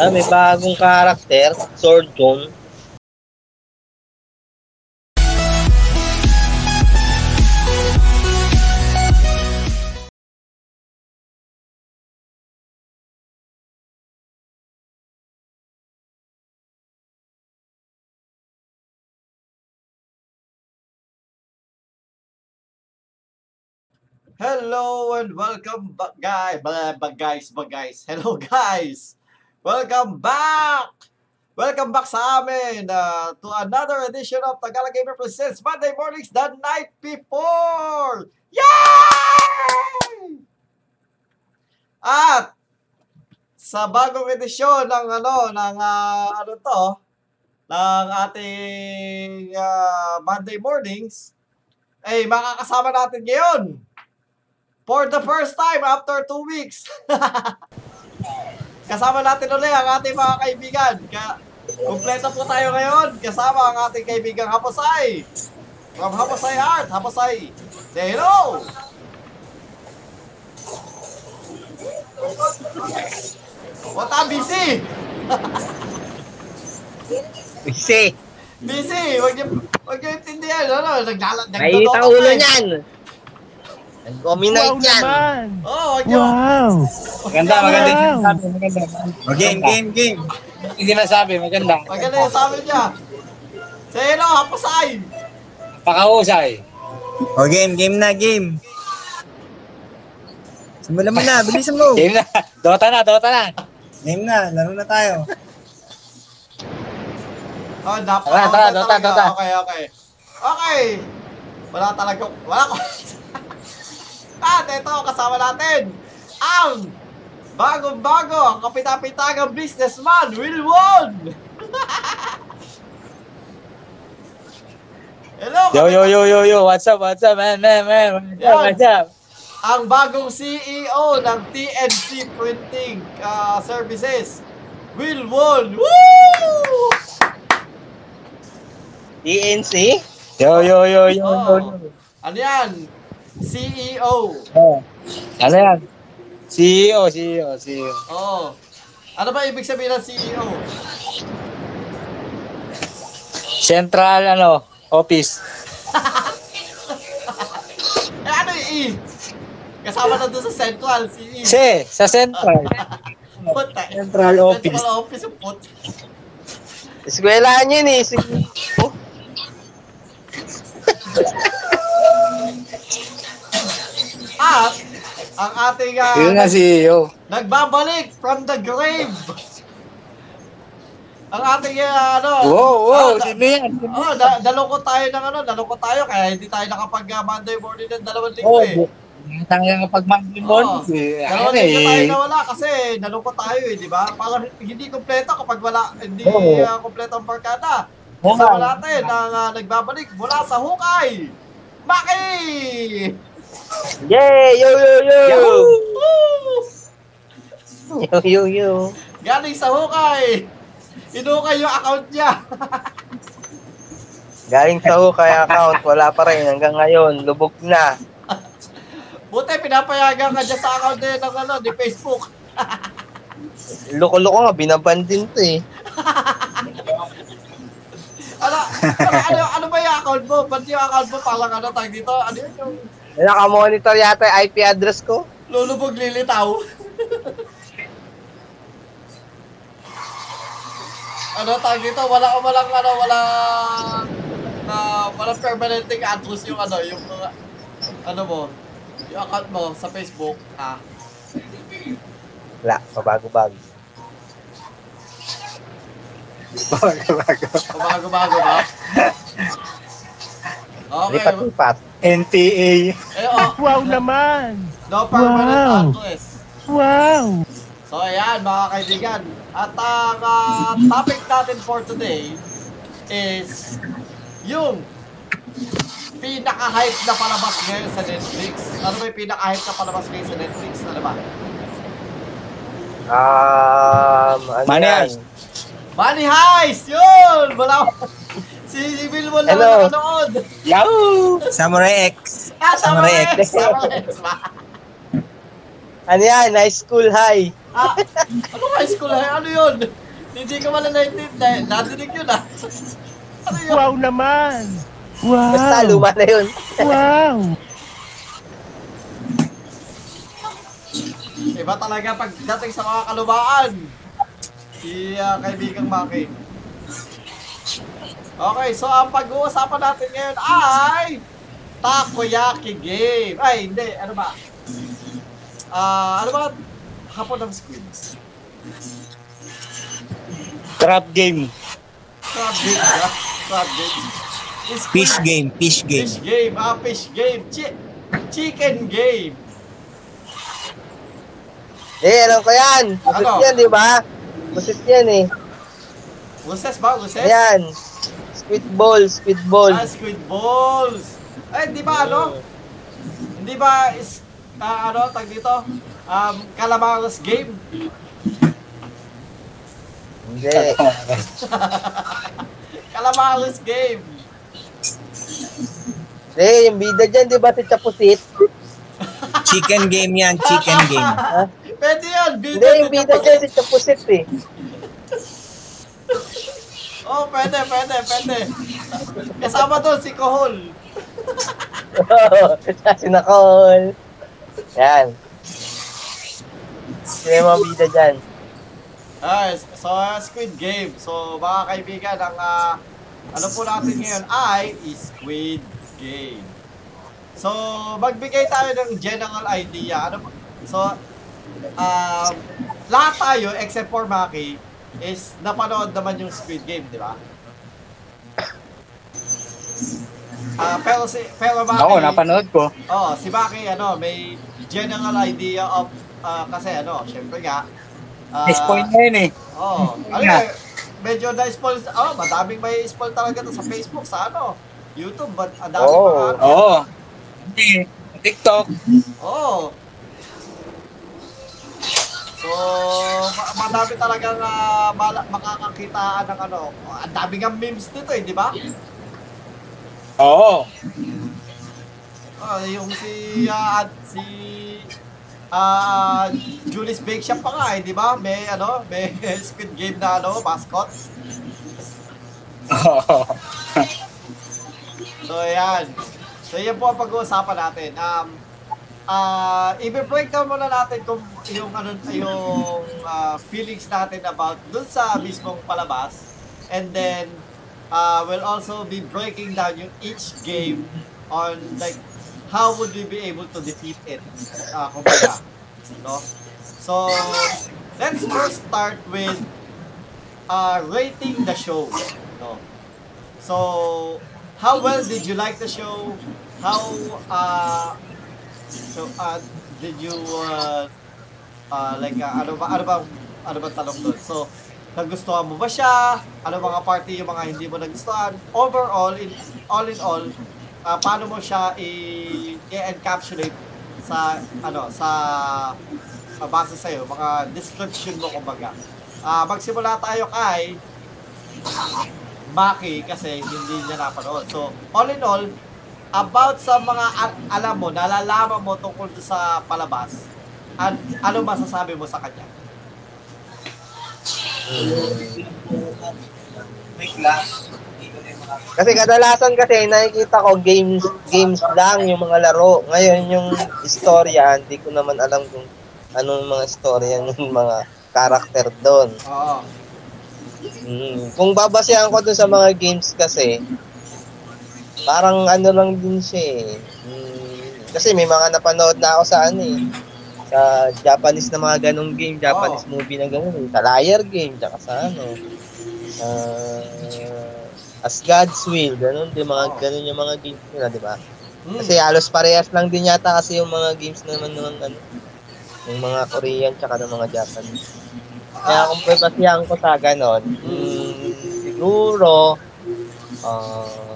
Ah, may bagong karakter, Sword Hello and welcome back, guys. Bag guys, bag guys. Hello, guys. Welcome back. Welcome back sa amin uh, to another edition of Tagalog Gamer Presents Monday Mornings the night before. Yay! At sa bagong edisyon ng ano ng uh, ano to ng ating uh, Monday mornings ay makakasama natin ngayon for the first time after two weeks. Kasama natin ulit ang ating mga kaibigan. Kaya, kumpleto po tayo ngayon. Kasama ang ating kaibigang Haposay. From Haposay Art, Haposay. Say hello! What a busy! Busy. Busy! Huwag niyo, huwag niyo intindihan. Ano, naglala, Nakikita nagdodoto ulo pa eh. niyan. Nag-dominate yan. Oo, huwag niyo. Wow! Maganda, maganda yung Wow. sinasabi, maganda. O, game, game, game. Hindi na sabi, maganda. Maganda yung sabi niya. Say hello, Haposay! Pakahusay. O, game, game na, game. Simulan mo na, bilisan mo. Game na. Dota na, Dota na. Game na, laro na tayo. Oh, dapat. Tara, tara, Dota, Dota. Okay, okay. Okay. Wala talaga, wala ko. At ito, kasama natin, ang bagong-bago, ang kapitapitagang businessman, Will Won! Hello, Yo, yo, yo, yo, yo. What's up, what's up, man, man, man. What's up, what's up? ang bagong CEO ng TNC Printing uh, Services, Will Won! Woo! TNC? Yo, yo, yo, yo, yo, Oh. yo. Ano yan? CEO. Oh. Ano yan? CEO, CEO, CEO. Oo. Ano ba ibig sabihin ng E CEO? Central, ano, office. Eh ano yung E? Kasama na doon sa Central, si E. Si, sa Central. Puta. Central office. Central office yung put. Eskwelahan yun eh. Sige. Oh, At, ang ating ah, Yun nga CEO. nagbabalik from the grave. Ang ating ah, ano. Wow, wow, da- sino yan? Oh, da- dalungkot tayo ng ano, dalungkot tayo kaya hindi tayo nakapag ah, Monday morning ng dalawang linggo Oh, eh. bu- Tanggang kapag Monday Oo. morning. eh, Dalawang linggo tayo eh. nawala kasi nalungkot tayo eh, di ba? Parang hindi kompleto kapag wala, hindi Oo. ah, kompleto ang barkada. Kasama nga. natin ang ah, nagbabalik mula sa hukay. Maki! Yay! Yo, yo, yo! Yo, yo, yo. Galing sa hukay. Inukay yung account niya. Galing sa hukay account, wala pa rin hanggang ngayon. Lubog na. Buti pinapayagan ka dyan sa account niya ng ano, ni Facebook. Loko-loko nga, binaban din to eh. Ano, ano, ano, ano ba yung account mo? Ba't yung account mo parang ano tag dito? Ano yun yung Nakamonitor yata yung IP address ko. lulubog lilitaw? ano tag dito? Wala ko walang ano, wala na walang permanenteng address yung ano, yung mga ano mo, yung account mo sa Facebook, ah. Wala, pabago-bago. Bago-bago ba? Okay. Lipat-lipat. NTA. Eh, oh, Wow naman! no permanent Wow. address. Wow! So ayan mga kaibigan. At ang ah, topic natin for today is yung pinaka-hype na palabas ngayon sa Netflix. Ano ba yung pinaka-hype na palabas ngayon sa Netflix? Ano ba? Um, ano Money yan? Heist. Money Heist! Yun! Wala Si si Bill mo lang Hello. nakanood. Yahoo! Samurai X. Ah, Samurai Samurai X! X. Samurai X ba? Ano yan? High school high. Ah, ano high school? Ay, ano yun? Hindi ko wala naintindihan. Nadinig yun ah. Ano yun? Wow naman. Basta Wow. luma na yun. Wow. Iba talaga pagdating sa mga kalumaan. Si ah, kaibigang Maki. Okay, so ang pag-uusapan natin ngayon ay takoyaki game. Ay, hindi. Ano ba? Ah, ano ba? Hapon ng squid. Trap game. Crab game ba? Crab game. Squid- Fish game, fish game. Fish game. Ah, fish game. Chi- chicken game. Eh, alam ko yan. Busit Ano? yan, di ba? Busit yan eh. Luces ba? Luces? Ayan. Squid ball, squid ball. Ah, squid balls. Ay, di ba ano? Hindi ba is ah, ano tag dito? Um, Calamaros game. Hindi. Calamaros game. Hindi, yung bida dyan, di ba si Chapusit? Chicken game yan, chicken game. Pwede yun. Hindi, Bida yung bida dyan si Chapusit eh. Oh, pwede, pwede, pwede. Kasama doon si Kohol. si Nicole. Yan. Sino yung mga bida dyan? Ah, so uh, Squid Game. So mga kaibigan, ang ah, ano po natin ngayon ay Squid Game. So magbigay tayo ng general idea. Ano po? So um, lahat tayo except for Maki is napanood naman yung Squid Game, di ba? Ah, pero si pero Maki, Ako, napanood ko. Oo, si Maki ano, may general idea of ah, kasi ano, syempre nga ah, Spoil na yun eh. Oo. Ano Yeah. medyo na-spoil. Oh, madaming may spoil talaga to sa Facebook, sa ano, YouTube, but ang daming Oo. mga ano. Oo. Hindi. TikTok. Oo. So, ma- madami talagang uh, makakakitaan ng ano. Ang dami nga memes dito eh, di ba? Oo. Oh, yung si ah, at si ah Julie's Bake Shop pa nga eh, di ba? May ano, may Squid Game na ano, mascot. Oo. So, ayan. So, yan po ang pag-uusapan natin. Um, ah i-breakdown muna natin kung yung, ano, yung ah, feelings natin about dun sa mismong palabas. And then, uh, we'll also be breaking down yung each game on like how would we be able to defeat it. Uh, kumbaga. No? So, let's first start with uh, rating the show. No? So, how well did you like the show? How uh so uh did you uh, uh like uh, ano ba ano ba ano ba tanong doon? So, nagustuhan mo ba siya? Ano mga party yung mga hindi mo nagustuhan? Overall, in all in all, uh, paano mo siya i-encapsulate sa ano sa uh, base sa mga description mo kumbaga. Ah, magsimula tayo kay Maki kasi hindi niya napanood. So, all in all, about sa mga alam mo, nalalaman mo tungkol sa palabas, an ano masasabi mo sa kanya? Kasi kadalasan kasi nakikita ko games games lang yung mga laro. Ngayon yung istorya, hindi ko naman alam kung anong mga istorya ng mga karakter doon. Oo. Mm. Kung babasehan ko dun sa mga games kasi, parang ano lang din siya eh. Mm. Kasi may mga napanood na ako sa ano eh. Sa Japanese na mga ganong game, Japanese movie na ganun eh. Sa Liar Game, tsaka sa ano. Sa As God's Will, ganun din mga Oo. ganun yung mga games nila, di ba? Hmm. Kasi halos parehas lang din yata kasi yung mga games naman ng ano, yung mga Korean tsaka ng mga Japanese. Kaya kung pwedasihan ko sa ganon, mm, siguro, ah,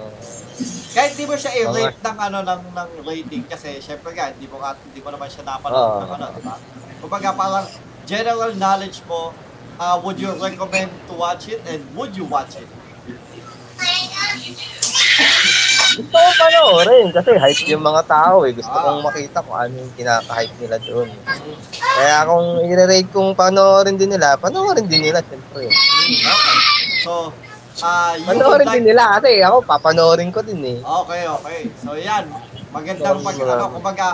Kahit di mo siya i-rate ng ano ng ng rating kasi syempre nga hindi mo hindi mo naman siya napanood Oo. ng ano, di ba? Kumbaga parang general knowledge mo, uh, would you recommend to watch it and would you watch it? gusto ko panoorin kasi hype yung mga tao eh. Gusto Ah. kong makita kung ano yung kinaka-hype nila doon. Kaya kung i-rate kung panoorin din nila, panoorin din nila, siyempre. Okay. So, would Panoorin like... din nila kasi ako, papanoorin ko din eh. Okay, okay. So, yan. Magandang pag, ano, kumbaga,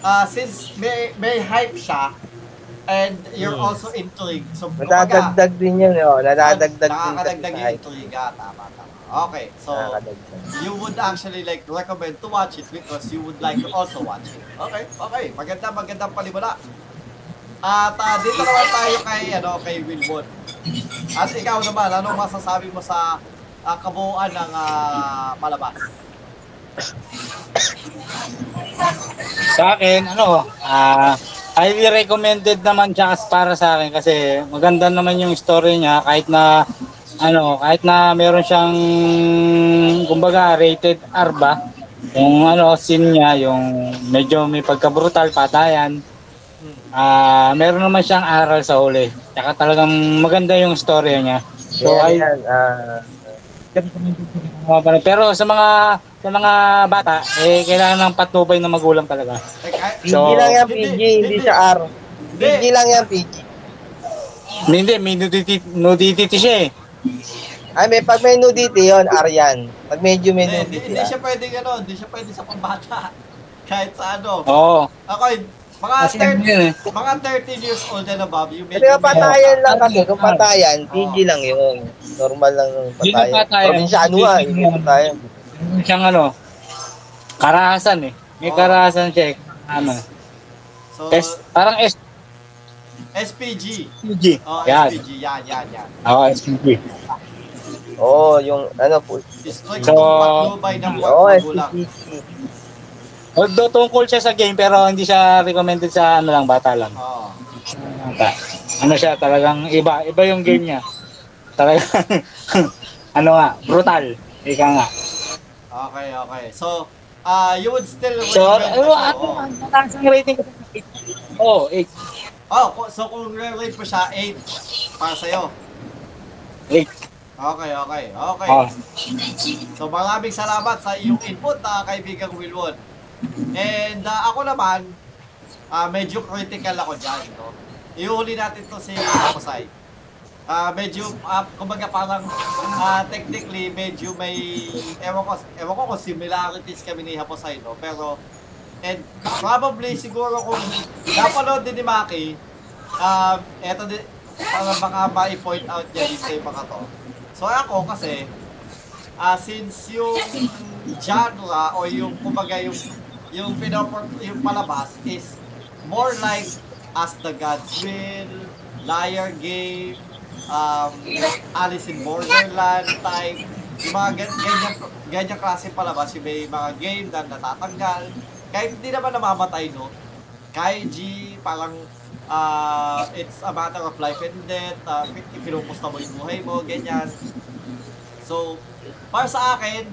ah since may, may hype siya, and you're Hmm. also intrigued. So, kumbaga, Nadadagdag din yun, oh. Nadadagdag din nakakadagdag yung. Ah, Tama, tama. Okay, so, you would actually like recommend to watch it because you would like to also watch it. Okay, okay. Maganda, magandang panimula. At ah, dito naman tayo kay, ano, kay Wilbon. At ikaw naman, ano masasabi mo sa ah, kabuuan ng ah, palabas? Sa akin, ano, ah, highly recommended naman siya para sa akin kasi maganda naman yung story niya kahit na ano, kahit na meron siyang kumbaga rated R ba? Yung ano, scene niya, yung medyo may pagka-brutal, patayan. Ah, meron naman siyang aral sa huli. Tsaka talagang maganda yung story niya. So, Yan, I, yan, ah, pero sa mga sa mga bata, eh kailangan ng patnubay ng magulang talaga. Eh, So- lang yan, Hindi, PG, hindi. hindi siya R. PG lang yan, PG. Hindi, may nudity, nudity siya eh. Ay, may, pag may nudity yun, R yan. Pag medyo may Hindi, hindi, nudity, hindi ah. siya pwedeng ano, hindi siya pwede sa pambata. Kahit sa ano. Oo. Ako, mga, Kasi ano 30, yun eh. mga 13 years old and above, yung Kasi kung patayan lang kasi, kung patayan, PG lang yun. Normal lang yung patayan. patayan. Probinsyano ah, hindi patayan. Siyang ano, karahasan eh. May Oo. karahasan siya eh. Ano, So, S, parang SPG. SPG. Oh, Yan. SPG. Yan, yan, yan. Oo, SPG. Oo, oh, yung ano po. Strict So, so, patnubay ng oh. SPG. Although tungkol siya sa game pero hindi siya recommended sa ano lang, bata lang. Oo. Bata. Ano siya, talagang iba. Iba yung game niya. Talagang, ano nga, brutal. Ika nga. Okay, okay. So, uh, you would still So, recommend ano, the ano, show. ang mataas ang rating ko? Oo, oh, 8. Oh, ku- so kung re-rate mo siya, 8 para sa'yo. 8. Okay, okay, okay. Oh. So maraming salamat sa iyong input, uh, kaibigang Wilwon. And ah, ako naman, ah, medyo critical ako dyan. No? Iuhuli natin to si Aposay. Ah, medyo, ah, kumbaga parang ah, technically, medyo may, ewan ko, ewan ko kung similarities kami ni Haposay, no? Pero, and probably siguro kung napanood din ni Maki, um, eto din, parang baka ma-point out niya dito yung mga to. So ako kasi, ah since yung genre o yung kumbaga yung yung pinapor yung palabas is more like As the Gods Will, Liar Game, um, Alice in Borderland type, yung mga gan- ganyan, ganyan klase palabas, yung may mga game na natatanggal, kahit hindi naman namamatay, no? Kaiji, parang ah it's a matter of life and death, uh, pinupus mo yung buhay mo, ganyan. So, para sa akin,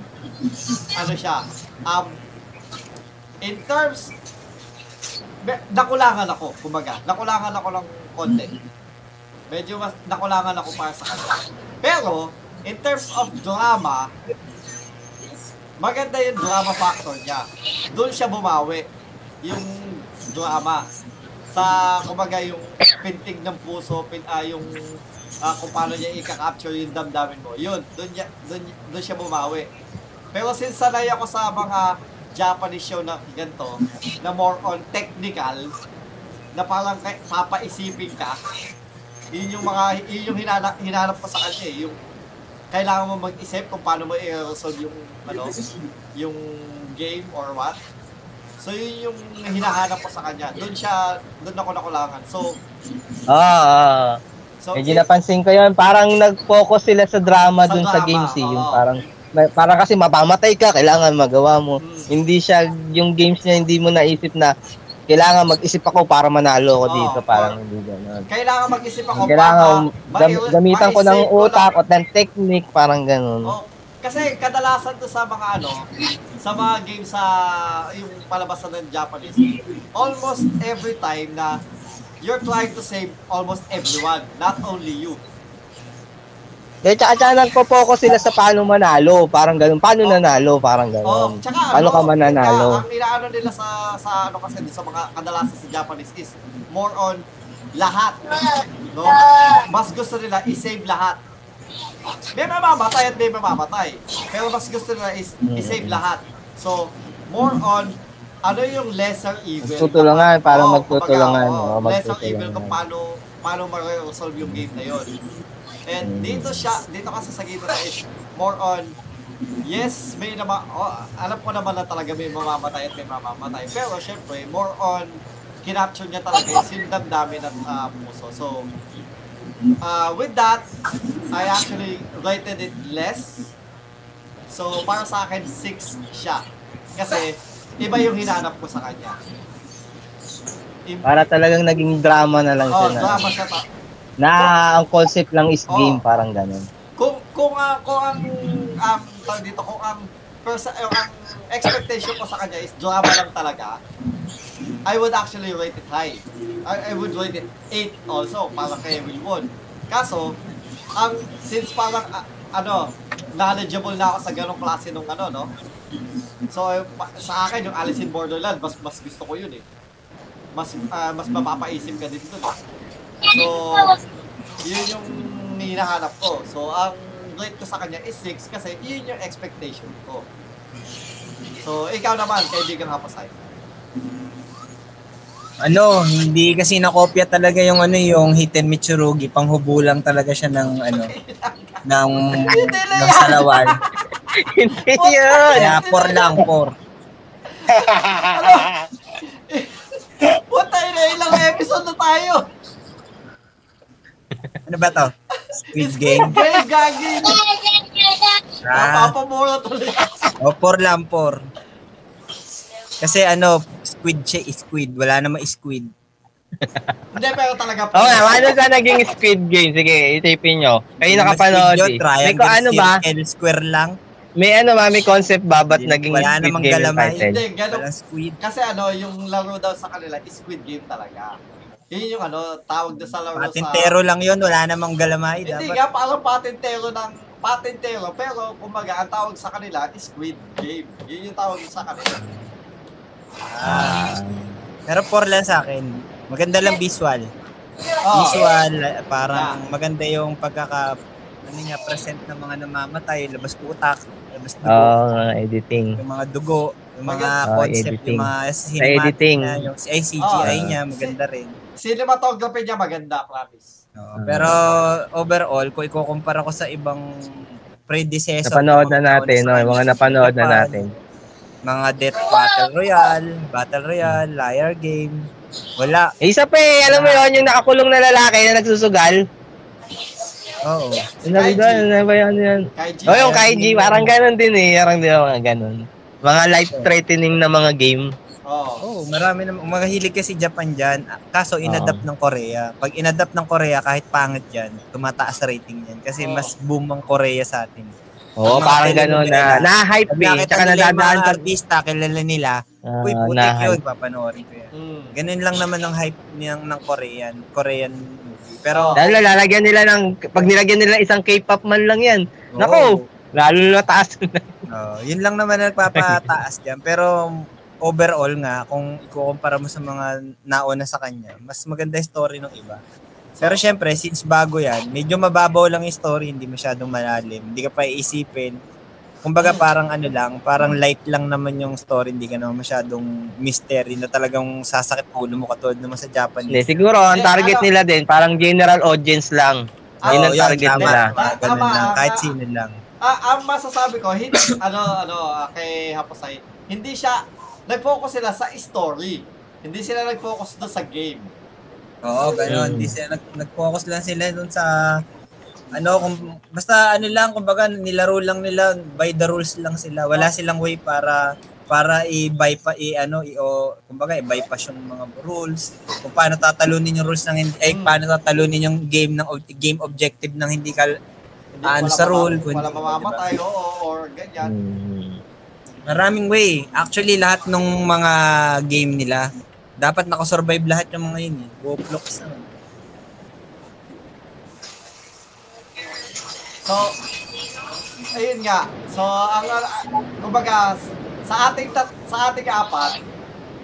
ano siya, um, in terms, nakulangan ako, kumbaga, nakulangan ako ng konti. Medyo mas nakulangan ako para sa kanya. Pero, in terms of drama, maganda yung drama factor niya. Doon siya bumawi. Yung drama. Sa, kumbaga, yung pintig ng puso, pin, ah, yung ah, kung paano niya i-capture yung damdamin mo. Yun, doon, niya, doon, doon siya bumawi. Pero since sanay ako sa mga Japanese show na ganito, na more on technical, na parang kay- papaisipin ka, yun yung mga, yun yung hinanap, hinanap ko sa kanya eh, yung kailangan mo mag-isip kung paano mo i-resolve yung, ano, yung game or what. So yun yung hinahanap ko sa kanya. Doon siya, doon ako nakulangan. So, Ah, ah. so medyo napansin ko yun. Parang nag-focus sila sa drama Sa dun sa drama, games eh. Yung oo. parang, parang kasi mapamatay ka, kailangan magawa mo. Mm. Hindi siya, yung games niya, hindi mo naisip na kailangan mag-isip ako para manalo ako dito. Parang hindi gano'n. kailangan mag-isip ako Kailangan para gam- gamitan ko ng ma-save ko utak lang- at ng technique, parang gano'n. Oh, kasi kadalasan to sa mga ano, sa mga games sa yung palabasan ng Japanese, almost every time na you're trying to save almost everyone, not only you. Kaya tsaka tsaka nagpo-focus sila sa paano manalo, parang gano'n. Paano nanalo, parang Oh, gano'n. tsaka Paano ano, ka mananalo? Ang inaano nila sa sa ano kasi sa mga kadalasan sa Japanese is more on lahat. No? Mas gusto nila i-save lahat. May mamamatay at may mamamatay. Pero mas gusto nila is i-save lahat. So, more on ano yung lesser evil. Magtutulungan, parang Oo, magtutulungan, kumbaga, oo, oo, lesser evil kung paano paano ma-resolve yung game na yon. And dito siya, dito kasi sa na is more on Yes, may nama, oh, alam ko naman na talaga may mamamatay at may mamamatay. Pero syempre, more on kinapture niya talaga yung damdamin at ah, puso. So, uh, with that, I actually rated it less. So, para sa akin, 6 siya. Kasi, iba yung hinanap ko sa kanya. Im- Para talagang naging drama na lang oh, siya na. drama siya. Ta- Na ang concept lang is game, parang ganun. kung kung ah, kung ang um, tawag dito kung ang persa, eh, ang expectation ko sa kanya is drama lang talaga I would actually rate it high. I, I would rate it 8 also para kay Wilwon kaso ang since parang ah, ano knowledgeable na ako sa ganong klase nung ano no? So eh, pa- sa akin yung Alice in Borderland mas mas gusto ko yun eh. Mas ah, mas mapapaisip ka din eh. So yun yung hinahanap ko. So, ang rate ko sa kanya is 6 kasi yun yung expectation ko. So, ikaw naman, kaibigan Hapasay. Ano, hindi kasi nakopya talaga yung ano yung Hiten Mitsurugi, panghubulang talaga siya ng ano ng ng salawan. Hindi yun! Kaya por lang, por. Puta, ina, ilang episode na tayo. Ano ba to? Squid Game? Game, gagi. Ah, Napapamura tuloy. o por lang, por. Kasi ano, squid siya, squid. Wala namang squid. Hindi, pero talaga. Oo nga, ano sa naging Squid Game? Sige, isipin nyo. Kayo nakapanood eh. May Triangle, ko ano ba? circle, square lang. May ano ba? May concept ba? Ba't Hindi, naging wala Squid namang Game yung galamay. title? Hindi, ganun. Walang squid. Kasi ano, yung laro daw sa kanila Squid Game talaga. Yun yung ano, tawag doon sa laro sa... Patintero lang yun, wala namang galamay. Hindi Dapat nga, parang patentero ng patentero, pero kumbaga, ang tawag sa kanila is Squid Game. Yun yung tawag sa kanila. Ah. Pero por lang sa akin. Maganda lang visual. Oh, Visual, eh, parang maganda yung pagkaka ano niya, present ng mga namamatay, labas ko utak, labas dugo, Oo, nga, editing. yung mga dugo, yung mga. Oh, concept, editing. yung mga Sa cinematic editing. na, yung ay, CGI Oh. niya, maganda rin. Cinematography niya maganda, promise. Oo, pero overall, kung ikukumpara ko sa ibang predecessor, Napanood na natin, no? Yung mga napanood na natin. Mga Death Battle Royale, Battle Royale, Liar Game, wala. Eh, Isa pa eh, alam mo yun, yung nakakulong na lalaki na nagsusugal. Oo. Ano ba yun? Ano ba yun? yun? Kaiji. Oh, yung Kaiji, parang ganun din eh. Parang di ba mga ganun. Mga life-threatening na mga game. Oh. Oo, marami na mahilig kasi Japan diyan. Kaso inadapt ng Korea. Pag inadapt ng Korea kahit pangit 'yan, tumataas rating 'yan kasi Oo. mas boom ang Korea sa atin. Oo, mga parang ganun na. Na-hype eh. nakita Tsaka nila yung nadadaan mga ka. artista, kilala nila, Ah, uy, putik na-hype. yun, papanoorin ko yan. Mm. Ganun lang naman ang hype niyang ng Korean, Korean movie. Pero, Dahil lalagyan nila ng, pag nilagyan nila isang K-pop man lang yan. oo, Nako! Lalo na taas. oo, yun lang naman ang nagpapataas diyan. Pero, overall nga, kung ikukumpara mo sa mga nauna sa kanya, mas maganda yung story ng iba. Pero syempre, since bago yan, medyo mababaw lang yung story, hindi masyadong malalim. Hindi ka pa iisipin. Kumbaga parang ano lang, parang light lang naman yung story, hindi ka naman masyadong mystery na talagang sasakit ulo mo katulad naman sa Hindi, Japanese. siguro, ang Hindi, target nila din, parang general audience lang. Ah, Yun ang yun, target tama. nila. Ganun Tama, lang, kahit ah, sino lang. Ah, ang masasabi ko, hindi, ano, ano, ah, kay Hapasay, hindi siya, nag-focus sila sa story. Hindi sila nag-focus doon sa game. Oo, ganun. Mm. Hindi sila, nag, nag-focus lang sila dun sa ano, kung, basta ano lang, kumbaga nilaro lang nila, by the rules lang sila. Wala silang way para para i-bypass, i, ano, i, o, kumbaga, i-bypass yung mga rules. Kung paano tatalunin yung rules ng, hindi- eh, Mm. paano tatalunin yung game ng game objective ng hindi ka, Hindi Ano sa rule, Wala mamamatay, oo, or ganyan. Hmm. Maraming way. Actually, lahat ng mga game nila, dapat nakasurvive lahat yung mga yun eh. Roblox na. So, ayun nga. So, ang, uh, kumbaga, sa ating tat, sa ating apat,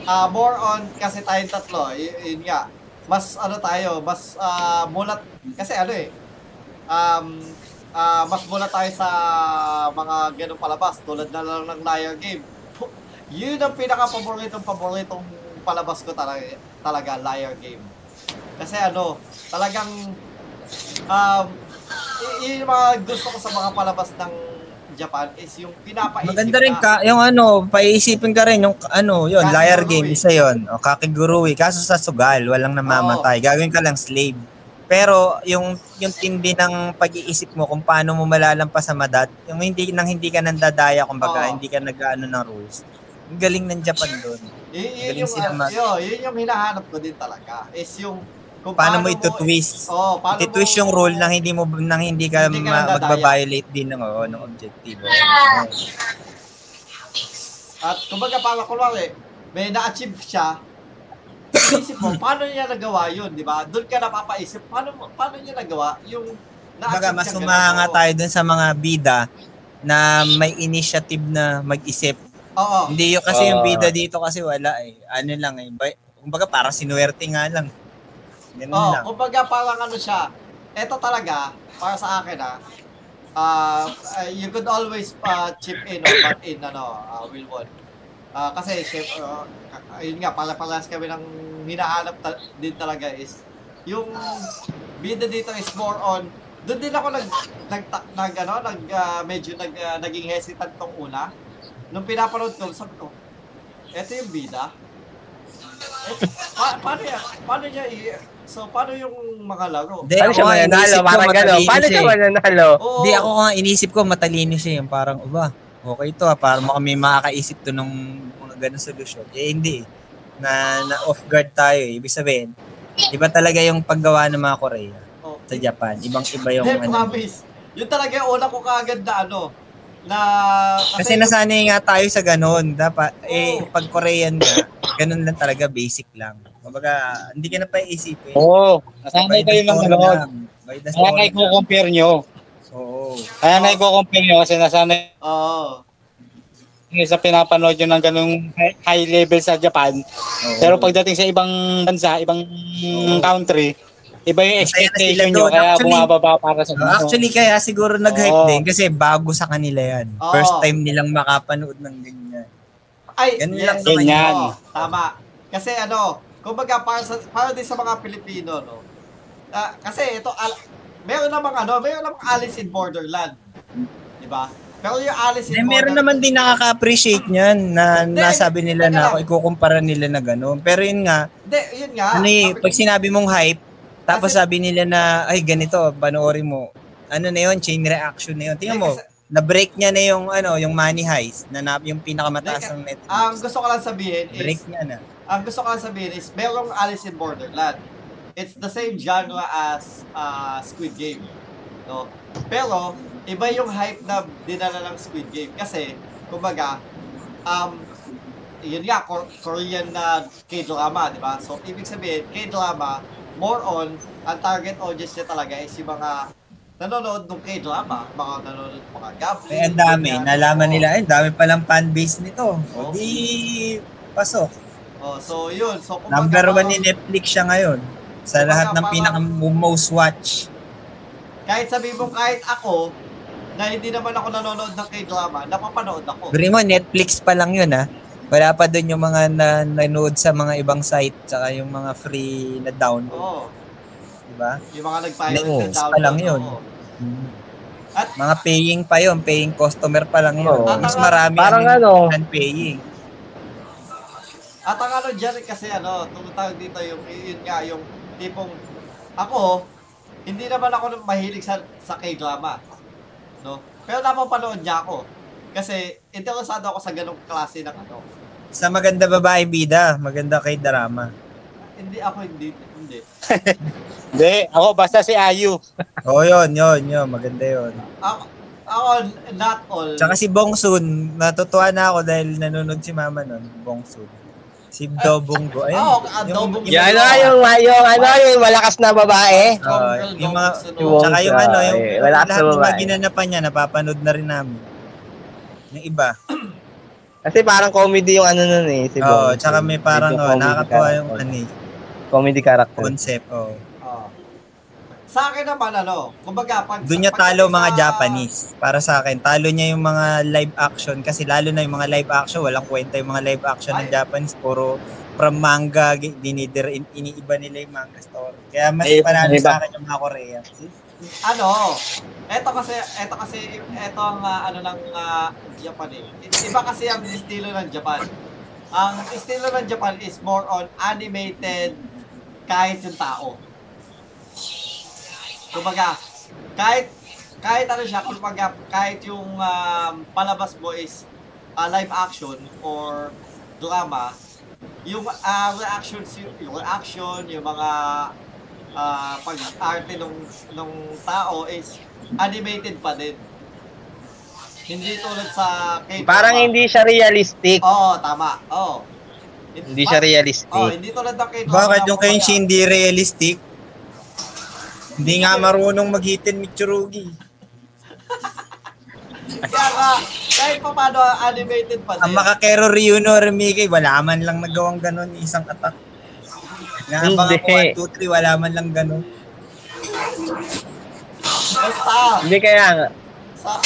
ah more on kasi tayong tatlo, y- yun nga. mas ano tayo, mas ah, mulat kasi ano eh. Um ah, mas mulat tayo sa mga ganung palabas tulad na lang ng Liar Game. Yun ang pinaka paboritong paboritong palabas ko talaga, talaga Liar Game. Kasi ano, talagang um yung mga gusto ko sa mga palabas ng Japan is yung pinapaisip Maganda rin ka, yung ano, paiisipin ka rin yung ano, yun, liar game, isa yun. O, kakigurui. Kaso sa sugal, walang namamatay. Gagawin ka lang slave. Pero yung yung tindi ng pag-iisip mo kung paano mo malalampas sa madat, yung hindi nang hindi ka nandadaya kumbaga, Oo. hindi ka nag-ano ng rules. Ang galing ng Japan doon. Y- yun, yung, uh, mag- yun, yun yung hinahanap ko din talaga. Is yung kung Paano mo ito-twist? Oh, paano Iti-twist mo- yung rule nang hindi mo nang hindi ka, Hindi ka ma- nandadaya. magbabiolate din ng oh, ng objective. At kumbaga parang kunwari, may na-achieve siya, isip mo, paano niya nagawa yun, di ba? Doon ka napapaisip, paano, paano niya nagawa yung na-achieve mas niyang umahanga ganito? tayo dun sa mga bida na may initiative na mag-isip Oo. Hindi yung kasi yung Ah. bida dito kasi wala eh. Ano lang eh. Bay- Kumbaga parang sinuwerte nga lang. Ganun Oh, lang. kumbaga parang ano siya. Ito talaga para sa akin ah. Uh, you could always uh, chip in or butt in ano, uh, Wilwon. Ah, kasi chef, uh, ayun nga pala palas kami ng hinahanap ta- din talaga is yung bida dito is more on doon din ako nag nag, nag ano, nag ah, medyo nag ah, naging hesitant tong una. Nung pinapanood ko, sabi ko, eto yung bida. Eh, pa- paano yan? Paano niya i- So, paano yung mga laro? Hindi, Paano ako siya nga mananalo? Parang gano'n. Paano siya eh. mananalo? Hindi, ako nga inisip ko matalino siya. Yung parang, uba, okay to ah. Parang kami makakaisip to ng mga ganun solusyon. Eh, hindi. Na, na off guard tayo eh. Ibig sabihin, iba talaga yung paggawa ng mga Korea Oh, sa Japan. Ibang-iba yung Hindi, ano. promise. Yun talaga yung una ko kaagad na ano, na... Kasi nasanay nga tayo sa ganun. Dapat, eh, Oo. pag Korean nga, ganun lang talaga, basic lang. Kumbaga, hindi ka na pa iisipin. Oo. Nasanay kayo ng the Kaya lang. i-compare nyo. Oo. Kaya na i-compare nyo kasi nasanay Oo. kayo sa pinapanood nyo ng ganung high- high level sa Japan. Oo. Pero pagdating sa ibang bansa, ibang country, iba yung expectation nyo kaya Actually- bumababa para sa Uh, actually, kaya siguro nag-hype Oo. din kasi bago sa kanila yan. Oo. First time nilang makapanood ng ganyan. Ay, Ganun yes. lang naman. Oo, tama. Kasi ano, kumbaga para, sa, para din sa mga Pilipino, no? Ah, kasi ito, al, meron namang ano, meron namang Alice in Borderland. Di ba? Pero yung Alice in Eh, meron naman din nakaka-appreciate niyan na Hindi, nasabi nila na ako ikukumpara nila na gano'n. Pero yun nga, Hindi, yun nga. ano eh, pag sinabi mong hype, tapos Kasi- sabi nila na, ay ganito, panoorin mo. Ano na yun, chain reaction na yun. Tingnan mo, kasi- na-break niya na yung, ano, yung money heist, na, na yung pinakamataas Hindi, ng Netflix. ang gusto ko lang sabihin is, break niya na. ang gusto ko lang sabihin is, merong Alice in Borderland. It's the same genre as uh, Squid Game. No? Pero, iba yung hype na dinala ng Squid Game. Kasi, kumbaga, um, yun nga, Kor- Korean na K-drama, di ba? So, ibig sabihin, K-drama, more on, ang target audience niya talaga is yung mga nanonood ng K-drama, mga nanonood ng mga gambling. Eh, ang dami. ganyan. Nalaman Oo. nila, eh, dami palang fan base nito. Oo. O di, pasok. Oh, so, yun. So, kumbaga, Number one ni Netflix siya ngayon. Sa lahat ng pinaka most watch. kahit sabi mo kahit ako na hindi naman ako nanonood ng K-drama, napapanood ako. Bri mo, Netflix pa lang yun ha. Wala pa doon yung mga na, nanood sa mga ibang site tsaka yung mga free na download. Oo. Di ba? Yung mga nag-pirate Oo, na pa download. lang yun. Hmm. At- mga paying pa yun, paying customer pa lang yun. Oo. Mas marami Parang ang ano, non-paying. At ang ano dyan kasi ano, tumutawag dito yung, yun nga, yung tipong, ako, hindi naman ako mahilig sa, sa K-drama. No? Pero napapanood niya ako. Kasi interesado ako sa ganong klase ng ano. Sa maganda babae bida, maganda kay drama. Hindi ako, hindi, hindi. Hindi, ako basta si Ayu. Oo, yun, yun, yun. Maganda yun. Ako, ako not all. Tsaka si Bong Soon, natutuwa na ako dahil nanonood si mama nun, Bong Soon. Si Do Bonggo. Ayun. Oo, ah, Do Bonggo. yung ano, yung, yung, ano, yung malakas na babae. Oo, girl, yung no? mga- Tsaka yung ano, yung, lahat ng mga ginanapan niya, napapanood na rin namin. Yung iba. Kasi parang comedy yung ano nun eh. Si Oo, Bong. tsaka may parang, oh, nakakatuwa character. yung ano eh. comedy character. concept. Oh. Oh. Sa akin naman, ano, kumbaga, pag... Doon niya pag- talo mga sa- Japanese. Para sa akin, talo niya yung mga live action kasi lalo na yung mga live action, walang kwenta yung mga live action ng Ay. Japanese, puro from manga, dinidir, in, iniiba nila yung manga story. Kaya mas Eh, panalo sa akin yung mga Korea. Ano, eto kasi, eto kasi, eto ang ah, ano ng ah, Japan eh. Iba kasi ang estilo ng Japan. Ang estilo ng Japan is more on animated kahit yung tao. Kumbaga, kahit kahit ano siya, kumbaga, kahit yung um, palabas mo is ah, live action or drama, yung ah, reactions, yung reaction, yung mga ah, pag-arte ng ng tao is animated pa din. Hindi tulad sa K-drama. Parang hindi siya realistic. Oo, tama. Oo. Hindi siya realistic. Oh, hindi tulad ng K-drama. Bakit yung Kenshin hindi realistic? Hindi nga marunong mag-hitin Mitsurugi. Kaya nga, kahit pa paano animated pa din. Ang makakero Ryuno Remike, wala man lang nagawang ganun, isang attack. Hindi. ako 1, 2, 3, wala man lang ganun. Basta, Hindi kaya nga. sa,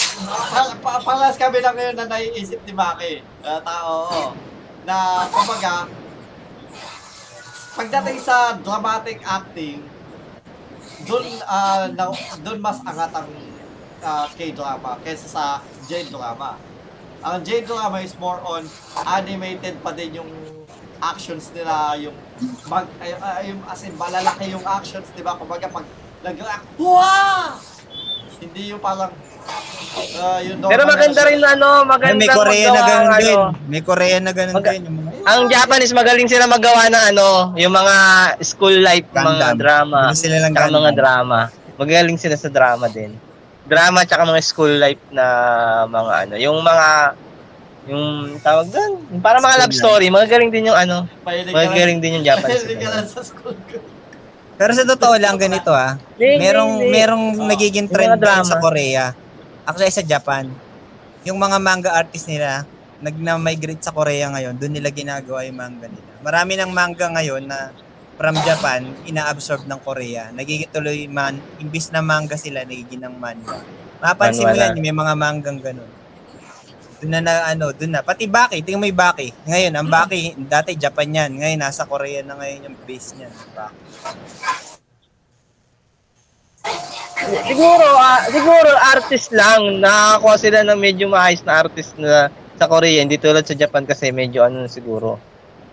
pa, palas kami lang ngayon na naiisip ni Maki, uh, tao, oo, na kumbaga, pagdating sa dramatic acting, doon ah, na, doon mas angat ang ah, K-drama kaysa sa J-drama. Ang J-drama is more on animated pa din yung actions nila, yung mag, ay, ay, yung, as in, malalaki yung actions, di ba? Kumbaga, pag nag-react, wow! Hindi yung parang, ah, yung Pero maganda na- rin ano, maganda May Korea na ganun ang din. ano. May Korea na ganun Mag- din. Yung mga, Ang Japanese magaling sila magawa ng ano, yung mga school life, mga Gundam. drama, Hindi sila lang tsaka Gundam. mga drama. Magaling sila sa drama din. Drama tsaka mga school life na mga ano, yung mga yung tawag doon, yung para mga School love story, magagaling din yung ano, Pahilig ka magagaling din yung Japanese. pahilig ka lang sa school ko. Pero sa totoo lang ganito ah. Merong merong Oo. nagiging Yung trend mga drama. sa Korea. Actually sa Japan. Yung mga manga artist nila nag-migrate sa Korea ngayon, doon nila ginagawa yung manga nila. Marami ng manga ngayon na from Japan, ina-absorb ng Korea. Nagiging tuloy man, imbis na manga sila, nagiging ng manga. Mapansin mo yan, may mga manggang ganun. Doon na, na ano, doon na. Pati Baki, tingnan mo yung Baki. Ngayon, ang Baki, dati Japan yan. Ngayon, nasa Korea na ngayon yung base niyan. Baki. Siguro, ah, siguro artist lang, nakakuha sila ng medyo maayos na artist na sa Korea, hindi tulad sa Japan kasi medyo ano na siguro.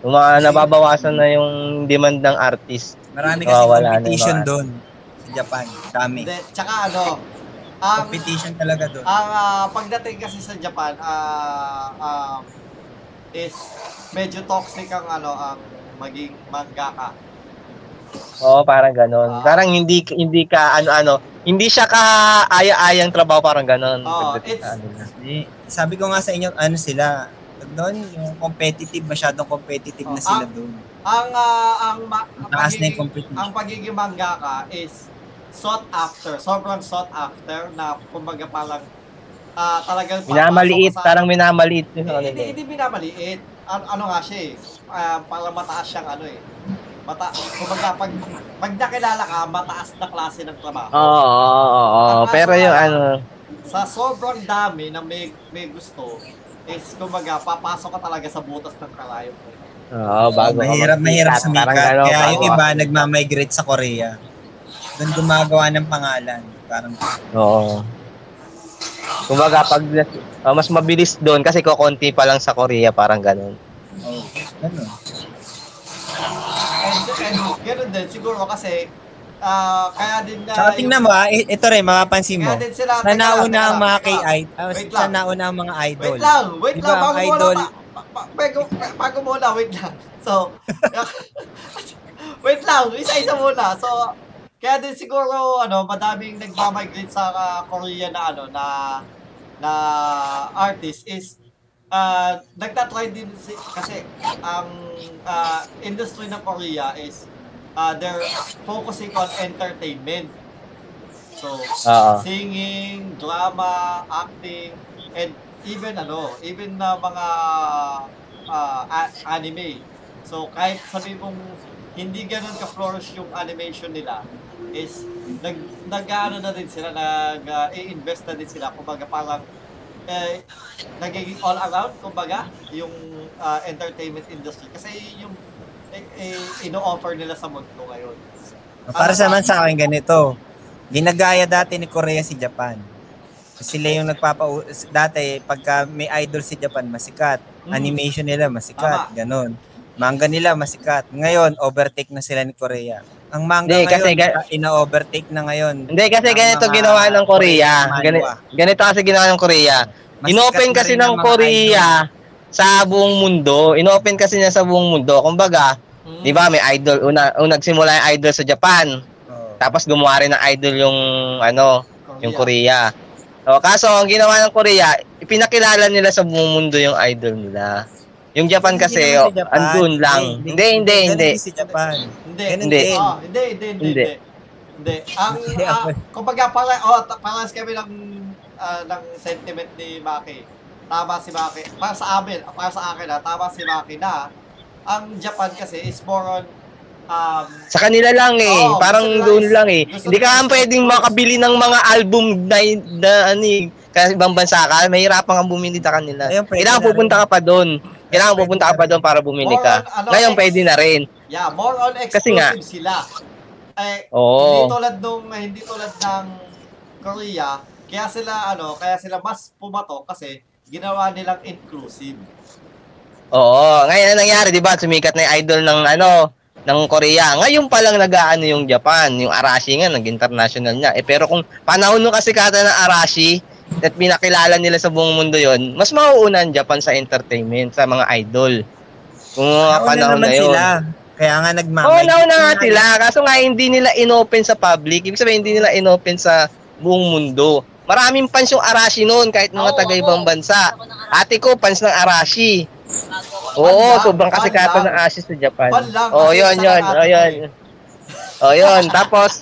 Yung mga nababawasan na yung demand ng artist. Marami kasi Nawawala competition doon sa Japan. Dami. Hindi, tsaka ano, ang, Competition talaga doon. ang ah, pagdating kasi sa Japan, ah um, is medyo toxic ang ano, ang maging mangaka. Oo, parang ganon. Ah. Parang hindi hindi ka ano-ano, hindi siya ka aya-ayang trabaho parang ganon. Oo, it's-. Eh, sabi ko nga sa inyo, ano sila, doon, yung competitive, masyadong competitive na sila doon. Ang ah, ang, ma- ang pagiging, ang pagiging mangaka is sought after, sobrang sought after na kumbaga parang ah talagang Minamaliit, sa- parang minamaliit yun. Hindi, Ano, hindi, hindi binamaliit. Ano, ano nga siya eh. Ah, parang mataas siyang ano eh. Mata, kumbaga, pag, pag nakilala ka, mataas na klase ng trabaho. Oo, oo, oo, oo. Pero yung ano, Sa sobrang dami na may, may gusto, is kumbaga, papasok ka talaga sa butas ng kalayo mo. oo, bago ka mahirap, mahirap parang sumikat. ganon, Kaya yung bago- iba, nagmamigrate sa Korea. Doon gumagawa ng pangalan. Parang, Oo. Kumbaga, pag ah, mas mabilis doon kasi kokonti pa lang sa Korea, parang ganun. oh, ano. And, ganoon din, siguro kasi, ah kaya din na... Tsaka tingnan mo ah, ito rin, mapapansin mo. Kaya din sila... Sa teka lang, nauna teka ang mga kay uh, Wait sa lang. nauna ang mga idol. Wait lang, wait Di lang, ba, bago idol- pa- bago, bago muna, wait lang. So, wait lang, isa-isa muna. So, kaya din siguro, ano, madaming nagmamigrate sa ah, Korea na, ano, na, na artist is, uh, nagtatry din si, kasi ang ah, industry ng Korea is, uh, they're focusing on entertainment. So, Oo. singing, drama, acting, and even ano, even na mga ah, a- anime. So kahit sabi mong hindi ganun ka-flourish yung animation nila is nag nag-ano na din sila nag uh, na din sila kumbaga parang eh, nagiging all around kumbaga yung uh, entertainment industry kasi yung eh, eh, ino-offer nila sa mundo ngayon. Para sa naman sa akin ganito, ginagaya dati ni Korea si Japan. Sila yung nagpapa dati pagka may idol si Japan masikat, Mm. animation nila masikat, ganon. Manga nila masikat. Ngayon overtake na sila ni Korea. Ang manga Hindi, kasi ngayon ga- ina-overtake na ngayon. Hindi, kasi Ang ganito mga ginawa ng Korea. manhwa. Ganito, ganito kasi ginawa ng Korea. Masikat Inopen na kasi rin ng ang mga Korea sa buong mundo. Inopen kasi niya sa buong mundo. Kumbaga, Mm. di ba may idol. Una, una nagsimula yung idol sa Japan. Oo. Tapos gumawa rin ng idol yung ano, yung Korea. O, kaso ang ginawa ng Korea, ipinakilala nila sa buong mundo yung idol nila. Yung Japan kasi, Hindi oh, Japan. andun lang. Hindi, hindi, Ganun hindi. din si Japan. Hindi. Hindi. Oh, hindi, hindi, hindi, Hindi. hindi. Hindi. Ang, Hindi ako. kumbaga, para, oh, parang kami ng, ah, ng sentiment ni Maki. Tama si Maki. Para sa amin, para sa akin ha, tama si Maki na ang Japan kasi is more on um, Sa kanila lang eh. Oo, Parang doon lang eh. Hindi ka pwedeng makabili ng mga album na, na ano eh. Kasi ibang bansa ka, mahirapan kang bumili sa kanila. Ayun, Kailangan na pupunta ka pa doon. Kailangan pupunta na ka pa doon para bumili ka. on, ano, Ngayon ex- pwede na rin. yeah, more on Kasi exclusive nga- sila. Eh, Oo. hindi tulad nung, hindi tulad ng Korea, kaya sila, ano, kaya sila mas pumato kasi ginawa nilang inclusive. Oo. Ngayon ang nangyari, di ba? Sumikat na yung idol ng ano, ng Korea. Ngayon pa lang nag-aano yung Japan. Yung Arashi nga, nag-international niya. Eh, pero kung panahon nung kasi kata ng Arashi, at pinakilala nila sa buong mundo yon mas mauuna ang Japan sa entertainment, sa mga idol. Kung mga Nauna panahon na yun. sila. Kaya nga nagmamay. Oo, nauna nga sila. Kaso nga hindi nila inopen sa public. Ibig sabihin, hindi nila inopen sa buong mundo. Maraming fans yung Arashi noon, kahit mga Oo, taga-ibang bansa. Ate ko, fans ng Arashi. Oo, sobrang kasikatan ng Arashi sa Japan. Oo, kasi yun, yun. ate yun. Oo, yun. Tapos,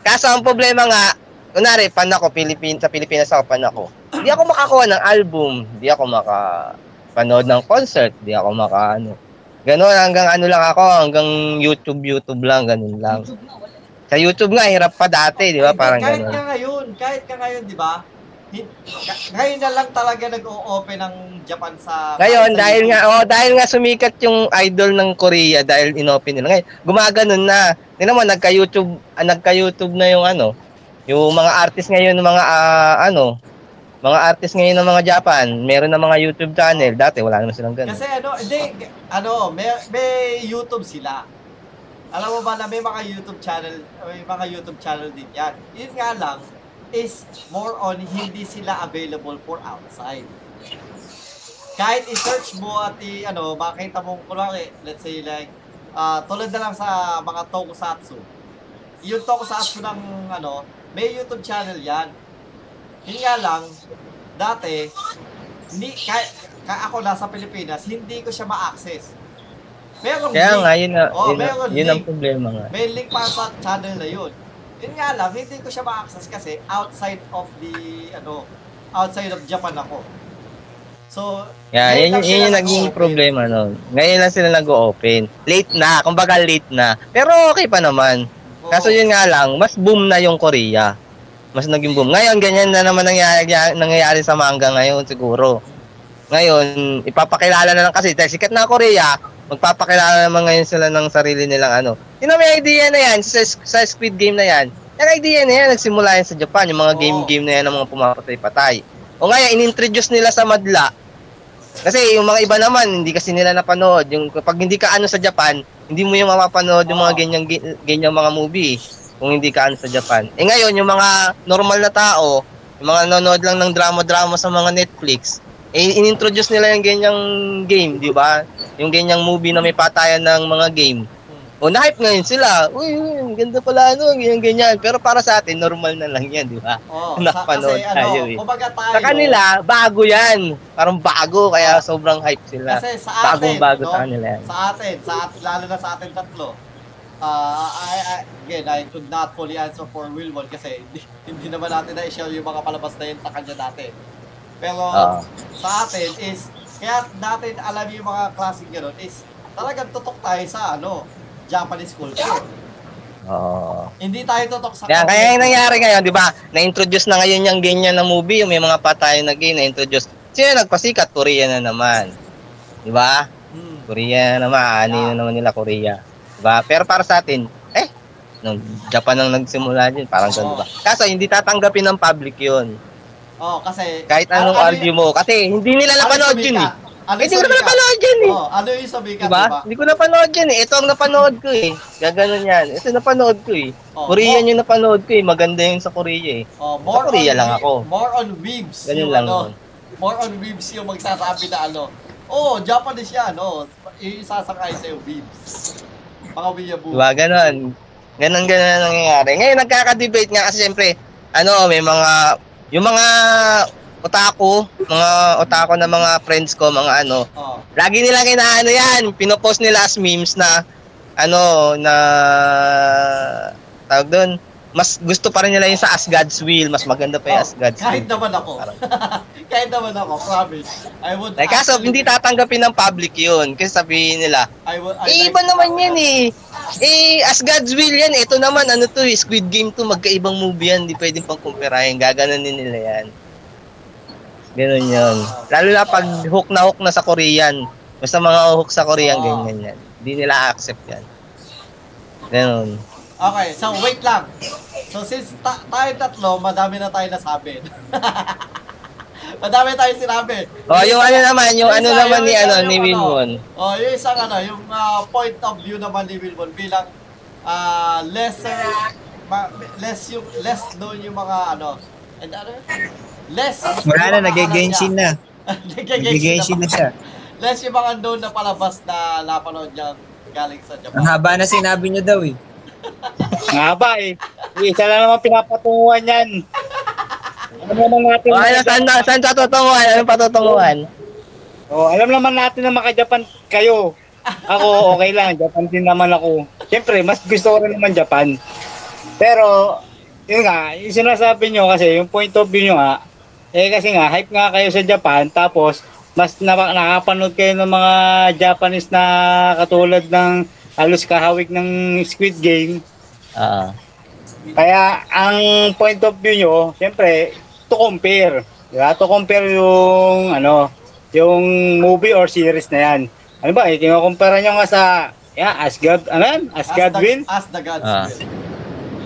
kaso ang problema nga, kunwari, fan ako, Pilipin, sa Pilipinas ako, fan ako. Hindi ako makakuha ng album. Hindi ako makapanood ng concert. Hindi ako maka, ano. Ganon, hanggang ano lang ako, hanggang YouTube, YouTube lang, ganun lang. YouTube nga, wala. Sa YouTube nga, hirap pa dati, di ba? Parang kahit gano'n. nga ngayon, kahit nga ngayon, di ba? Ka- Ngayon na lang talaga nag-o-open ng Japan sa... Ngayon, sa dahil YouTube. nga, oh, dahil nga sumikat yung idol ng Korea dahil inopen nila. Ngayon, gumaganon na. Tingnan mo, nagka-YouTube, ah, nagka-YouTube na yung ano, yung mga artist ngayon ng mga, ah, ano, mga artist ngayon ng mga Japan, meron na mga YouTube channel. Dati, wala naman silang ganun. Kasi ano, hindi, ano, may, may YouTube sila. Alam mo ba na may mga YouTube channel, may mga YouTube channel din yan. Yun nga lang, is more on hindi sila available for outside. Kahit i-search mo at i, ano, makita mo, kunwari, let's say like, ah tulad na lang sa mga tokusatsu. Yung tokusatsu ng, ano, may YouTube channel yan. Yun nga lang, dati, hindi, kahit, ka ako nasa Pilipinas, hindi ko siya ma-access. Merong Kaya link. nga, yun, na, Oo, yun, na- meron yun ang problema nga. May link para sa channel na yun. Yun nga lang, hindi ko siya ma-access kasi outside of the, ano, outside of Japan ako. So, Yeah, yun, yun, sila yung naging nag-o-open. problema noon. Ngayon lang sila nag-open. Late na, kumbaga late na. Pero okay pa naman. Kaso yun nga lang, mas boom na yung Korea. Mas naging boom. Ngayon, ganyan na naman nangyayari, nangyayari sa manga ngayon siguro. Ngayon, ipapakilala na lang kasi dahil sikat na Korea, magpapakilala naman ngayon sila ng sarili nilang ano. Yun ang may idea na yan, sa, sa Squid Game na yan. Yung idea na yan, nagsimula yan sa Japan, yung mga game-game na yan ng mga pumapatay-patay. O ngayon, inintroduce nila sa madla. Kasi yung mga iba naman, hindi kasi nila napanood. Yung kapag hindi ka ano sa Japan, hindi mo yung mapapanood yung mga ganyang ganyang mga movie kung hindi ka ano sa Japan. Eh ngayon, yung mga normal na tao, yung mga nanonood lang ng drama-drama sa mga Netflix, eh inintroduce nila yung ganyang game, di ba? Yung ganyang movie na may patayan ng mga game. O na-hype ngayon sila. Uy, uy, ganda pala ano, ganyan ganyan. Pero para sa atin, normal na lang yan, di ba? Oo, sa, Napanood kasi ano, tayo eh. kumbaga tayo, Sa kanila, bago yan. Parang bago, kaya sobrang hype sila. kasi sa atin, Bagong bago no, sa kanila yan. sa atin, sa at, lalo na sa atin tatlo, uh, I, I, again, I could not fully answer for Wilwon kasi hindi, hindi naman natin na-share yung mga palabas na yun sa kanya dati. Pero Oo. sa atin is, kaya natin alam yung mga klaseng gano'n is talagang tutok tayo sa ano, Japanese culture. Oo. Hindi tayo totok sa Kaya, kaya yung nangyari ngayon, di ba? Na-introduce na ngayon yung ganyan na movie, yung may mga patay na gay na-introduce. Sino nagpasikat? Korea na naman. Di ba? Hmm. Korea na naman, ani na naman nila Korea. Di ba? Pero para sa atin, eh, nung Japan ang nagsimula din, parang ganun ba? Kaso hindi tatanggapin ng public yun. Oh, kasi Kahit anong ano argue mo. Kasi hindi nila ano napanood yun eh. Ano Eh, yung hindi ko na napanood yun eh. Oh, ano yung sumikat, Diba? diba? Hindi ko napanood yun eh. Ito ang napanood ko eh. Gaganon yan. Ito napanood ko eh. Oh, Korean more, yung napanood ko eh. Maganda yung sa Korea eh. oh, more Sa Korea on, lang ako. More on weebs. Ganun yung lang ano, yun. More on weebs yung magsasabi na ano. Oh, Japanese yan, oh. Isasakay sa'yo, weebs. Mga weeaboo. Diba? Ganon. Ganon, ganon ang nangyayari. Ngayon, nagkaka-debate nga kasi siyempre, ano, may mga, yung mga otaku, mga otaku na mga friends ko, mga ano, Oh. lagi nilang inaano yan, pinopost nila as memes na, ano, na, tawag doon, mas gusto pa rin nila yung sa As God's Will, mas maganda pa yung Oh, As God's kahit Will. naman ako. Kahit naman ako, promise. I would Eh, kaso actually- hindi tatanggapin ng public yun, kasi sabihin nila, I would, I Eh, like iba naman yan eh. Eh, as God's will yan. Ito naman, ano to eh, Squid Game to, magkaibang movie yan. Hindi pwedeng pang kumpirahin. Gaganunin nila yan. Ganun yun. Lalo na pag hook na hook na sa Korean. Basta mga hook sa Korean, Oo. ganyan yan. Hindi nila accept yan. Ganun. Okay, so wait lang. So since ta- tayo tatlo, madami na tayo nasabi. madami tayo sinabi. Oh, yung ano naman, yung ano isa- naman ni isa- ano yung ni Wilmon. Oh, yung isang ano, yung ah, point of view naman ni Wilmon bilang ah, lesser ma- less yung less known yung mga ano and ano less Wala na, nag-genshin na. Nag-genshin na. na siya. Less yung mga known na palabas na napanood niya galing sa Japan. Ang haba na sinabi niya daw eh. Nga ba eh. Isa lang naman pinapatunguhan yan. Alam naman natin Oh, ano, saan, na- saan patutunguhan? Anong patutunguhan? Oh, alam naman natin na maka-Japan kayo. Ako, okay lang. Japan din naman ako. Siyempre, mas gusto ko rin naman Japan. Pero, yun nga, yung sinasabi nyo kasi, yung point of view nyo nga, eh kasi nga, hype nga kayo sa Japan, tapos, mas na, nakapanood kayo ng mga Japanese na katulad ng halos kahawig ng Squid Game. Ah. Kaya, ang point of view nyo, siyempre, to compare. Di ba? To compare yung, ano, yung movie or series na yan. Ano ba, eh, kinukumpara nyo nga sa, yeah, as God, ano yan? As, As God the, will? As the God's Ah. will.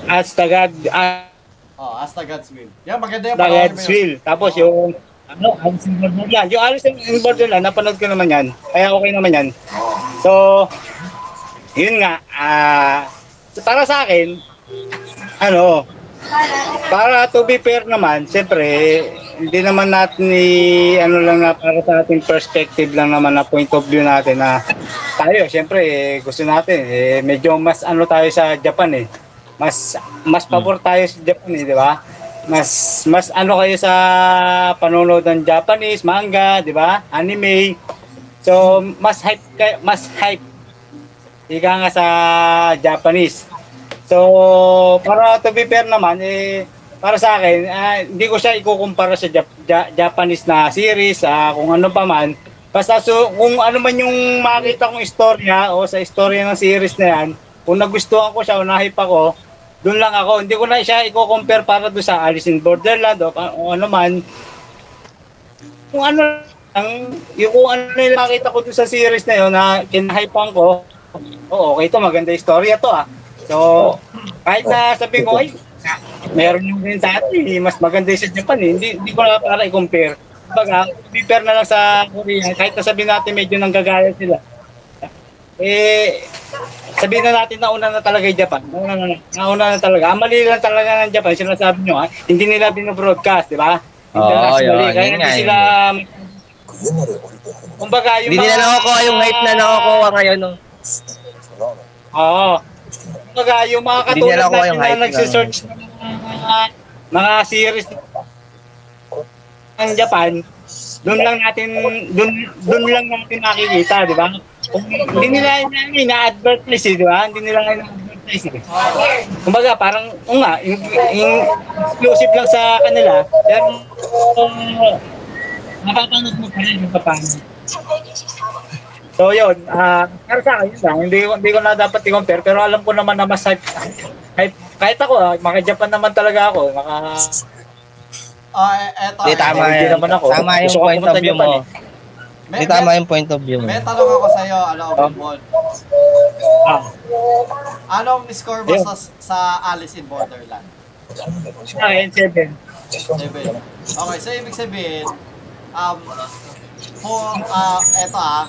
As the God, as Oh, as the God's will. Yan, maganda yung the God's will. Tapos Oo. yung, ano, Alice in Borderland. Yung Alice in Borderland, napanood ko naman yan. Kaya okay naman yan. So, yun nga, ah, para sa akin, ano, para to be fair naman, siyempre, hindi naman natin i, ano lang na para sa ating perspective lang naman na point of view natin na tayo, siyempre, eh, gusto natin, eh, medyo mas ano tayo sa Japan eh. Mas, mas pabor tayo sa Japan eh, di ba? Mas, mas ano kayo sa panonood ng Japanese, manga, di ba? Anime. So, mas hype, kayo, mas hype ika nga sa Japanese. So, para to be fair naman, eh, para sa akin, ah, hindi ko siya ikukumpara sa Jap- Ja- Japanese na series, ah, kung ano pa man. Basta so, kung ano man yung makita kong istorya o sa istorya ng series na yan, kung nagustuhan ko siya o nahype ako, doon lang ako. Hindi ko na siya i-compare para doon sa Alice in Borderland o, o ano man. Kung ano ang yung kung ano yung nakita ko doon sa series na yun na kinahypan ko, oo, okay to, maganda istorya to ah. So, kahit na sabihin ko, ay, meron yung rin dati, mas maganda yung sa Japan eh. Hindi, hindi ko na para i-compare. Baga, compare na lang sa Korea, kahit na sabihin natin medyo nanggagaya sila. Eh, sabihin na natin na una na talaga yung Japan. Nauna na, nauna na talaga. Ang mali lang talaga ng Japan, sinasabi nyo ha, hindi nila binobroadcast, di ba? Oo, Internationally. yun, Kaya hindi yun. sila... Kumbaga, yung Hindi nila mga- nakukuha yung hype na nakukuha ngayon nung Oo. Kumbaga, yung mga katulad nila nakuha natin yung na nagsisearch ng mga, mga series ng Japan, doon lang natin doon doon lang natin makikita, di ba? Kung hindi nila ina- ina-advertise, eh, di ba? Hindi nila ina-advertise. Eh. Kumbaga, parang, o nga, yung, yung exclusive lang sa kanila, pero um, napapanood mo pa rin yung paano. So yun, ah para sa akin yun lang, hindi ko hindi ko na dapat i-compare pero alam ko naman na mas hype, hype kahit ako, ah, maka-Japan naman talaga ako, maka eh, eto. Hindi, tama hindi naman ako. Tama yung Gusto point of view Japan mo. eh. May, Hindi tama yung point of view may tanong ako sa'yo, ano, Obimon. Ah, Anong score mo Ayun. sa, sa Alice in Borderland? akin, seven. Seven. Okay, so ibig sabihin, um, for, uh, eto ah,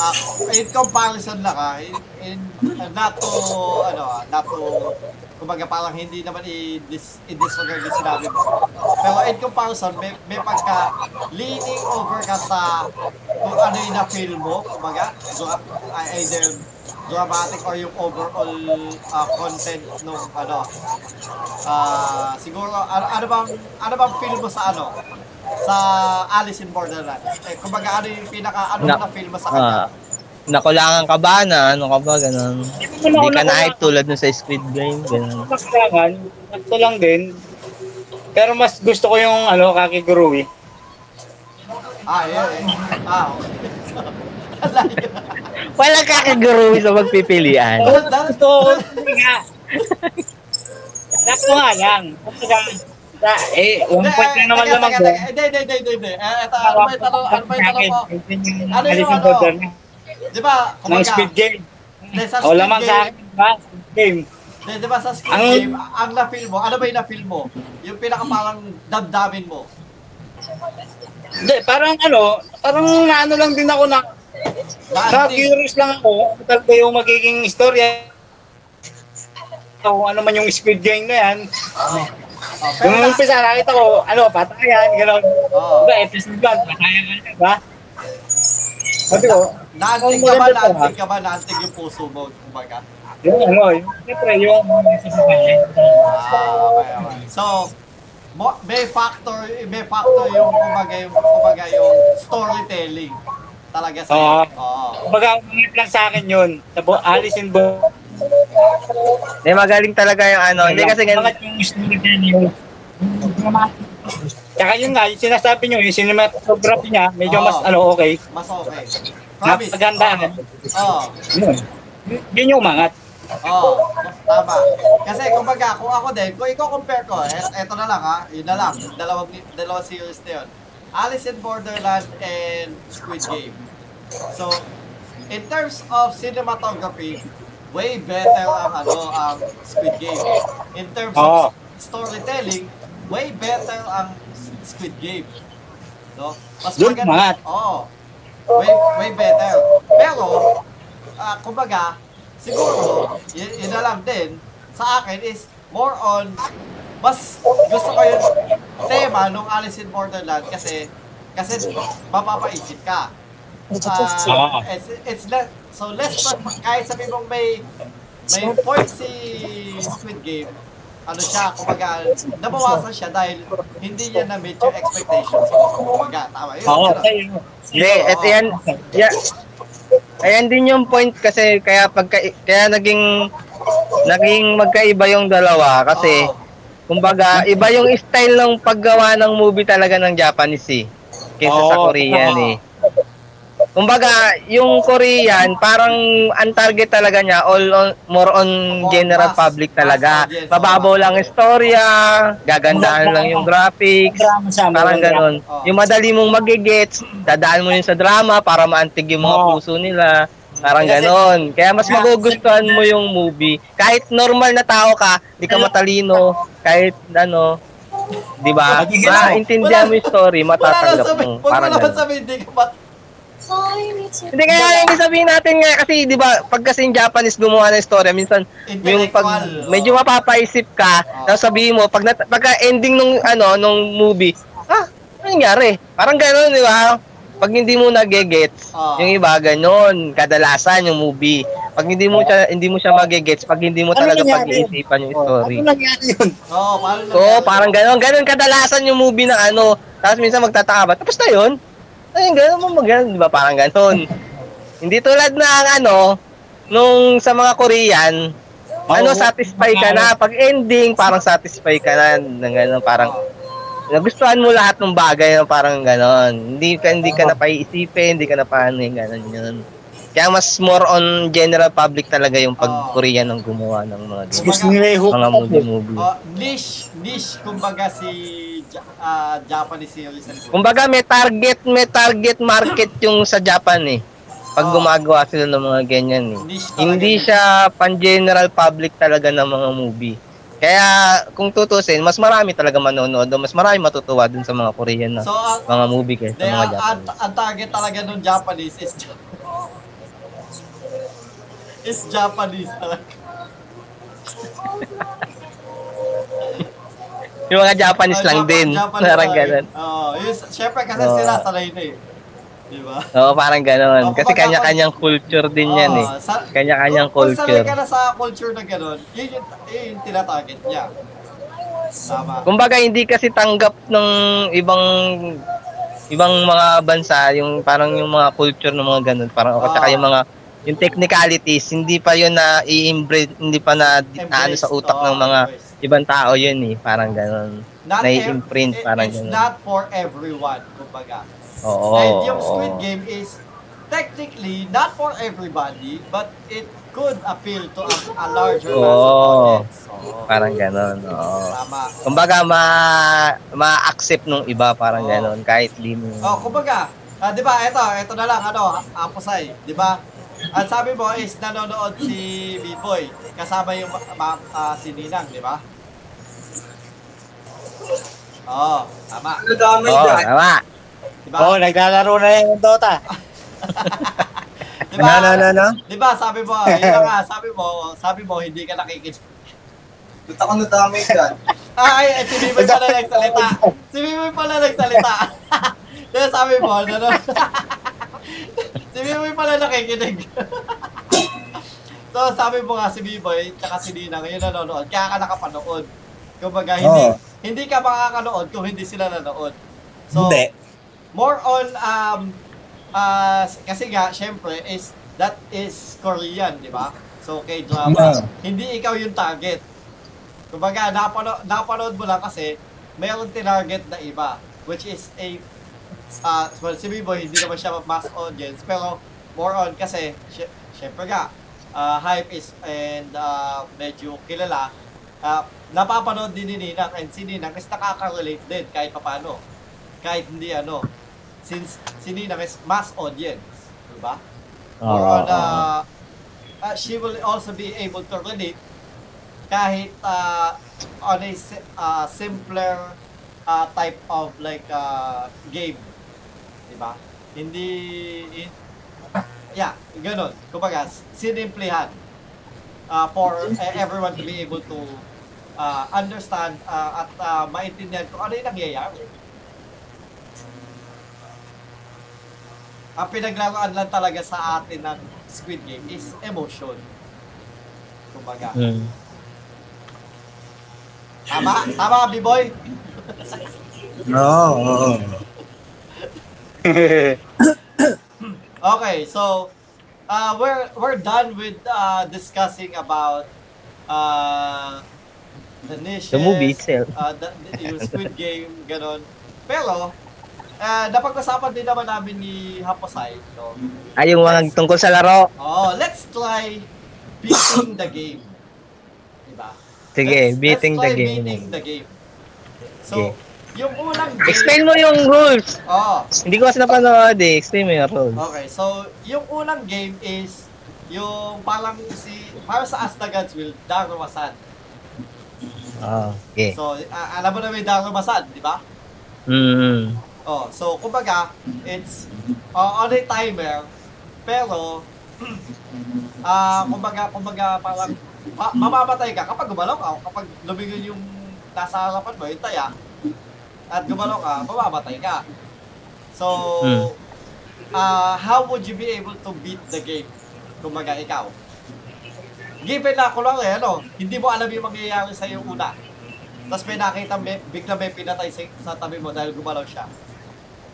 uh, in comparison lang ah, in, in, uh, not to, ano ah, not to, kumbaga parang hindi naman i-dis, i-disregard yung sinabi mo. Pero in comparison, may, may pagka leaning over ka sa kung ano yung na-feel mo, kumbaga, uh, either dramatic or yung overall uh, content nung ano, Ah, siguro ano, ano bang ano bang feel mo sa ano? Sa Alice in Borderland. Eh kumbaga ano yung pinaka ano Na- na feel mo sa kanya? Ah, nakulangan ka ba na ano ka ba ganun? Hindi ka na hype tulad nun sa Squid Game, ganun. Kailangan, ito lang din. Pero mas gusto ko yung ano, Kakigurui. Ah, yun eh. Ah, okay. Walang kakagurui sa magpipilian. Ko, hindi nga. Sakto nga lang. Sa- eh, one point lang naman ko. teka. Hindi, hindi, hindi, hindi. Eh, eto, ano ba yung tanong, ano ba yung tanong mo? Ano yung ano? Di ba, Ng Squid Game. Hindi, sa O Squid lamang sa Game, akin, ba? Squid Game. Hindi, di ba sa Squid Ang- Game, ang na-feel mo, ano ba yung na-feel mo? Yung pinaka parang damdamin mo. Hindi, parang ano, parang naano lang din ako na, sa curious lang ako, talaga yung magiging istorya. Kung ano man yung Squid Game na yan. Oh, pero Yung umpisa, nakita ko, ano, patayan, gano'n. oh, Diba, episode 1, patayan ka, diba? Sabi ko, naantig Ang ka ba, naantig ka ba, naantig yung puso mo, kumbaga? yung ano, yung, siyempre, yung. Ah, okay, okay. So, mo, may factor, may factor yung kumbaga yung, kumbaga yung storytelling talaga sa Oo. Oo. Kumbaga, umangat lang sa akin yun. Sa Bo- Alice in Bo... Hindi, magaling talaga yung ano. Hindi kasi ganun. Umangat yung storytelling. Tsaka yun nga, yung sinasabi nyo, yung cinematography niya, medyo Oo. mas ano, okay. Mas okay. Promise. Napagandaan. Oo. Yun. Yun yung umangat. Oo. Tama. Kasi kumbaga, kung ako din, kung i-compare ko, et, eto na lang ha, yun na lang, dalawang, dalawang series na yun. Alice in Borderland and Squid Game. So, in terms of cinematography, way better ang ano ang Squid Game. In terms Oo. of storytelling, way better ang Squid Game. No? Mas Yun, maganda. Oo. Way, way better. Pero, ah, kumbaga, siguro, yun, yun na lang din, sa akin is more on, mas gusto ko yung tema nung Alice in Borderland kasi, kasi mapapaisip ka. Oo. it's, it's less, so less kahit sabi mong may, may point si Squid Game, ano siya, kumbaga, nabawasan siya dahil hindi niya na-meet yung expectations mo. Kumbaga, tama yun. Oo, okay. Hindi, at yan, yan, ayan din yung point kasi kaya pagka, kaya naging, naging magkaiba yung dalawa kasi, Oo. kumbaga, iba yung style ng paggawa ng movie talaga ng Japanese eh. Kaysa sa Oo, Korean eh. Kumbaga, yung Korean, parang ang target talaga niya, all on, more on general public talaga. Mababaw lang istorya, gagandahan lang yung graphics, parang ganun. Oo. Yung madali mong magigets, dadaan mo yun sa drama para maantig yung mga Oo. puso nila. Parang ganon. Kaya mas magugustuhan mo yung movie. Kahit normal na tao ka, di ka matalino, kahit ano, di ba? Maintindihan wala- mo yung story, Wala matatanggap sabi, mo. huwag mo Parang naman ganon. sabihin, hindi ka mat... Hindi kaya yung sabihin natin nga kasi 'di ba pag kasi yung Japanese gumawa ng istorya minsan yung pag medyo mapapaisip ka Oo. tapos sabihin mo pag nat- pagka ending nung ano nung movie ah ano nangyari parang gano'n di ba pag hindi mo nagegets Oo. yung iba gano'n kadalasan yung movie pag hindi mo siya hindi mo siya magegets pag hindi mo Ano talaga pag-iisipan yung Oh, story Ano nangyari yun? Oo, nangyari? parang gano'n. Gano'n kadalasan yung movie ng ano. Tapos minsan magtataka ba, tapos na yun? Ay, gano'n mo mag di ba? Parang gano'n. Hindi tulad na ang ano, nung sa mga Korean, ano, Oo. satisfy ka na. Pag ending, parang satisfy ka na. Ng gano'n, parang, nagustuhan mo lahat ng bagay na parang ganon. Hindi ka hindi ka na paiisipin, hindi ka na paano yung ganon yun. Kaya mas more on general public talaga yung pag Oo. Korean ng gumawa ng mga ganun. gusto nila i-hook mga up, movie movie. Oh, niche, niche, kumbaga si ah, Japanese series. Kumbaga may target, may target market yung sa Japan eh. Pag Oo. gumagawa sila ng mga ganyan eh. Hindi siya pan-general public talaga ng mga movie. Kaya kung tutusin, mas marami talaga manonood o mas marami matutuwa dun sa mga Korean na So, ang, mga movie kaysa de, sa mga ang, Japanese. ang target talaga ng Japanese is Japanese. Is Japanese talaga. Yung mga Japanese Ah, lang Jap- din. Japanese Parang ganun. Oo, yun, syempre kasi Oo. sila sanay na eh. Di ba? Oo, parang ganun. Oo, Kasi kanya-kanyang culture din yan eh. Sa- Kanya-kanyang kung, Kung sanay culture. ka na sa culture na gano'n, yun yung, yun yung tinatarget niya. Tama. Kumbaga hindi kasi tanggap ng ibang ibang mga bansa yung parang yung mga culture ng mga ganun parang o saka Ah. yung mga yung technicalities hindi pa yun na i-embrace hindi pa na ano sa utak ng mga ibang tao yun eh parang ganun Not nai-imprint, ev- parang It's ganun. not for everyone, kumbaga. oo And yung. Squid Game is technically not for everybody, but it could appeal to a, a larger mass of audience. Parang ganun oo Tama. kumbaga ma ma-accept nung iba parang Oo. ganun kahit di mo Oh, kumbaga, ah, 'di ba? Ito, ito na lang ano, Apusay, 'di ba? Ang sabi mo is nanonood si B-Boy kasama yung ma- ma- ah, si Ninang, 'di ba? Oo, tama. oo tama 'Di ba? Oo, naglalaro na yung Dota. 'Di Ano, ano, ano, ano? 'Di ba? Sabi mo, yun na nga, sabi mo, sabi mo hindi ka nakikinig. Ba't ako nadamay dyan? Ay, ay, si Biboy pala nagsalita. Si Biboy pala nagsalita. Kaya sabi mo, ano, no? Si Biboy pala nakikinig. so, sabi mo nga si Biboy, tsaka si Ninang, yun nanonood, kaya ka nakapanood. Kumbaga, hindi, Oo. hindi ka makakanood kung hindi sila nanood. So, Hindi. more on, um, uh, kasi nga, syempre, is, that is Korean, di ba? So, kay drama, hindi ikaw yung target. Kumbaga, napano, napanood mo lang kasi mayroong tinarget na iba, which is a, uh, well, si Biboy, hindi naman siya mass audience, pero more on kasi, sy- syempre nga, uh, hype is, and uh, medyo kilala, uh, napapanood din ni Ninang, and si Ninang is nakaka-relate din kahit papano. Kahit hindi ano, since si Ninang is mass audience, di ba? More Oo, on, uh, uh, she will also be able to relate kahit uh, on a uh, simpler uh, type of like uh, game. Di ba? Hindi, in- yeah, ganun. Kumbaga, sinimplihan uh, for uh, everyone to be able to uh, understand uh, at uh, maintindihan kung ano yung nangyayari. Ang pinaglaruan lang talaga sa atin ng Squid Game is emotion. Kumbaga. Mm. Tama? Tama, B-boy? Oo. Okay, so uh, we're we're done with uh, discussing about uh, the niches, The movie itself. uh, the, the- yung Squid Game, ganon. Pero, uh, napag-usapan din naman namin ni Haposay, no? ay yung mga tungkol sa laro Oh, let's try beating the game. Sige Let's- beating let's the game beating the game. So, Okay. yung unang game... explain mo yung rules Oh, hindi ko kasi napanood eh explain mo yung rules Okay, so yung unang game is yung parang si para sa As the Gods Will, Darumasan. Ah, okay So, a- alam mo na may Darumasan, di ba? mm Oh, so kumbaga, it's uh, on a timer, pero ah kumbaga, kumbaga parang ma- mamamatay ka kapag gumalaw ka, kapag lumingon yung nasa harapan mo, yung taya, at gumalaw ka, mamamatay ka. So, Hmm. ah how would you be able to beat the game? Kumbaga, ikaw. Given na eh, ano, hindi mo alam yung mangyayari sa iyo una. Tapos may nakita, may, bigla may pinatay sa, sa tabi mo dahil gumalaw siya.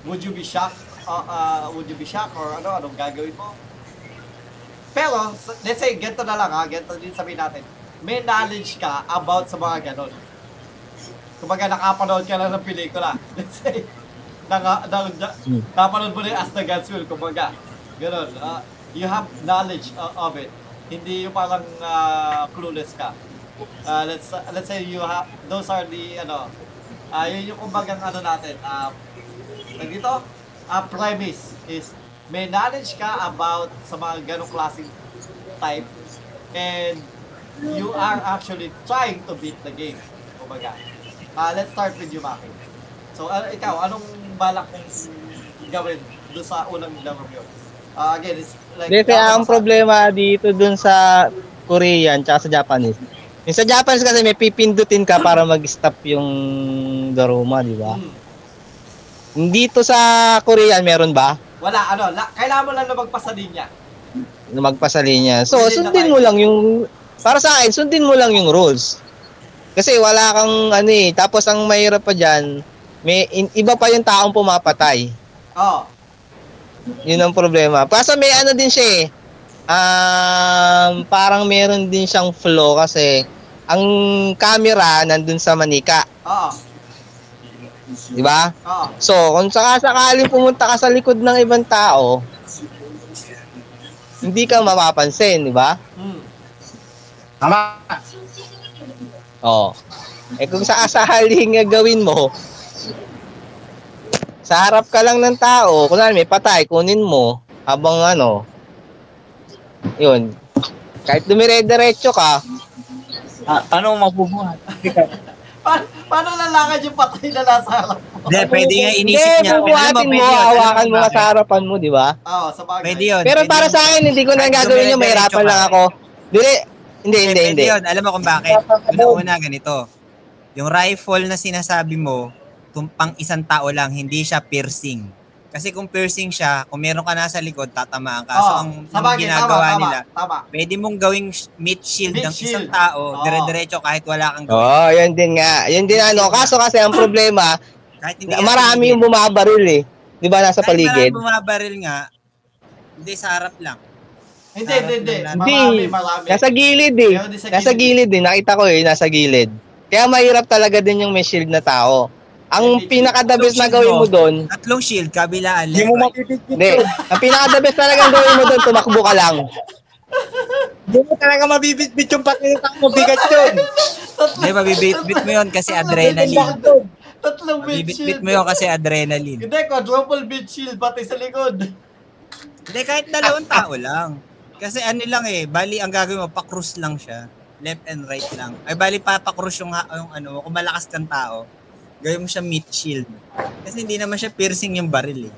Would you be shocked? Uh, uh, would you be shocked or ano, anong gagawin mo? Pero, let's say, ganito na lang ha, ganito din sabihin natin. May knowledge ka about sa mga ganon. kumbaga nakapanood ka lang ng pelikula. Let's say, naka, na, na, napanood mo yung As the Gods Will, kumbaga. Ganun. ah, you have knowledge uh, of it. Hindi yung parang ah, clueless ka. Ah, let's let's say you have those are the ano ah yun yung kumbagang ano natin uh, dito a premise is may knowledge ka about sa mga ganong klaseng type and you are actually trying to beat the game kumbaga ah let's start with you Maki so ah, ikaw anong balak mong gawin doon sa unang laro yun Ah, again it's like Kasi ang problema dito dun sa Korean tsaka sa Japanese. Yung sa Japanese kasi may pipindutin ka para mag-stop yung Daruma, di ba? Hmm. Dito sa Korean meron ba? Wala ano la, kailangan mo lang na magpasa linya Na magpasa linya. So, Pwede sundin mo lang yung para sa akin, sundin mo lang yung rules. Kasi wala kang ano eh, tapos ang mahirap pa diyan, may in- iba pa yung taong pumapatay. oh Yun ang problema. Kaso may ano din siya eh. Um, parang meron din siyang flow kasi ang camera nandun sa manika, oo di ba? So, kung sakasakaling pumunta ka sa likod ng ibang tao, hindi ka mapapansin, di ba? hmm. Tama. Oo. Eh kung sakasakaling nga gawin mo, sa harap ka lang ng tao, kunwari may patay, kunin mo, habang ano, yun, kahit dumire-diretso ka, Ah, paano mabubuhat? Pa- paano lalakad yung patay na nasa harap mo? Hindi, pwede nga inisip hindi, niya. Alam bubuhatin mo, hawakan mo nga sa harapan mo, di ba? Oo, sa bagay. Pwede yun. Pero pwede para yun. sa akin, hindi ko na Kahit gagawin yun, mahirapan lang ako. Dili, hindi, hindi, Pwede hindi. yun. Alam mo kung bakit? Una-una ganito. Yung rifle na sinasabi mo, tumpang isang tao lang, hindi siya piercing. Kasi kung piercing siya, kung meron ka nasa likod, tatamaan ka. so, Oo, ang, ang ginagawa tama, tama, nila, tama. pwede mong gawing meat shield Meat ng isang shield. tao, Oo. dire-diretso kahit wala kang Oo, oh, yun din nga. Yun din ano. Kaso kasi ang problema, Kahit hindi marami yung bumabaril eh. Di ba nasa Kahit paligid? marami bumabaril nga, hindi sa harap lang. Hindi, hindi, hindi. Marami, marami. Nasa gilid eh. Meron din sa Nasa gilid eh. Nakita ko eh, nasa gilid. Kaya mahirap talaga din yung may shield na tao. Ang pinaka-the best na gawin mo. doon, Tatlong shield, kabilaan. Hindi left, mo right. mapipigpit hindi. Ang pinaka-the best talaga gawin mo doon, tumakbo ka lang. Hindi mo talaga mabibitbit yung patitak mo. Bigat yun. Hindi, mabibitbit mo yun kasi adrenaline. Tatlong mid Mabibitbit shield. mo yun kasi adrenaline. Hindi, quadruple mid shield, pati sa likod. Hindi, kahit dalawang tao lang. Kasi ano lang eh, bali ang gagawin mo, pa-cruise lang siya. Left and right lang. Ay, bali pa pa-cruise yung, ha- yung ano, kung malakas kang tao, gawin mo siya meat shield. Kasi hindi naman siya piercing yung baril eh.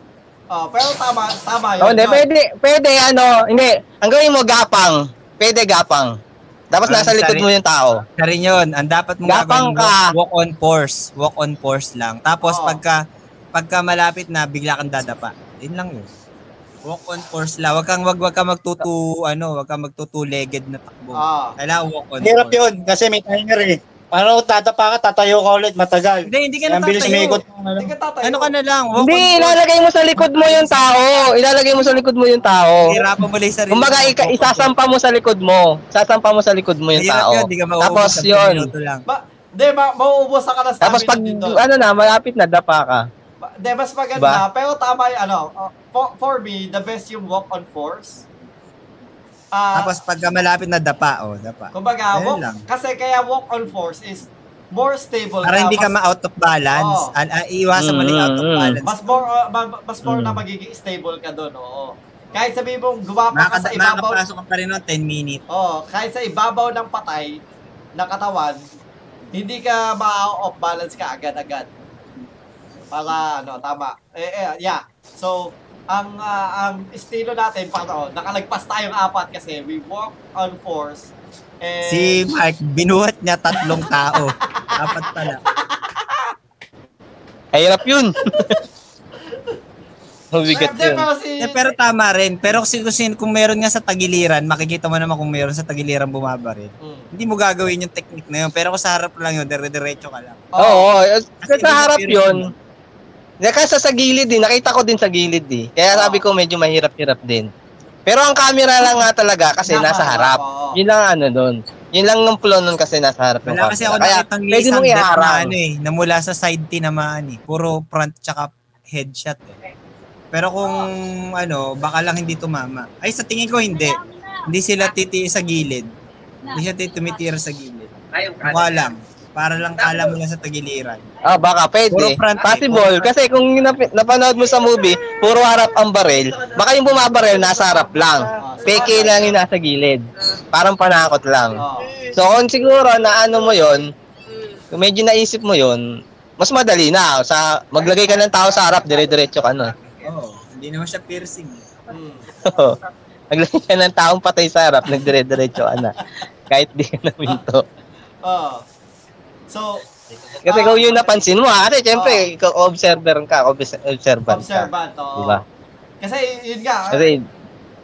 Oh, pero tama, tama yun. Oh, hindi, pwede, pwede, ano, hindi. Ang gawin mo, gapang. Pwede gapang. Tapos Ah, nasa likod mo yung tao. Isa rin yun. Ang dapat mong Gapang gagawin, ka. walk, walk on force. Walk on force lang. Tapos Oo. pagka pagka malapit na, bigla kang dadapa. Yun lang yun. Walk on force lang. Wag kang wag, wag kang magtutu ano, wag kang magtutu-legged na takbo. Ah. Kailangan walk on Hirap force. yun. Kasi may timer eh. Kung tatapa ka, tatayo ka ulit, matagal. Hindi, hindi ka na Ang bilis tatayo. umikot. ano. Hindi ka tatayo. Ano ka na lang? Walk Hindi, on ilalagay mo sa likod mo yung tao. Ilalagay mo sa likod mo yung tao. Hirapan mo lang yung sarili. Kumbaga, mo. ika- isasampa mo sa likod mo. Sasampa mo sa likod mo yung tao. yun, di ka mauubos Tapos sa yun. minuto lang. Ba, hindi, ma- mauubos ka na sa Tapos pag, ano na, malapit na, dapa ka. Hindi, mas maganda. Diba? Pero tama yung ano. uh, for, for me, the best yung walk on force. Ah, Tapos pagka malapit na dapa, oh, dapa. kumbaga, Ayun walk, lang. kasi kaya walk on force is more stable Para hindi ka mas, ma-out of balance. Oo. Al- ah, iiwasan mo lang yung out of Mm, mm, balance. mas more, uh, ma- mas more Mm. na magiging stable ka doon, oo. Kahit sabihin mong gumapa ka sa ibabaw, makakapasok ka pa rin ng 10 minutes. oh, kahit sa ibabaw ng patay na katawan, hindi ka ma-off balance ka agad-agad. Para ano, tama. Eh, eh yeah. So, ang ah, ang estilo natin para oh, nakalagpas tayong apat kasi we walk on force and Si Mark, binuhat niya tatlong tao. Apat pala. Hirap yun. Mabigat yun. pero si, Eh, pero tama rin. Pero kasi kung, kung meron nga sa tagiliran, makikita mo naman kung meron sa tagiliran bumabaril. Mm. Hindi mo gagawin yung technique na yun. Pero kung sa harap lang yun, dire-diretso ka lang. Oh, Oo, Kasi kasi hindi sa harap na- yun. Kasi sa gilid din, nakita ko din sa gilid eh. Kaya sabi ko medyo mahirap-hirap din. Pero ang camera lang nga talaga kasi nasa harap. oo. Yun lang ano doon. Yun lang ng flow nun kasi nasa harap ng Wala kasi ako camera. Kaya nakitang pwede isang mong death na iharang. ano eh, na mula sa side tinamaan eh. Puro front tsaka headshot eh. Pero kung ano, baka lang hindi tumama. Ay, sa tingin ko hindi. Hindi sila titiis sa gilid. Hindi siya tumitira sa gilid. Mukha lang. Para lang kala mo lang sa tagiliran. Ah, baka pwede. Puro front Possible. front. Kasi kung nap- napanood mo sa movie, puro harap ang barel. Baka yung bumabarel, nasa harap lang. Peke lang yung nasa gilid. Parang panakot lang. Oh. So, kung siguro na ano mo yon kung medyo naisip mo yon mas madali na. Sa, maglagay ka ng tao sa harap, dire-diretso ka na. Oo. hindi naman siya piercing. Hmm. maglagay ka ng taong patay sa harap, nagdire-diretso ka na. Kahit di ka naminto. Oh. So, Kasi Ah. kung yun napansin mo, ha? Kasi syempre, ikaw observer ka, obs- observant ka. observant. Oh. Diba? Kasi yun nga, Kasi,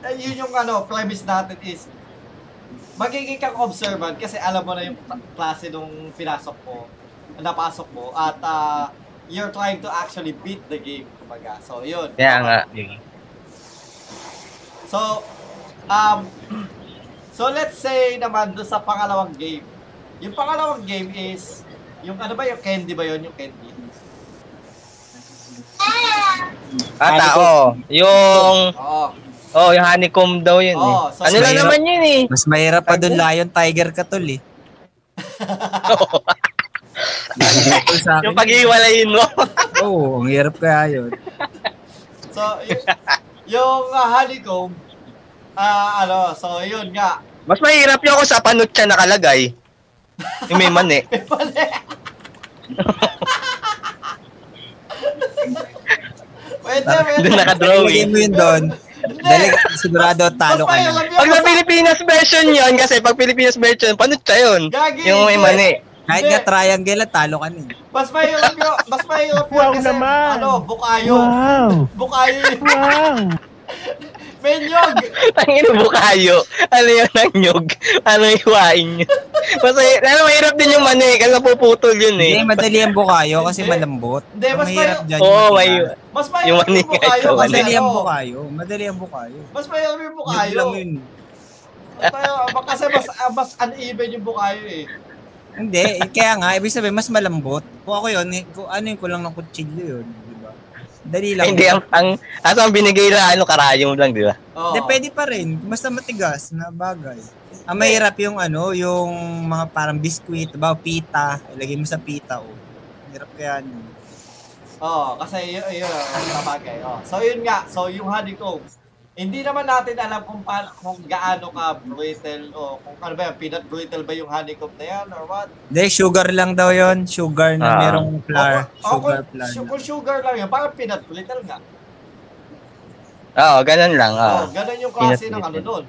eh, yun yung ano, premise natin is magiging kang observant kasi alam mo na yung klase nung pinasok mo, napasok mo, at ah, you're trying to actually beat the game, kumbaga. So, yun. kaya nga. So, um, so let's say naman doon sa pangalawang game. Yung pangalawang game is, yung ano ba yung candy ba yun? Yung candy? Ata, oh. Yung, Oo. oh, yung honeycomb daw yun eh. Oo, so ano lang mahirap. naman yun eh. Mas mahirap pa doon lion tiger ka tol eh. Tol sa akin. yung pag-iwalayin mo. Oo, ang hirap kaya yun. So, y- yung uh, honeycomb, ah ano, so yun nga. Mas mahirap yun kung sa panot siya nakalagay. Yung may mani. Pwede. Pwede, pwede. Doon nakadrawing. mo yun doon. Dali, sigurado talo ka na. Pag sa Pilipinas version yun, kasi pag Pilipinas version, panot siya yun. Gagi, Yung may mani. Kahit nga triangle, talo ka na. Mas mahirap yun, mas mahirap yun Wow kasi, naman. ano, bukayo. Wow! Bukayo yun. Wow! Menyog. Tangin bukayo. Ano yun ang nyog? Ano yung iwain nyo? Mas ano, mahirap din yung mani, kasi napuputol yun Hindi, eh. madali ang bukayo kasi Hindi. malambot. Hindi, Ang mas mahirap may- dyan Oo, yung may... Mas Yung mahirap mani yung bukayo ito, kasi, Madali ang ano, bukayo. Madali ang bukayo. Mas mahirap yung Yun bukayo. lang yun. Mas mahirap- kasi mas, ah, mas uneven yung bukayo eh. Hindi, eh, kaya nga, ibig sabihin, mas malambot. Kung ako yun, eh, kung ano yung kulang ng kutsilyo yun. Dali lang. Hindi, ang, ang, aso ang binigay na ano, karayom lang, di ba? Oo. Hindi, pwede pa rin. Basta matigas na bagay. Ang mahirap yung ano, yung mga parang biskuit, ba, pita. Ilagay mo sa pita, oh. Hirap kaya. Oo, kasi yun, yun, yun bagay. Oh. So yun nga, so yung honeycomb, hindi naman natin alam kung paano, kung gaano ka brittle o kung ano ba yan, peanut brittle ba yung honeycomb na yan or what? Hindi, sugar lang daw yon Sugar na Ah. merong flour. O, o, Sugar kung, flour. su- kung sugar lang yun, parang peanut brittle nga. Oo, ganun lang. Oh, Oh. ganun yung klase Peanut ng ano doon.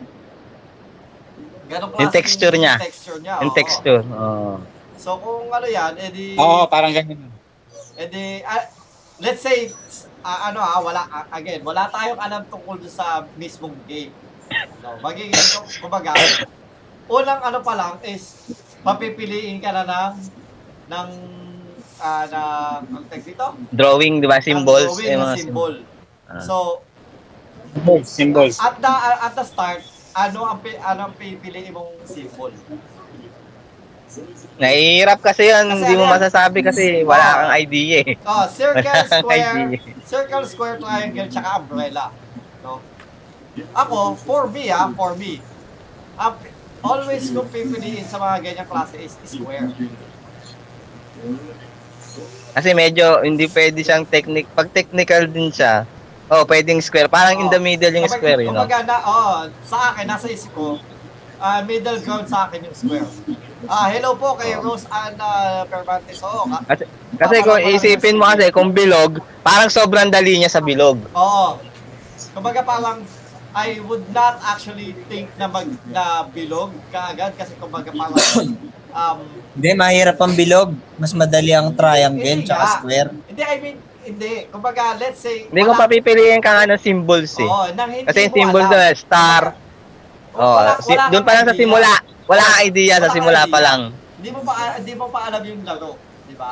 Ganun Yung texture niya. Yung texture niya. Yung oo. texture. Oh. So kung ano yan, edi, Oo, parang ganyan. edi, ah, let's say, ah, ano ah, wala, ah, again, wala tayong alam tungkol sa mismong game. No, magiging, kumbaga, unang ano pa lang is, papipiliin ka na ng, ng, ah, na, ang tag dito? Drawing, di ba? Symbols. Ang drawing eh, symbol. So, Symbols. at the, at the start, ano ang, ano ang pipiliin mong symbol? Nahihirap kasi yan. Kasi Hindi mo ano masasabi kasi wala kang idea eh. Oh, circle, square, idea. circle, square, triangle, tsaka umbrella. No? Ako, for me ah, for me, ah, always kung pipiliin sa mga ganyang klase is square. Kasi medyo hindi pwede siyang technique. Pag technical din siya, oh, pwedeng square. Parang in the Oh. middle yung Kumbaga- square, you know? Kumbaga na, oh, sa akin, nasa isip ko, ah, middle ground sa akin yung square. Ah, hello po kay Rose Ann uh, Permantes. Oo, ka- Kasi, kasi kung isipin mo kasi, kung bilog, parang sobrang dali niya sa bilog. Oo. Kumbaga parang I would not actually think na mag na bilog kaagad kasi kumbaga parang um Hindi, mahirap ang bilog. Mas madali ang triangle Hindi tsaka nga. square. hindi I mean hindi kumbaga let's say Hindi ko papipiliin ka nga ng symbols eh. Oo, nang hindi Kasi yung mo symbol alam. doon, star. Kumbaga, Oh, wala- si, wala doon kang pa lang sa idea. simula. Wala kang idea Wala sa kang simula pa idea. lang. Hindi mo pa hindi mo pa alam yung laro, di ba?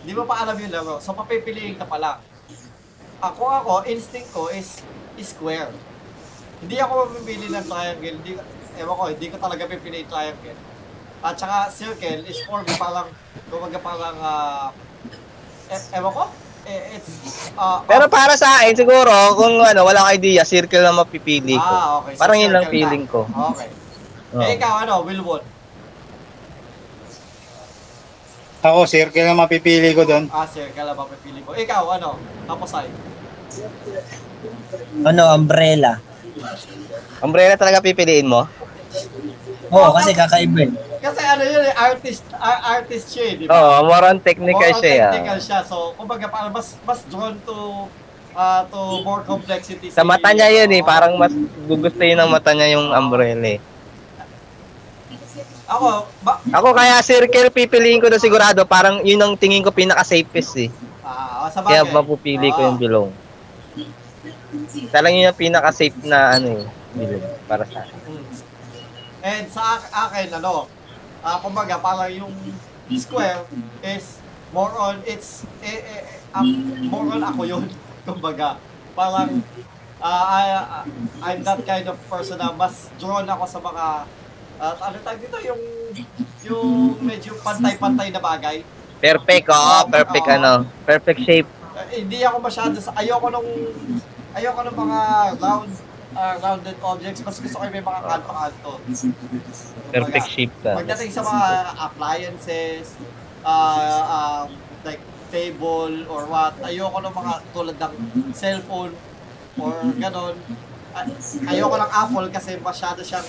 Hindi mo pa alam yung laro. So papipiliin ka pa lang. Ako ako, instinct ko is, is square. Hindi ako mamimili ng triangle. Hindi, ewan ko, hindi ko talaga pipili yung triangle. At saka circle is for me parang, kumbaga parang, ah, eh, ewan ko, eh, it's, ah, Pero para sa akin, siguro, kung ano, walang idea, circle na mapipili ko. ah, okay. So Parang yun lang circle na. feeling ko. Okay. Eh, ikaw, ano, Wilwon? Ako, circle na mapipili ko doon. Ah, circle na mapipili mo. Ikaw, ano, Haposay? Ano, umbrella. Umbrella talaga pipiliin mo? Oo, kasi kakaiba eh. Kasi ano yun eh, artist, ar- artist siya eh, di ba? Oo, more on technical More on siya. technical siya. So, kumbaga parang mas mas drawn to uh, to more complexity. Sa mata niya yun eh, parang mas gugustuhin ng mata niya yung umbrella eh. Ako, ba, Ako kaya circle pipiliin ko na sigurado, parang yun ang tingin ko pinaka-safest eh. ah, sa Kaya bagay. mapupili ko Oo. yung bilong. Talagang yun ang pinaka-safe na ano eh, bilong para sa akin. Mm. And sa ak- akin, ano, ah, kumbaga parang yung square is more on, it's, eh, eh, um, more on ako yun. Kumbaga, parang, ah, I, I'm that kind of person na mas drawn ako sa mga, at ano tag dito, yung, yung medyo pantay-pantay na bagay. Perfect, oo, Oo, perfect oo. ano, perfect shape. Eh, hindi ako masyado sa, ayoko nung, ayoko nung mga round, ah, rounded objects, mas gusto ko may mga kanto-kanto. Perfect shape ka. Pagdating sa mga appliances, uh, um, like table or what, ayoko ng mga tulad ng cellphone or ganon. Ay- Ayoko ng Apple kasi masyado siyang,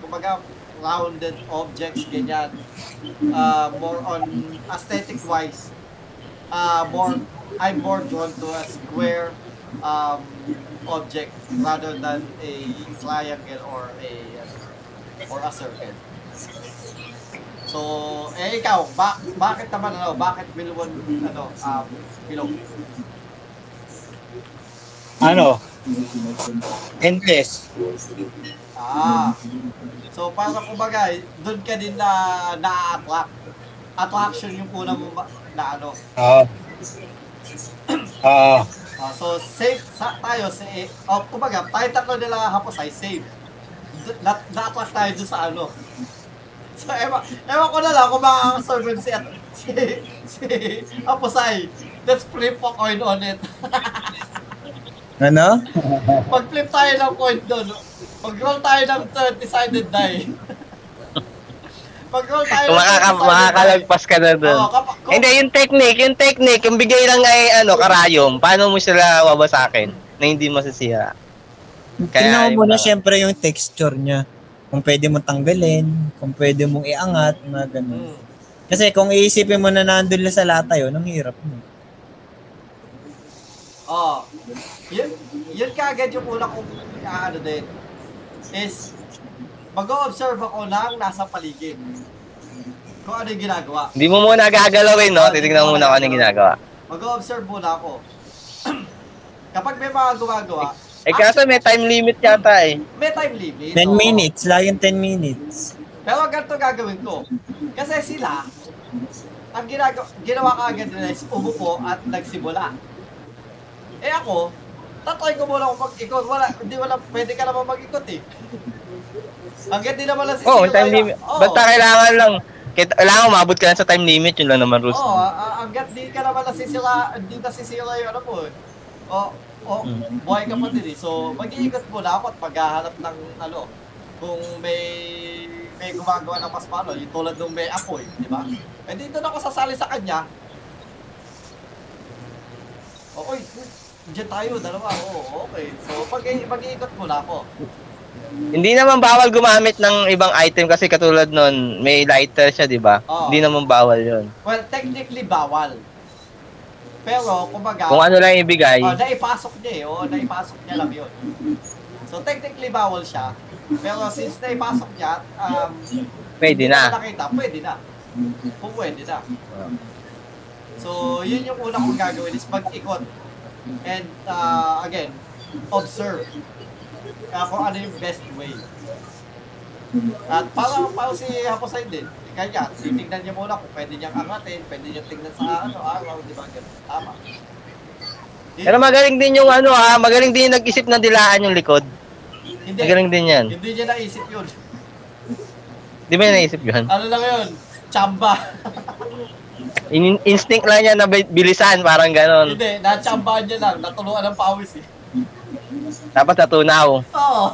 kumbaga, rounded objects, ganyan. Uh, more on aesthetic wise, uh, more, I'm more drawn to a square um, object rather than a triangle or a or a circle. So, eh ikaw, ba bakit naman ano, bakit Wilwon ano, um, bilog? Ano? Endless. Ah. So, parang kumbaga, doon ka din na na-attract. Attraction yung una mo ba- na ano. Oo. Oo. Ah, so, safe sa, tayo sa, eh, oh, kumbaga, tayo tatlo nila hapos ay safe. Na, na-attract tayo doon sa ano. So, ewan, ewan ko na lang kung makakaserve si, si, si Aposay. Let's flip a coin on it. Ano? Mag-flip tayo ng coin doon. Mag-roll tayo ng 30-sided die. Mag-roll tayo Kung makaka, makakalagpas ka na doon. Oo, kapa- kung- Hindi, yung technique, yung technique, yung bigay lang ay ano, karayom, paano mo sila wawasakin na hindi masisira? Kaya Tingnan mo yung muna mga- syempre yung texture niya. Kung pwede mo tanggalin, kung pwede mong iangat, mga ganun. Hmm. Kasi kung iisipin mo na nandun lang sa lata yun, ang hirap mo. Oo. Yun, yun kaagad yung una kong ah, ano din. Is, mag-observe ako ng nasa paligid. Kung ano yung ginagawa. Hindi mo muna gagalawin, no? Titignan mo muna kung ano yung ginagawa. Mag-observe muna ako. Kapag may mga gumagawa, Eh kaso may time limit yata eh. may time limit. 10 oo. minutes, laging 10 minutes. Pero ganito gagawin ko. Kasi sila, ang ginagawa, ginawa ka agad nila is umupo at nagsimula. Eh ako, tatry ko muna kung mag-ikot. Wala, hindi wala, pwede ka naman mag-ikot eh. Hanggang di naman lang si oh, time limit. Basta kailangan lang, kailangan umabot ka lang sa time limit, yun lang naman, Rus. Oo, oh, hanggat di ka naman nasisira, hindi nasisira yung ano eh. O, o, Mm. buhay ka pa din eh. So, mag-iikot muna ako at maghahanap ng ano, kung may may gumagawa ng mas paano, yung tulad ng may apoy, di ba? Eh, dito na ako sasali sa kanya. O, uy, uy, dyan tayo, dalawa. Oo, okay. So, mag mag-iikot muna ako. Hindi naman bawal gumamit ng ibang item kasi katulad nun, may lighter siya, di ba? Oo. Hindi naman bawal yun. Well, technically, bawal. Pero, kumbaga, Kung ano lang ibigay, Oh, naipasok niya eh. Oo, naipasok niya lang yun. So, technically, bawal siya. Pero since naipasok niya, um, pwede hindi na. nakita, pwede na. Kung pwede na. So, yun yung una kong gagawin is mag-ikot. And, uh, again, observe uh, kung ano yung best way. At parang, parang si Haposay din. Kaya, titignan niya muna kung pwede niyang angatin, pwede niyang tingnan sa ano, araw, di ba? Ganun. Tama. Pero magaling din yung ano ha, magaling din yung nag-isip ng dilaan yung likod. Hindi. Magaling din yan. Hindi niya naisip yun. Di ba yung naisip yun? Ano lang yun? Chamba. In- instinct lang niya na bi- bilisan, parang ganon. Hindi, nachambahan niya lang. Natuluan ng pawis eh. Tapos natunaw. Oo.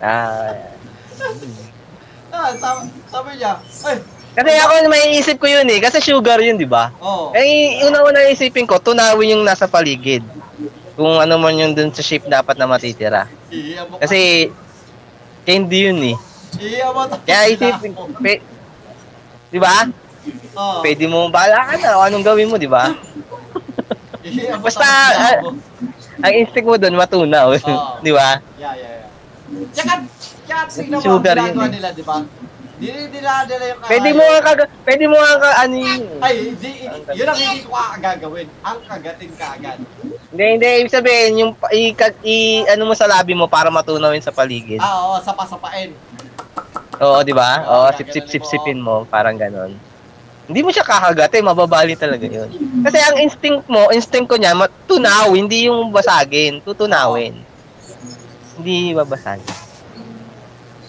Ah, Ah, sabi, sabi niya, ay, kasi ako may isip ko yun eh, kasi sugar yun, di ba? oo. Eh, una-una isipin ko, tunawin yung nasa paligid. Kung ano man yung dun sa shape dapat na matitira. Kasi, candy yun eh. Mo. Kaya isipin ko, pe, di ba? Oo. Pwede mo, bahala ka na, anong gawin mo, di ba? Basta, mo. Ang instinct mo dun, matunaw, Oo. di ba? Yeah, yeah, yeah. Tsaka, kaya tingnan mo ang ginagawa eh. nila, di ba? Dinidila nila yung Pwede mo nga kaga, pwede mo nga ka, ano yun. Ay, di, yun ang hindi ko gagawin. Ang kagatin ka agad. Hindi, hindi, ibig sabihin, yung, i, i, ano mo sa labi mo para matunaw yun sa paligid. Ah, oo, sapa-sapain. Oo, di ba? Oo, sip-sip-sip-sipin mo, parang ganon. Hindi mo siya kakagate, mababali talaga yun. Kasi ang instinct mo, instinct ko niya, matunaw, hindi yung basagin, tutunawin. Hindi babasagin.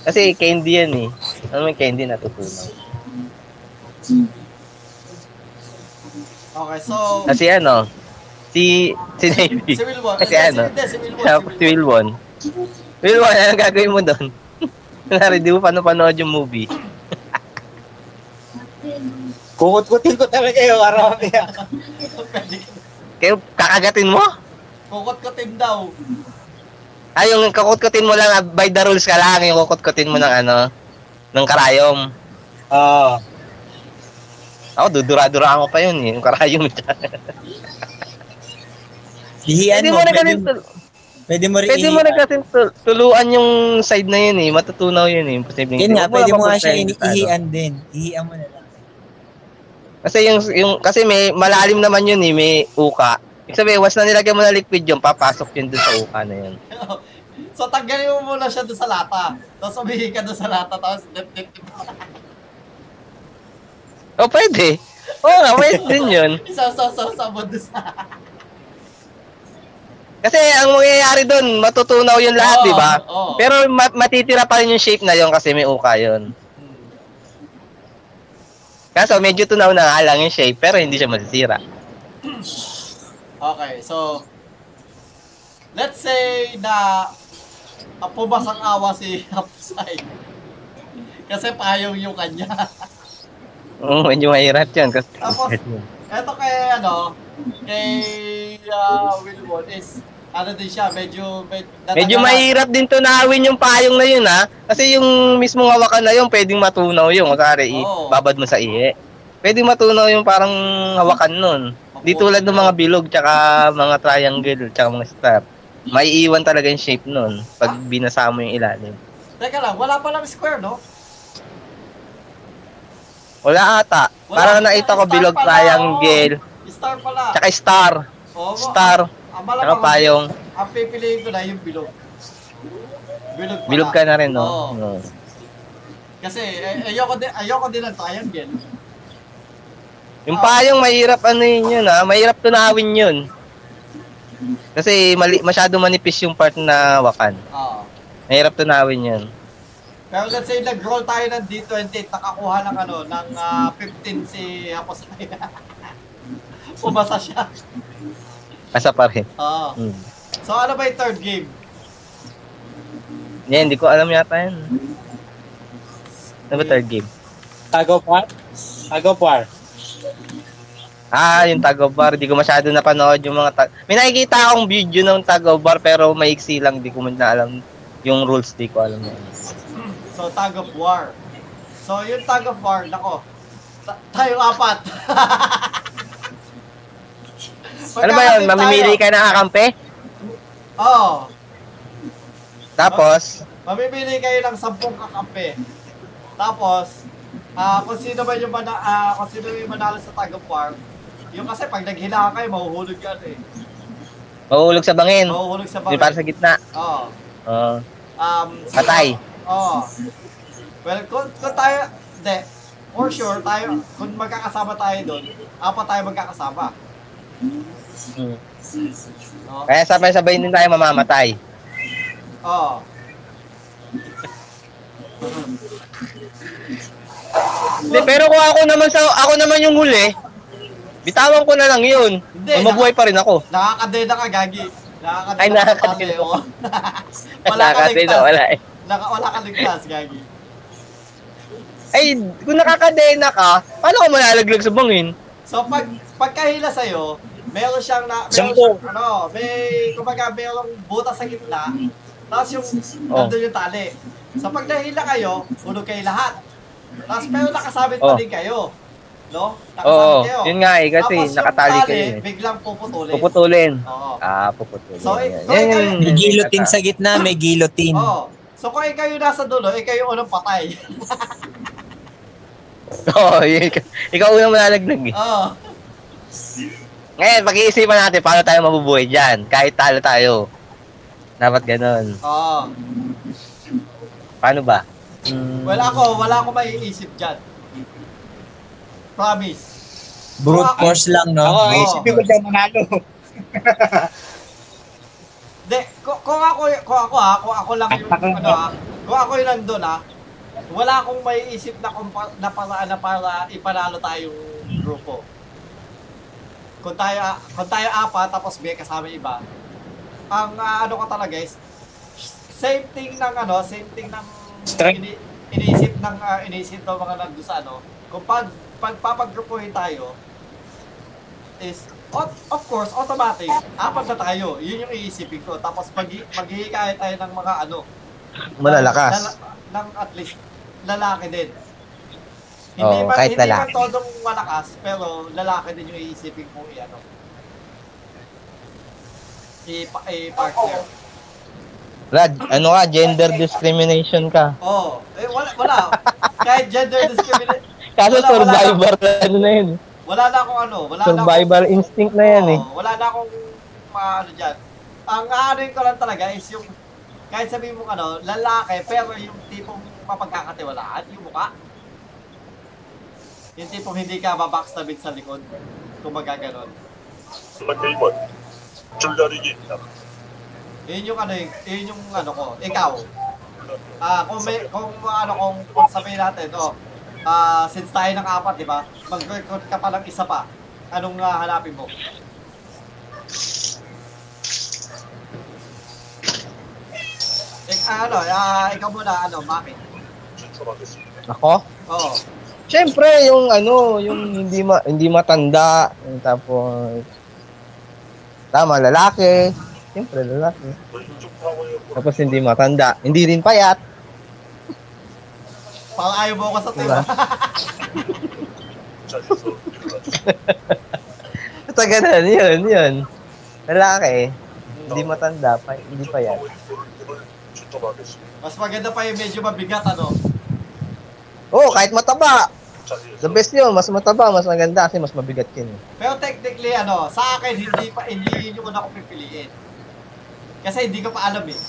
Kasi candy yan eh. Ano yung candy natutunaw? Okay, so, Kasi ano, si, si Navy, si Wilwon. kasi Hindi, ano, si- Wilwon. si Wilwon. Wilwon, anong gagawin mo doon? Kunwari, di mo pa napanood yung movie. Kukut-kutin ko talaga yung araw niya. Pwede ka. Kaya kakagatin mo? Kukot-kutin daw. Ay, yung kakutkutin mo lang, ah, by the rules ka lang, yung kukutkutin mo ng ano, ng karayom. Oo. Ako, dudura-dura ako pa yun, eh, yung karayom. Hihian pwede mo. mo na tul- pwede mo rin pwede mo na kasi tul- tuluan yung side na yun, eh. Matutunaw yun, eh. Posibleng Yun nga, pwede mo nga siya papuntahin ini- sa ano. din. Ihian mo na lang. Kasi yung, yung, kasi may, malalim naman yun, eh, may uka. Ibig sabihin, once na nilagyan mo na liquid yun, papasok yun dun sa uka na yun. So, tanggalin mo muna siya doon sa lata. Tapos umihi ka doon sa lata, tapos dip, dip, dip. O, pwede. Oo nga, pwede din yun. Isa-sa-sa-sa mo doon sa... Kasi ang mangyayari doon, matutunaw yun lahat, Oo, di ba? oo. Pero ma- matitira pa rin yung shape na yun kasi may uka yun. Kaso medyo tunaw na nga lang yung shape pero hindi siya masisira. Okay, so... Let's say na uh, pumasang awa si Hapsay. Kasi payong yung kanya. Oo, medyo mahirap yun. Kasi, Tapos, Eto kay ano, kay uh, Wilwon is ano din siya, medyo med, medyo mahirap din tunawin yung payong na yun ha. Kasi yung mismong hawakan na yun, pwedeng matunaw yun. Kaya Oo. babad mo sa iye. Pwedeng matunaw yung parang hawakan nun. Di tulad ng mga bilog, tsaka mga triangle, tsaka mga star. May iwan talaga yung shape nun pag binasa mo yung ilalim. Teka lang, wala pa lang square, no? Wala ata. Wala. Parang nakita ko bilog pala, triangle, Star pala. tsaka star. Oo, Star, Ang tsaka malamang, payong. ang pipiliin ko na yung bilog. Bilog pala. Bilog ka na rin, no? Oo. Oo. Kasi eh, ayoko din, ayoko din ng triangle. Yung payong mahirap ano yun yun ha, mahirap tunawin yun. Kasi mali, masyado manipis yung part na wakan. Oo. Mahirap tunawin yun. Pero let's say nag-roll tayo ng D20, nakakuha ng ano, ng ah, 15 si Aposay. Pumasa siya. Asa pa rin. Oo. Hmm. So ano ba yung third game? Yan, hindi ko alam yata yan. Ano ba third game? Tag of war? Tag of war. Ah, yung tag of war. Di ko masyado napanood yung mga tag... May nakikita akong video ng tag of war pero maiksi lang. Di ko man na alam yung rules. Di ko alam yan. So tag of war. So yung tag of war, nako. Ta- tayo apat. Ano ba yun? Mamimili ka ng kakampi? Oo. Tapos, Mamimili kayo ng sampung kakampi. Tapos, ah kung sino ba yung mana, ah, kung sino yung manalo sa tag of war, yung kasi pag naghila kayo, mahuhulog ka eh. mahulog sa bangin. Mahuhulog sa Yung para bangin. sa gitna. Oo. Oo. Um, so- Patay. Oo. Well, kung, kung tayo, hindi, for sure, tayo, kung magkakasama tayo doon, apat tayo magkakasama. Hmm. No? Kaya sabay-sabay din tayo mamamatay. Oo. Hindi, pero kung ako naman sa ako naman yung huli, bitawan ko na lang yun. Hindi, Mabuhay pa rin ako. Nakakadena ka, Gagi. Nakakadena Ay, nakakadena. oo. wala ka ligtas. wala eh. Naka, wala ka ligtas, Gagi. Ay, kung nakakadena ka, paano ka malalaglag sa bangin? So, pag pagkahila sa'yo, meron siyang na, meron siyang, ano, may, kumbaga, merong butas sa gitna, tapos yung, Oh. nandun yung tali. So, pag nahila kayo, hulog kayo lahat. Tapos, pero nakasabit pa Oh. din kayo. No? Nakasabit Oo, kayo. yun nga eh, kasi Tapos yung nakatali tali, kayo eh. biglang puputulin. Puputulin. Oo. Ah, puputulin. So, eh, so, ikaw- Yan, May guillotine sa gitna, may guillotine. Oo. So, kung ikaw yung nasa dulo, ikaw yung unang patay. Oo, yun. Ikaw unang malalaglag eh. Oo. Ngayon, pag-iisipan natin paano tayo mabubuhay dyan. Kahit talo tayo. Dapat ganun. Oo. Paano ba? Hmm, Wala ako, wala ako maiisip dyan. Promise. Brute force lang, no? Ako, Oo. isipin ko dyan manalo. De, kung, kung ako, kung ako ha, kung ako lang yung, ano ha, kung ako yung nandun ha, wala akong maiisip na, kung, pa- na para, na para ipanalo tayong grupo. Kung tayo, kung tayo apat, tapos may kasama iba, ang ah, ano ko talaga is, same thing ng ano, same thing ng Strength. ini, iniisip ng ah, iniisip ng mga nandun sa ano, kung pag pagpapagrupuhin tayo, is, of, of course, automatic, apat na tayo. Yun yung iisipin ko. Tapos mag maghihikayat tayo ng mga ano. malalakas. lala- ng at least, lalaki din. Hindi Oo, man, kahit hindi lalaki. man todong malakas, pero lalaki din yung iisipin kong i-ano. I- I-partner. Brad, ano ka, gender discrimination ka. Oo. Oh, eh, wala, wala. Kahit gender discrimination, Kaso Wala, wala. survivor ano na yun. wala na akong ano. Wala na akong, Survival instinct na yan eh. Oo, wala na akong uh, ano dyan. Ang aanin ko lang talaga is yung kahit sabihin mo ano, lalaki, pero yung tipong mapagkakatiwalaan, yung mukha. Yung tipong hindi ka mabackstabit sa likod. Kung magaganon. Nagkaibot. Chula rin yun. yung ano, eh, yun yung ano ko. Ikaw. Ah, uh, kung may, kung ano, kung, kung sabihin natin, oh, ah, uh, since tayo ng apat, di ba? Mag-record ka pa ng isa pa. Anong uh, hanapin mo? Ik, ano, uh, ikaw muna, ano, bakit? Ako? Oo. Oh. Siyempre, yung ano, yung hindi ma, hindi matanda, tapos tama lalaki, siyempre lalaki. Tapos hindi matanda, hindi rin payat. Parang ayaw mo ako sa diba? tema. Sa ganun, yun, yun. Lalaki, hindi matanda, pa, hindi payat. Mas maganda pa yung medyo mabigat, ano? Oo, oh, kahit mataba. The best yun, mas mataba, mas maganda kasi mas mabigat yun. Pero technically, ano, sa akin, hindi pa, hindi yun yung una ko pipiliin. Kasi hindi ko pa alam eh.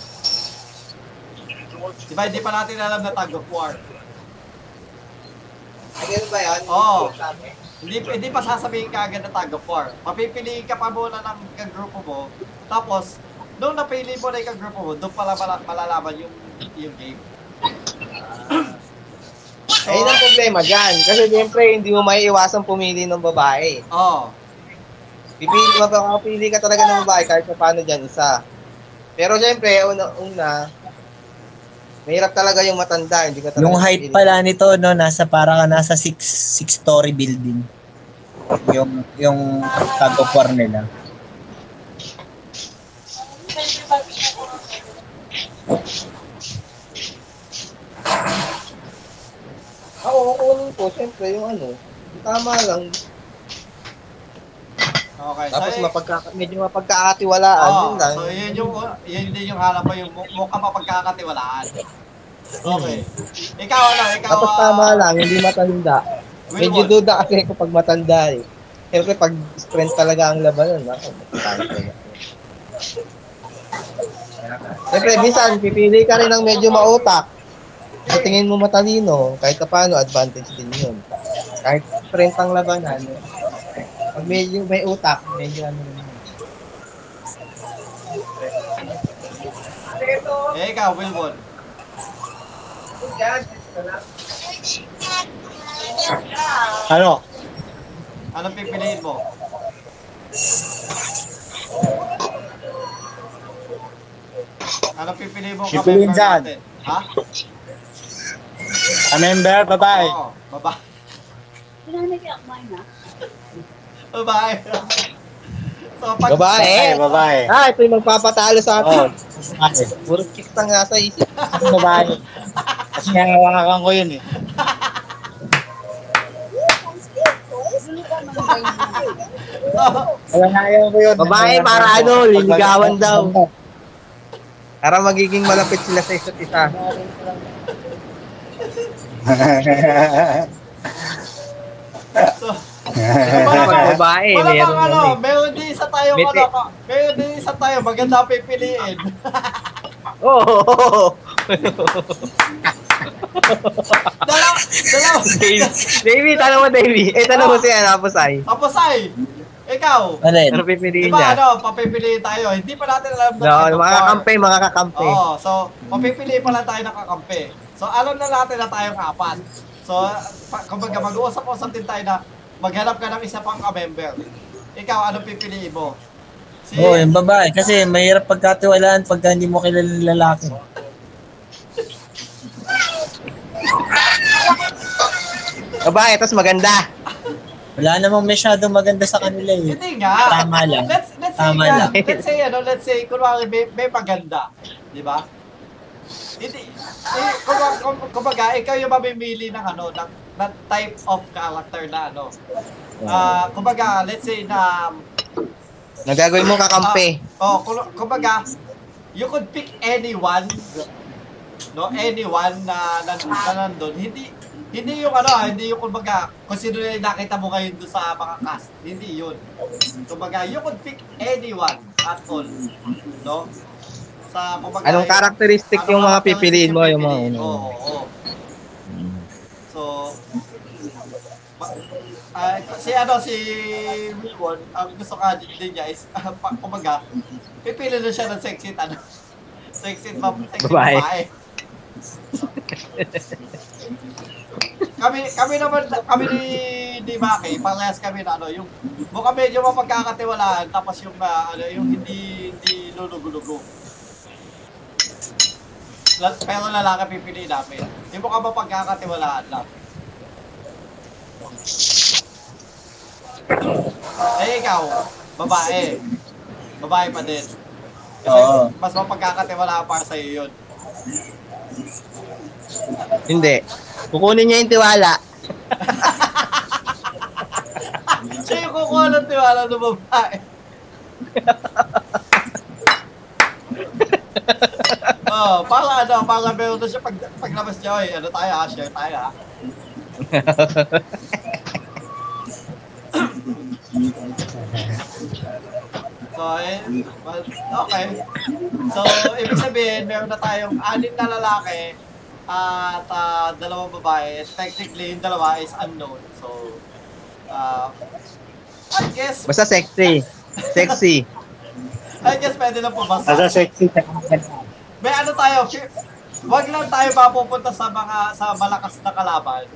Diba, hindi pa natin alam na tag of war. Ayun ba yun? Oo. Hindi, hindi pa sasabihin ka agad na tag of war. Mapipiliin ka pa muna ng kagrupo mo. Tapos, nung napili mo na yung kagrupo mo, doon pala malalaman yung, yung game. Ayun ang problema dyan. Kasi siyempre, hindi mo may iwasan pumili ng babae. oh, Pipili, mapapili ka talaga ng babae kahit pa paano dyan, isa. Pero siyempre, una-una, mahirap talaga yung matanda. Hindi ka talaga Yung height pipili. pala nito, no, nasa para ka nasa six, six story building. Yung, yung tag of war nila. Ako, kukunin ko, siyempre, yung ano, tama lang. okay. Tapos so, mapagka, medyo mapagkakatiwalaan, oh, yun lang. so yun yung, yun din yung hanap mo, yung mu- mukha mapagkakatiwalaan. Okay. Ikaw, ano, ikaw, Tapos ah, tama lang, hindi matanda. Medyo duda kasi ako pag matanda eh. Siyempre, pag sprint talaga ang matanda talaga. Siyempre, minsan, pipili ka rin ng medyo mautak. Sa tingin mo matalino, kahit ka paano, advantage din yun. Kahit sprint ang labanan, pag medyo may utak, medyo ano rin yun. Eh, ikaw, Wilbon. Ano? Anong pipiliin mo? Anong pipiliin mo Pipiliin saan? Ha? A member, babae. Oo, babae. Pinanagyan ko na. Babae. so, pag... Babae. Babae. Ah, ito yung magpapatalo sa atin. babae. Puro chicks ang nasa isip. Babae. Kasi nangawakan ko yun eh. So, Kaya ayaw ko yun. Babae, para ano, liligawan daw. Para magiging malapit sila sa isa't isa. So, Pag babae, wala meron bang ano, ano eh. meron din isa tayo, May ano, meron din isa tayo, maganda pipiliin. Oo. Oh, dalawa, dalawa. Davey, tanong mo Davey. Eh, tanong mo siya, tapos ay. Tapos ay, ikaw, Alin? Ano pipiliin ba niya? ano, papipiliin tayo. Hindi pa natin alam No, ano mga kakampi, mga kakampi. Oo, so, papipiliin pa lang tayo ng kakampi. So, alam na natin na tayong apat. So, pa, kumbaga, mag-uusap-usap din tayo na maghanap ka ng isa pang ka-member. Ikaw, ano pipiliin mo? Si, Oo, yung babae. Kasi mahirap pagkatiwalaan pagka hindi mo kilala ng lalaki. Babae, tapos maganda. Wala namang masyadong maganda sa kanila eh. Hindi nga. Tama lang. Let's, let's say, Tama nga, lang. let's say, ano, let's say, kunwari, may, may maganda. Di ba? Hindi, eh, kumbaga, kum- kumbaga, ikaw yung mamimili ng ano, ng, ng type of character na ano. Ah, kumbaga, let's say na Nagagawin mo kakampi. Oh, kung- kumbaga, you could pick anyone, no, anyone na, na, na nandun. Hindi, hindi yung ano, hindi yung kumbaga, kung sino na nakita mo ngayon doon sa mga cast. Hindi yun. Kumbaga, you could pick anyone at all. No? Sa, kumbaga, Anong karakteristik yung mga pipiliin mo? Yung mga ano? Oo, oo. So, ma- ah, si ano, si Wilwon, ang gusto ka din niya is, uh, kumbaga, pipili na siya ng sexy, ano, sexy, ma- sexy Babae. babae. kami kami naman kami ni ni Maki, parehas kami na ano, yung mukha medyo mapagkakatiwalaan tapos yung ah, ano, yung hindi hindi lulugo-lugo. Pero lalaki pipiliin namin. Yung mukha mapagkakatiwalaan lang. Eh ikaw, babae. Babae pa din. Kasi Oo. mas mapagkakatiwalaan para sa iyo yun. Hindi. Kukunin niya yung tiwala. Siya yung kukuha ng tiwala ng babae. oh, para ano, para meron na siya pag, paglabas niya, oy, ano tayo ha, share tayo ha. so, eh, well, okay. So, ibig sabihin, meron na tayong anim na lalaki at ah, dalawang babae. Technically, yung dalawa is unknown. So, uh, I guess, Basta sexy. Sexy. I guess pwede na pumasa. Nasa sexy. May ano tayo, wag lang tayo mapupunta sa mga sa malakas na kalaban.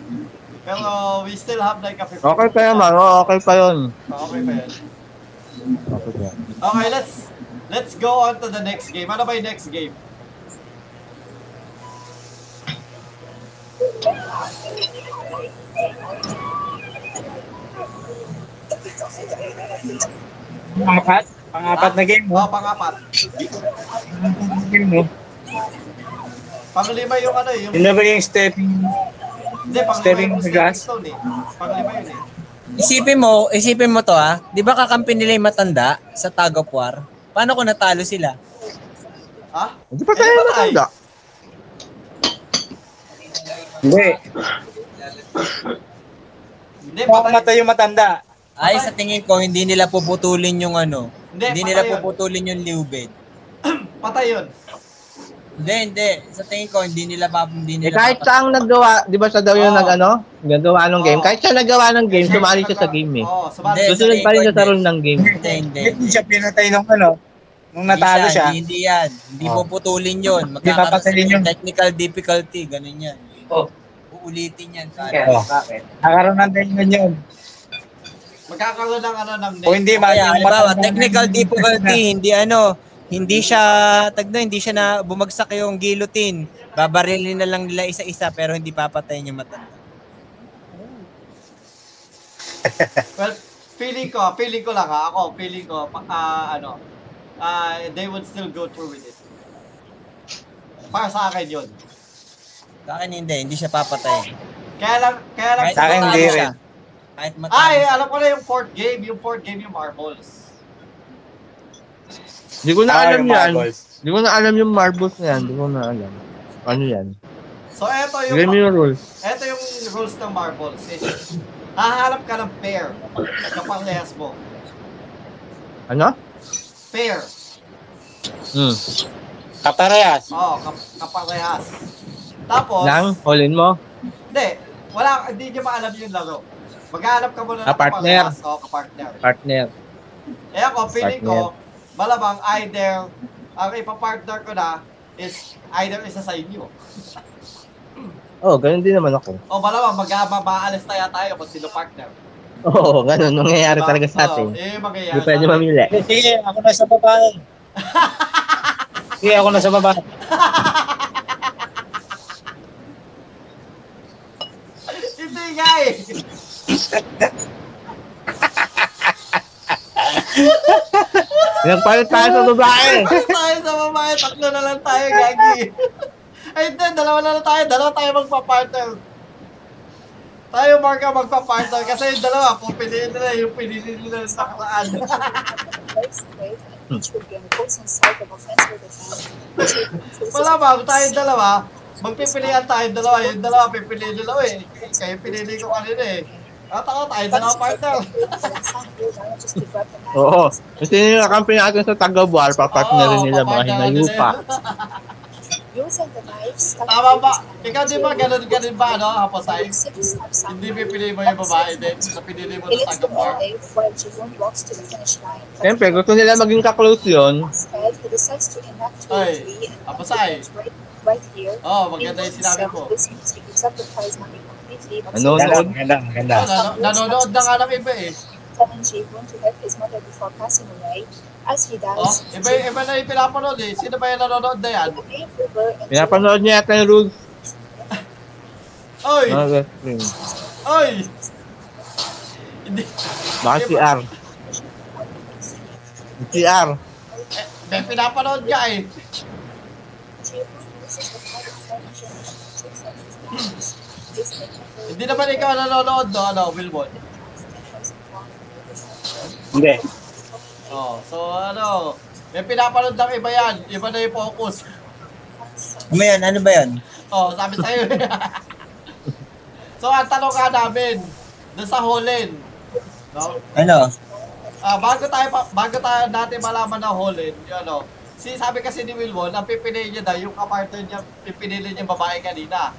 Pero we still have like a 50. Okay pa naman. Oo, okay pa yun. Okay pa yun. Okay pa. Okay, let's let's go on to the next game. Ano ba yung next game? Pangapat? Pangapat na game mo? Oh, pang-apat. Game mo? Panglima yung ano eh, yung Yun na ba yung stepping? hindi panglima stepping yung sa gas? stone eh. Panglima yun eh. Isipin mo, isipin mo to ah. Di ba kakampi nila yung matanda sa Tag of War? Paano kung natalo sila? Ha? Hindi pa tayo di ba tayo? matanda. Hindi. Hindi, patay. matay yung matanda. Ay, sa tingin ko, hindi nila puputulin yung ano. Hindi, Hindi nila yun. puputulin yung liubid. Patay yun. Hindi, hindi. Sa tingin ko, hindi nila pa, hindi Eh nila kahit papat- saang naggawa, di ba siya daw yung Oo. nag ano? Naggawa ng game. Oo. Kahit siya naggawa ng game, Siya sumali yung siya sa game eh. Oo, sumali. Hindi. Susunod pa rin siya sa Hindi. rule ng game. Hindi, hindi. Hindi siya pinatay nung ano, nung natalo Hindi siya, Hindi, hindi yan. Hindi Oh. puputulin yun. Hindi papatulin yun. ng technical difficulty. Ganun yan. Oh. Uulitin yan. Okay. Oh. nakaroon ng diamond yun. Magkakaroon ng ano ng Kung hindi ba, Kaya, yung halimbawa, technical difficulty, hindi ano, hindi siya, tagno, hindi siya na bumagsak yung guillotine. Babarilin na lang nila isa-isa pero hindi papatayin yung matanda. Well, feeling ko, feeling ko lang ha, ako, feeling ko, ah, ano, ah, they would still go through with it. Para sa akin yun. Sa akin hindi, hindi siya papatayin. Kaya lang, kaya lang, Sa akin, hindi siya. Kahit matalo. Ay, alam ko na yung fourth game, yung fourth game yung marbles. Hindi ko na Ah, alam yan. marbles. Hindi ko na alam yung marbles na yan. Hindi ko na alam. Ano yan? So, eto yung, Give me yung rules. eto yung rules ng marbles. Is, hahanap ka ng pair kaparehas mo. Ano? Pair. Hmm. Kaparehas. Oo, kap- kaparehas. Tapos, Lang, holin mo. hindi, wala, hindi niya maalam yung laro. Maghanap ka muna ng Ah, partner. kaparehas. Oo, kapartner. Partner. Eh ako, feeling ko, malamang either, ang ipapartner ko na is either isa sa inyo. Oo, oh, ganun din naman ako. O malamang mag-maalis tayo tayo kung sino partner. Oo, ganun. Nangyayari Diba? talaga sa Oo, atin. eh, mangyayari Hindi pwede mamili. Sige, ako na sa babae. Sige, ako na sa babae. Hindi nga eh. Nagpalit tayo sa babae. Tayo sa babae, tatlo na lang tayo, gagi. Ay, hindi, dalawa na lang tayo, dalawa tayo magpa-partner. Tayo, Marka, magpa-partner kasi yung dalawa, kung piliin nila yung pinili nila sa nakaraan. Wala ba, kung tayo dalawa, magpipilian tayo dalawa, yung dalawa pipiliin nila eh. Kayo pinili ko kanina eh. At ako, tayo dalawa partner. Oo. Kasi yung kakampi natin sa Tagabuar, papartnerin nila mga hinayupa. Tama ba? Ikaw di ba ganun ganun ba ano, Haposay? Hindi pipili mo yung babae din sa pinili mo na line. But Siyempre, gusto nila maging kaklose yun. Ay, 3 and apa cut say? the right, here. Oh, maganda yung sinabi So, Ano? Ganda, ganda, ganda. Oh, nan- nanonood na nga ng iba eh. telling Jivon to help his mother before passing away. As he Oh, dies, iba, iba na yung pinapanood eh. Sino ba yung nanonood na yan? Pinapanood niya yata yung rules. Oy! Mga wrestling. Oy! Hindi. Baka si R. Si R. Eh, may pinapanood ka eh. Hindi naman ikaw nanonood no, ano, Wilbon. Hindi. Oh, so ano, may pinapanood ng iba yan. Iba na yung focus. Ano yan? Ano ba yan? Oh, sabi sa'yo. so, ang tanong ka namin, doon sa Holland, no? Ano? Ah, bago tayo pa, bago tayo natin malaman na Holland, yun ano, si sabi kasi ni Wilwon, ang pipiliin niya daw, yung kapartner niya, pipiliin niya babae kanina.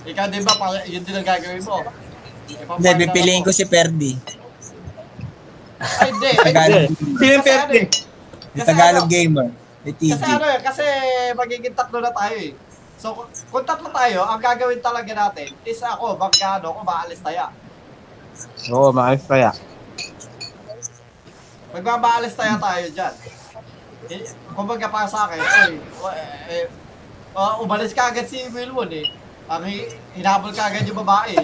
Ikaw din ba, para, yun din ang gagawin mo? Hindi, pipiliin ko si Perdi. Ay, hindi. Tagalog, Sino yung ano perte? eh, si Tagalog gamer. Ni TV. Kasi ano eh, kasi magiging tatlo na tayo eh. So, kung- kung tatlo tayo, ang gagawin talaga natin is ako, magkano, kung maalis tayo. Oo, maayos kaya. Magbabaalis tayo tayo dyan. Eh, kumbaga para sa akin, o- eh, uh, umalis ka agad si Wilwon eh. Ang hi- hinabol ka agad yung babae.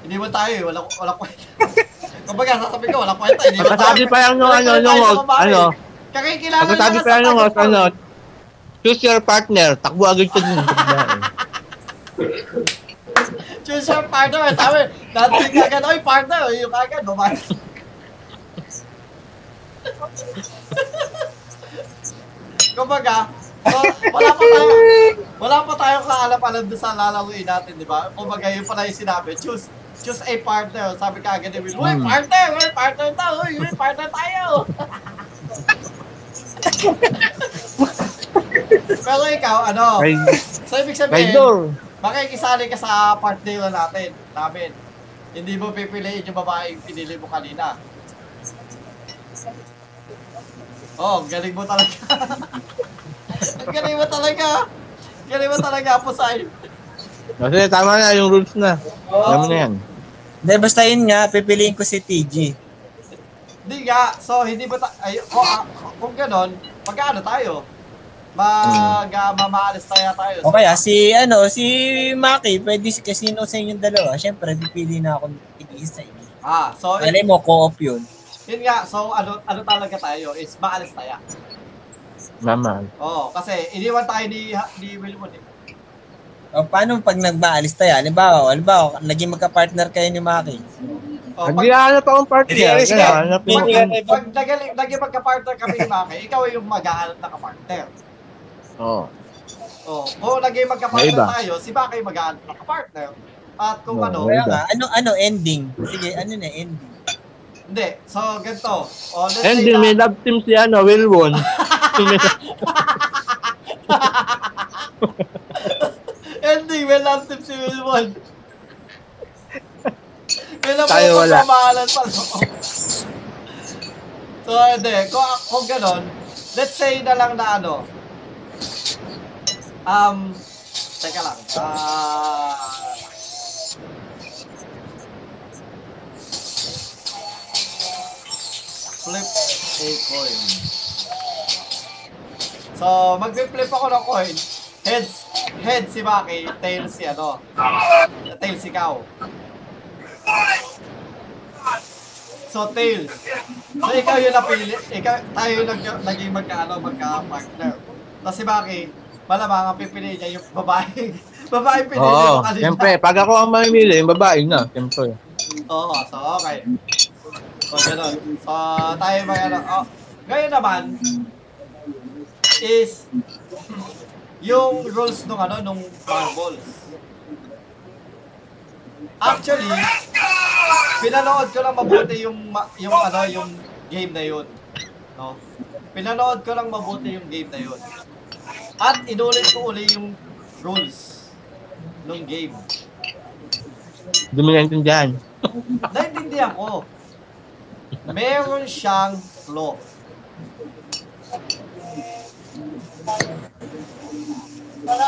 Hindi mo tayo eh, walang, walang kwenta. kumbaga sasabihin ko, walang kwenta, hindi mo tayo. Pa lang nung ano, nung sa host, ano, Kakikilala pagkasabi niya pa lang sa nung host, ano, choose your partner, takbo agad ka dun. Choose your partner. Sabi, dati ka agad, oy partner, yung agad, babae. Kumbaga, so, wala pa tayo, wala pa tayong kaalam-alam doon sa lalaruin natin, di ba? Kumbaga, yun pala yung sinabi, choose, choose a partner. Sabi ka agad ni Will, uy, Hmm. partner, uy, partner tayo, uy, uy, partner tayo. Pero ikaw, ano, so ibig sabihin, makikisali ka sa partner natin, namin. Hindi mo pipiliin yung babae yung pinili mo kanina. Oh, galing mo talaga. Ang galing mo talaga. Galing mo talaga, Pusay. Kasi tama na yung rules na. Alam mo na yan. Hindi, basta yun nga, pipiliin ko si TG. Hindi nga, so hindi ba ta- ay, kung, ah, kung ganon, magkano tayo? Mag, uh, mamaalis tayo tayo. O kaya, si, ano, si Maki, pwede si kasino sa inyong dalawa. Siyempre, pipili na ako ng tig-isa. eh. Ah, so, Alay mo, co-op yun. yun nga, so ano, ano talaga tayo is maalis tayo. Mama. Oo, kasi iniwan tayo ni, ni Wilmon eh. O, paano pag nagmaalis tayo? Halimbawa, halimbawa, naging magka-partner kayo ni Maki. Oh, pag, Naghihanap akong party. Hindi, alis ka. Hanap Hindi mo. pag nagaling, naging magka-partner kami ni Maki, ikaw yung maghahanap na ka-partner. Oo. Oh, kung naging magka-partner tayo, si Maki maghahanap na ka-partner. At kung Oo. ano, Kaya nga, ano, ano, ending? Sige, ano na, ending? Hindi. So, ganito. Oh, let's And say may love team si ano, Wilwon. ending, may love tip si Wilmon. May love Tayo wala. pagmamahalan pa. so, hindi. Kung, kung ganon, let's say na lang na ano, um, teka lang, ah, flip a coin. So, magpi-flip ako ng coin. Heads, head si Maki, tails si ano, tails si Kao. So, tails. So, ikaw yung napili, ikaw, tayo yung nag, naging magkaano, magka-partner. Tapos si Maki, malamang ang pipili niya yung babae. babae pinili Oo. mo kanina. Siyempre, pag ako ang mamimili, yung babae na. Siyempre. Oo, so okay. So, ganun. So, tayo mga ano. Oh, ngayon naman, is yung rules nung ano, nung marbles. Actually, pinanood ko lang mabuti yung, yung ano, yung game na yun. No? Pinanood ko lang mabuti yung game na yun. At inulit ko uli yung rules nung game. Hindi mo naintindihan. Naintindihan ko. Meron siyang flaw.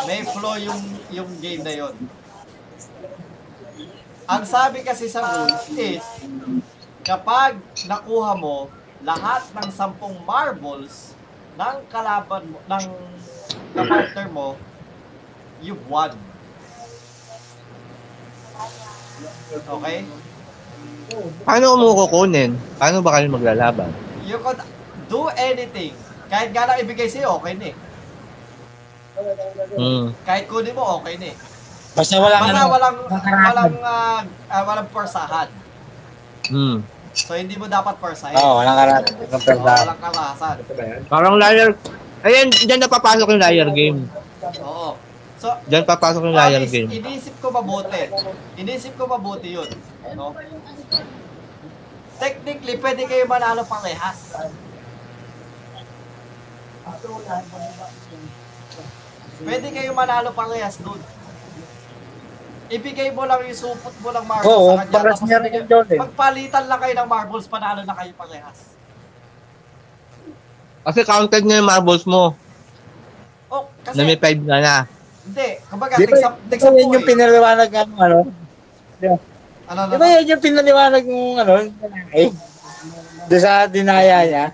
May flaw yung yung game na yon. Ang sabi kasi sa rules is kapag nakuha mo lahat ng sampung marbles ng kalaban mo, ng partner mo, you've won. Okay? Paano mo kukunin? Paano ba kayo maglalaban? You could do anything. Kahit nga lang ibigay sa'yo, okay na eh. Hmm. Kahit kunin mo, okay na eh. Basta wala Basta ano. walang, walang, ah, ah, walang persahan. Hmm. So, hindi mo dapat persahin. Oo, walang karapan. Walang Oo, perda. walang karahasan. Parang liar. Ayan, dyan na papasok yung liar game. Oo. So, Dyan papasok yung is- game. inisip ko mabuti. Inisip ko mabuti yun. No? Technically, pwede kayo manalo parehas. Pwede kayo manalo parehas dun. Ibigay mo lang yung supot mo ng marbles Oo, sa kanya. para tapos niya rin ibigay- yung Jordan. Magpalitan lang kayo ng marbles, panalo na kayo parehas. Kasi counted na yung marbles mo. Oh, kasi, Na may 5 na na. Hindi. Kumbaga, Di ba, tigsap, di ba tigsap yun yung pinaliwanag ng ano? Ano, ano, Di ba yun yung pinaliwanag ng ano? Eh, doon sa dinaya niya.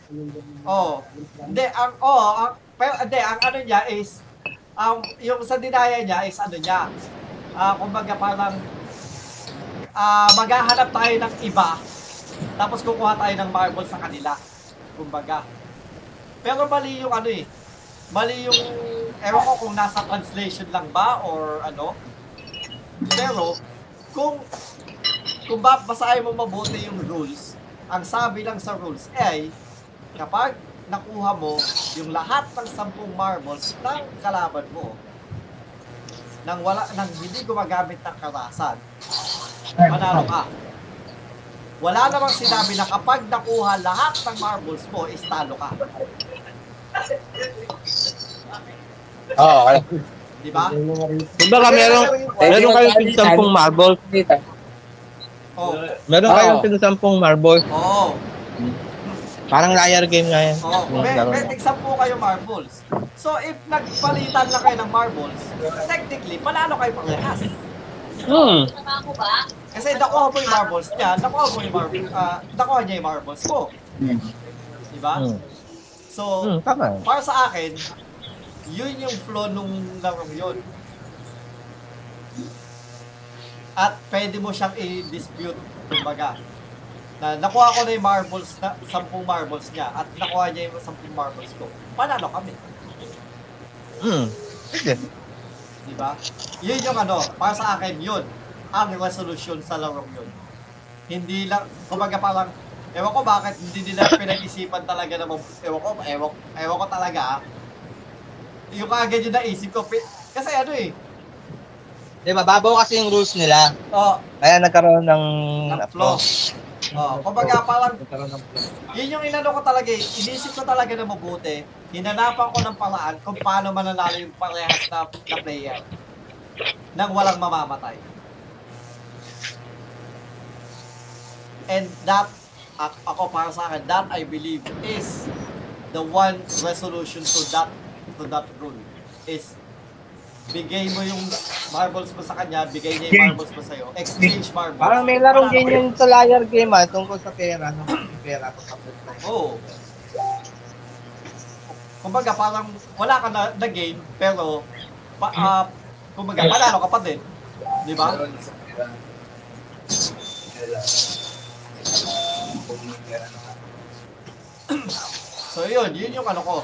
Oo. Hindi, ang, oo, ang, pero, hindi, ang ano niya is, ang, yung sa dinaya niya is ano niya, ah, kumbaga parang, ah, maghahanap tayo ng iba, tapos kukuha tayo ng marble sa kanila. Kumbaga. Pero mali yung ano eh, mali yung, ewan ko kung nasa translation lang ba or ano, pero, kung, kung ba, basahin mo mabuti yung rules, ang sabi lang sa rules ay, kapag nakuha mo yung lahat ng sampung marbles ng kalaban mo nang wala nang hindi gumagamit ng karasan manalo ka. Wala namang sinabi na kapag nakuha lahat ng marbles mo is talo ka Oo, okay. di ba Kumbaga, meron, meron kayong tig-sampung marbles. oh Meron Oo. kayong tig-sampung marbles. oo Parang liar game nga yan. Oh, Yung may, may na. tigsan po kayo marbles. So, if nagpalitan lang kayo ng marbles, technically, panalo kayo parehas. Hmm. Kasi nakuha mo yung marbles niya, nakuha mo yung marbles, ah, nakuha niya yung marbles ko. Diba? Hmm. So, Hmm, para sa akin, yun yung flow nung larong yun. At pwede mo siyang i-dispute, kumbaga. Na nakuha ko na yung marbles, na, 10 marbles niya, at nakuha niya yung 10 marbles ko. Panalo kami. Hmm. Sige. Di ba? Yun yung ano, para sa akin yun, ang resolution sa larong yun. Hindi lang, kumbaga parang, ewan ko bakit hindi nila pinag-isipan talaga na mag, ewan ko, ewan, ewan ko talaga ah. Yung kagad yung naisip ko, kasi ano eh, Di ba, babaw kasi yung rules nila. oh, Kaya nagkaroon ng... ng flow. Oh, kumbaga parang, Nagkaroon ng flow. yun yung inano ko talaga eh, inisip ko talaga na mabuti, hinanapan ko ng paraan kung paano mananalo yung parehas na, na player nang walang mamamatay. And that, ako para sa akin, that I believe is the one resolution to that to that rule is bigay mo yung marbles mo sa kanya, bigay niya yung marbles mo sa'yo, exchange marbles. Parang may larong game yung sa liar game ah, tungkol sa pera. No? pera ko na. Oo. Kumbaga parang wala ka na, na game pero pa, ah, kumbaga panalo ka pa din. Di ba? So yun, yun yung ano ko.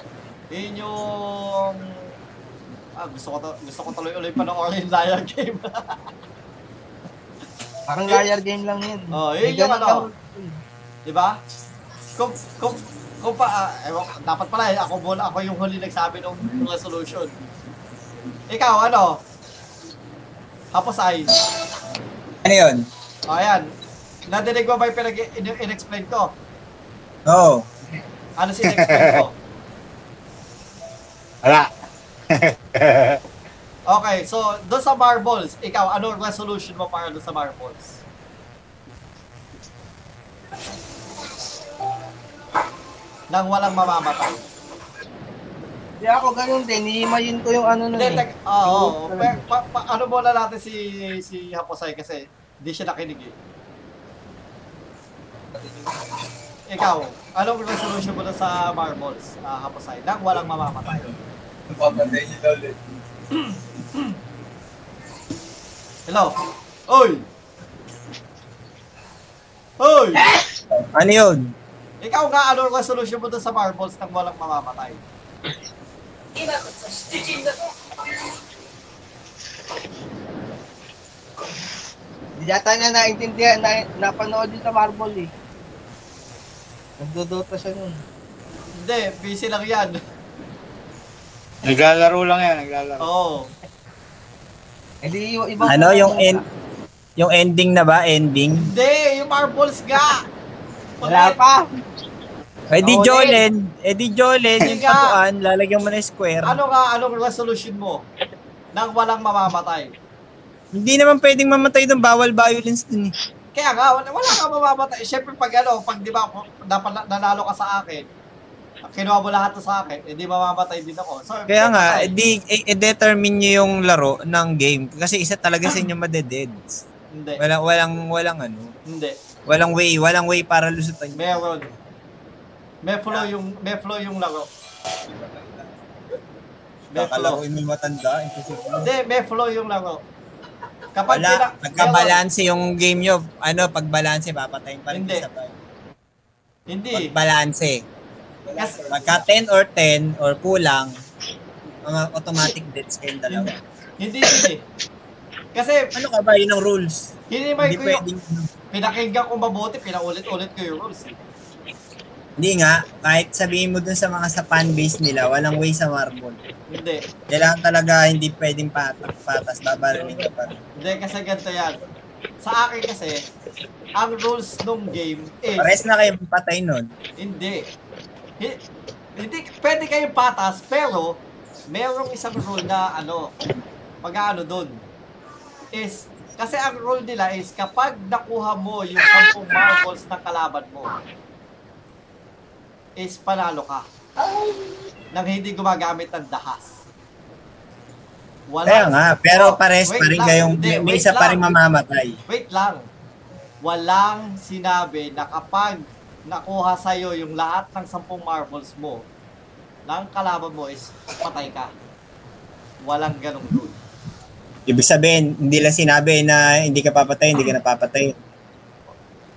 Yun yung ah, gusto ko to, gusto ko tuloy ulit panoorin yung liar game. Parang liar game lang yun. Oh, yun May yung ganun ano. Di ba? Kung, kung, kung pa, ah, ewan, dapat pala eh, ako muna, ako yung huli nagsabi ng ng resolution. Ikaw, ano? Hapos ay. Ano yun? O, ayan. Nadinig mo ba yung pinag in- in-explain ko? Oo. Ano si in-explain ko? Wala. Okay, so, doon sa marbles, ikaw, ano resolution mo para doon sa marbles? Nang walang mamamatay. Hindi ako ganun din, hihimayin ko yung ano nun Hindi, eh. tag, oo. Pa, pa, pa- ano muna natin si si Haposay kasi hindi siya nakinig eh. Ikaw, anong resolution mo na sa marbles, uh, Haposay, nang walang mamamatay? Napapantay niyo daw ulit. Hello? Oy! Oy! Ano yun? Ikaw nga, anong resolution mo doon sa marbles nang walang mamamatay? Hindi yata niya naintindihan, na, napanood din sa Marble eh. Nagdodota siya nun. Hindi, busy lang yan. Naglalaro lang yan, naglalaro. Oo. Eh di, yung ibang... Ano yung end yung ending na ba? Ending? Hindi, yung marbles nga! Wala pa! Eh di Ulit. Jolen. Eh di Jolen. Yung Sige lalagyan mo na yung square. Ano nga, anong resolution mo? Nang walang mamamatay? Hindi naman pwedeng mamatay doon. Bawal violence dun eh. Kaya nga, wala, wala kang mamamatay. Siyempre, pag ano, pag di ba, dapat nanalo ka sa akin, kinuha mo lahat sa akin, edi mamamatay din ako. So, Kaya nga, eh, di, eh, i-determine nyo yung laro ng game. Kasi isa talaga sa inyo madededs. Hindi, Walang, walang, walang ano. hindi. Walang way, walang way para lusutan nyo. Meron. May flow yung, may flow yung laro. May flow. mo yung matanda. Hindi, may flow yung laro. Kapag Wala, pina- pagka-balance yung game nyo, ano, pag-balance, papatayin pa rin Hindi. isa pa. Hindi. Pag-balance. Kasi, Pagka 10 or 10 or kulang, mga automatic deaths kayong dalawa. hindi, hindi. Kasi, Ano ka ba? Yun ang rules. hinimay Hindi ko yung, pwedeng, pinakinggan ko mabuti, pinaulit-ulit ko yung rules. eh. hindi nga, kahit sabihin mo dun sa mga sa fan base nila, walang way sa marble. Hindi. Kailangan talaga hindi pwedeng patak, patas, babaranin ka pa rin. Hindi, kasi ganito yan. Sa akin kasi, ang rules ng game is, Pares na kayo patay nun. hindi. Hi- Hindi, pwede kayong patas, pero, merong isang rule na, ano, pag ano dun, is, kasi ang rule nila is, kapag nakuha mo yung 10 marbles ng kalaban mo, is panalo ka. Nang hindi gumagamit ng dahas. Wala. Kaya nga, pero pares pa rin lang, kayong, hindi, may isa pa rin lang. mamamatay. Wait lang. Walang sinabi na kapag nakuha sa'yo yung lahat ng sampung marbles mo, ng kalaban mo is patay ka. Walang ganong rule. Ibig sabihin, hindi lang sinabi na hindi ka papatay, hindi ka napapatay.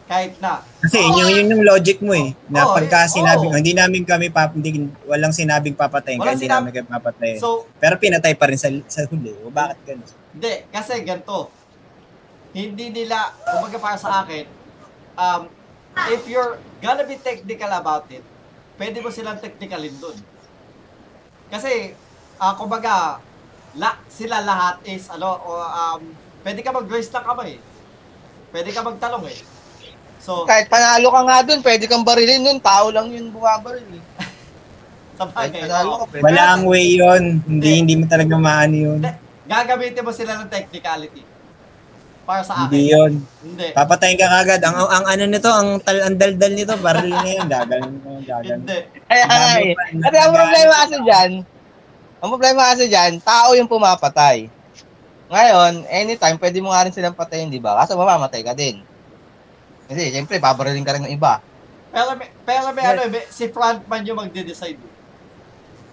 Kahit na. Kasi yun, yung, yun yung logic mo eh. Na Oo, pagka eh, sinabi, oo. hindi namin kami pap, hindi, walang sinabing papatayin ka, Walang hindi sinab- namin kayo papatayin. So, Pero pinatay pa rin sa, sa huli. O bakit ganun? Hindi, kasi ganito. Hindi nila, kumbaga para sa akin, um, if you're gonna be technical about it, pwede mo silang technicalin dun. Kasi, ah kumbaga, la, sila lahat is, ano, o, um, pwede ka mag-raise ng kamay. Pwede ka magtalong eh. So, Kahit panalo ka nga dun, pwede kang barilin nun. Tao lang yun bumabaril. Eh. sa Kahit bagay, panalo oo. ka, pwede. Wala ang way yun. Hindi, hindi mo talaga maano yun. Gagamitin mo sila ng technicality. Para sa Hindi akin. yun. Hindi. Papatayin ka kagad. Ang, ang, ano nito, ang, tal, ang daldal nito, baril na yun. Gagalan mo, gagalan. Hindi. Kaya nga eh. Kasi ang problema kasi dyan, ang problema kasi dyan, tao yung pumapatay. Ngayon, anytime, pwede mo nga rin silang patayin, di ba? Kaso mamamatay ka din. Kasi, siyempre, babarilin ka rin ng iba. Pero may, pero may ano, may, si frontman yung magde-decide.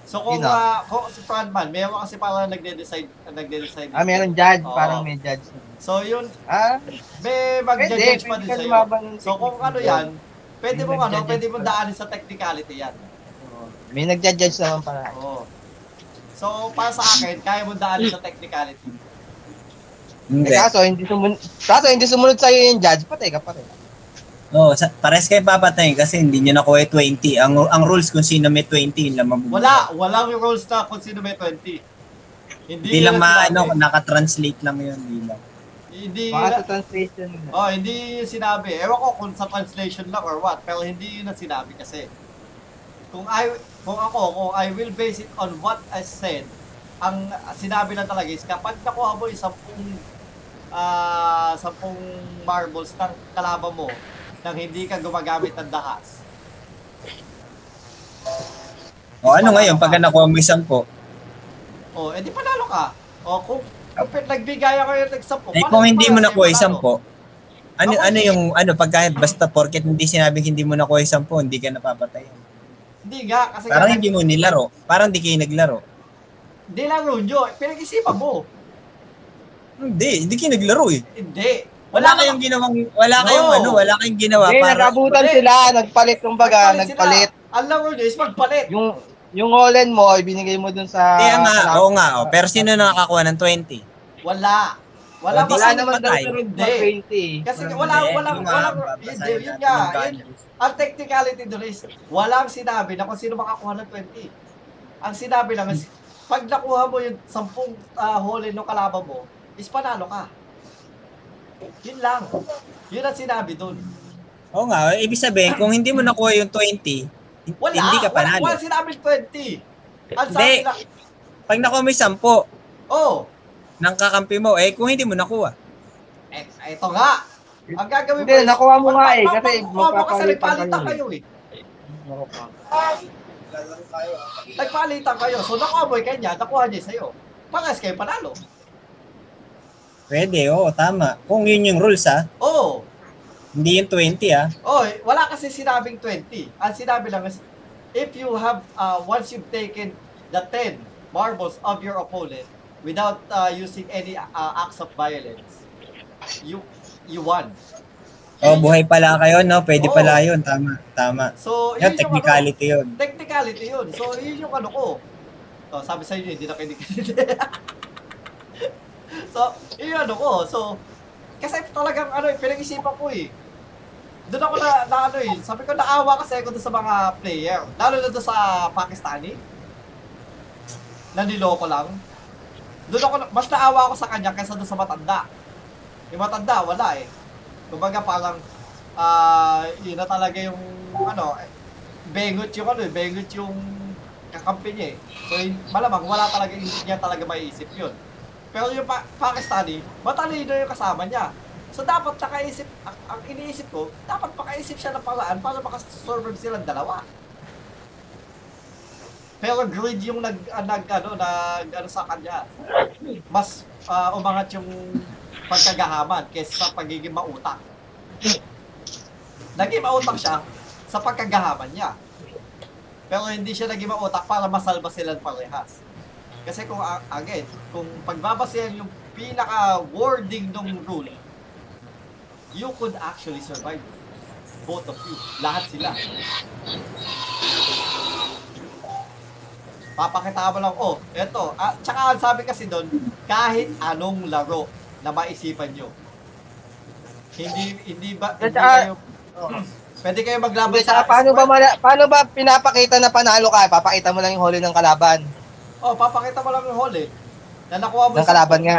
So kung, Sino? ah, kung si frontman, meron kasi parang nagde-decide, nagde-decide. Ah, meron judge, Oo. parang may judge. So yun, Ah, may pwede, mag-judge pa din sa'yo. So kung ano yan, pwede mo ano, pwede mo daanin sa technicality yan. Oo. May nagja-judge naman pala. Oo. So para sa akin, kaya mo daanin sa technicality. Hindi. Eh, kaso, hindi sumunod, kaso, hindi sumunod sa'yo yung judge, patay ka pa rin. Oo, sa, pares kayo papatayin kasi hindi nyo nakuha yung 20. Ang, ang rules kung sino may 20, yun lang mabubuhay. Wala, walang rules na kung sino may 20. Hindi, Hindi lang yun ang maano, naka-translate lang yun. Hindi lang. Hindi Baka yun- sa translation. Oh, hindi yung sinabi. Ewan ko kung sa translation lang or what, pero hindi yun ang sinabi kasi. Kung I kung ako, kung I will base it on what I said, ang sinabi lang talaga is kapag nakuha mo yung sampung ah sampung marbles ng kalaban mo nang hindi ka gumagamit ng dahas. O ano ngayon, pagka nakuha mo isang po, Oh, edi panalo ka. Oh, kung, kung pin- nagbigay ako yung nagsampu, eh kung hindi mo nakuha isang po, ano, ano yung, ano, pagka basta porket hindi sinabing hindi mo nakuha isang po, hindi ka napapatay. Hindi nga, kasi Parang hindi mo nilaro. Parang hindi kayo naglaro. Hindi lang Runjo, pinag-isipan mo. Hindi, hindi kayo naglaro eh. Hindi. Wala kayong ginawang, wala No. kayong ano, wala kayong ginawa Hindi, para, nagabutan Hindi. sila, nagpalit, kumbaga, Nagpalit. Ang laro nyo is magpalit. Yung, yung Holland mo, ibinigay mo dun sa... kaya nga, kalaban. oo nga, oh, pero sino nakakakuha ng 20? Wala. Wala Hindi Wala sino naman daw patay? pero Hindi. 20. Kasi Walang- wala, Hindi, wala, yung wala, yun, babasahin yun natin nga, yung yun, values. ang technicality doon is, walang sinabi na kung sino makakuha ng 20. Ang sinabi lang is, pag nakuha mo yung 10 uh, hole ng kalaban mo, is panalo ka. Yun lang. Yun ang sinabi doon. Oo nga, ibig sabihin, kung hindi mo nakuha yung 20, Wala, hindi ka wala, panalo. wala sinabing 20. Ang Hindi. sabi lang, Pag nakuha mo yung 10 oh, ng kakampi mo, eh kung hindi mo nakuha. eh, eto nga. Ang gagawin Hindi, is- nakuha mo nga eh, kasi mo magpapalitan kayo eh. Nagpalitan kayo. So nakuha mo yung kanya, nakuha niya sa'yo. Pangas kayo panalo. Pwede, oo, tama. Kung yun yung rules ha, Oo. hindi yung 20 ha. Oh, wala kasi sinabing 20. Ang sinabi lang is, if you have, uh, once you've taken the 10 marbles of your opponent without uh, using any uh, acts of violence, you you won. O, buhay pala kayo, no? Pwede Oo. pala yun. Tama, tama. So, Yung yun yung ano, technicality yun. technicality yun. So, yun yung ano ko. So, sabi sa inyo, hindi na kinig So, yun ano ko. So, kasi talagang ano eh, pinag-isipan ko eh. Doon ako na, na ano eh, sabi ko naawa kasi ako sa mga player. Lalo na doon sa Pakistani. Na niloko lang. Doon ako, mas naawa ako sa kanya kaysa doon sa matanda. Yung matanda, wala eh. Kumbaga parang, ah, yun na talaga yung, ano, eh, bengot yung ano eh, bengot yung kakampi niya eh. So, malamang wala talaga, hindi niya talaga maiisip yun. Pero yung pa- Pakistani, matalino yung kasama niya. So, dapat nakaisip, ang, ang iniisip ko, dapat makaisip siya ng paraan para makasurvive silang dalawa. Pero greed yung nag, ah, nag ano, nag, ano sa kanya. Mas ah, umangat yung pagkagahaman kaysa sa pagiging mautak. Naging mautak siya sa pagkagahaman niya. Pero hindi siya naging mautak para masalba silang parehas. Kasi kung, again, kung pagbabasehan yung pinaka-wording ng rule, you could actually survive. Both of you. Lahat sila. Papakita mo lang, oh, eto. Ah, tsaka sabi kasi doon, kahit anong laro na maisipan nyo. Hindi, hindi ba, hindi kayo, oh, pwede kayo maglaban saka paano ba, mala- paano ba pinapakita na panalo ka? Papakita mo lang yung huli ng kalaban. Oh, papakita mo lang yung hole eh. Na nakuha mo Ng kalaban nga.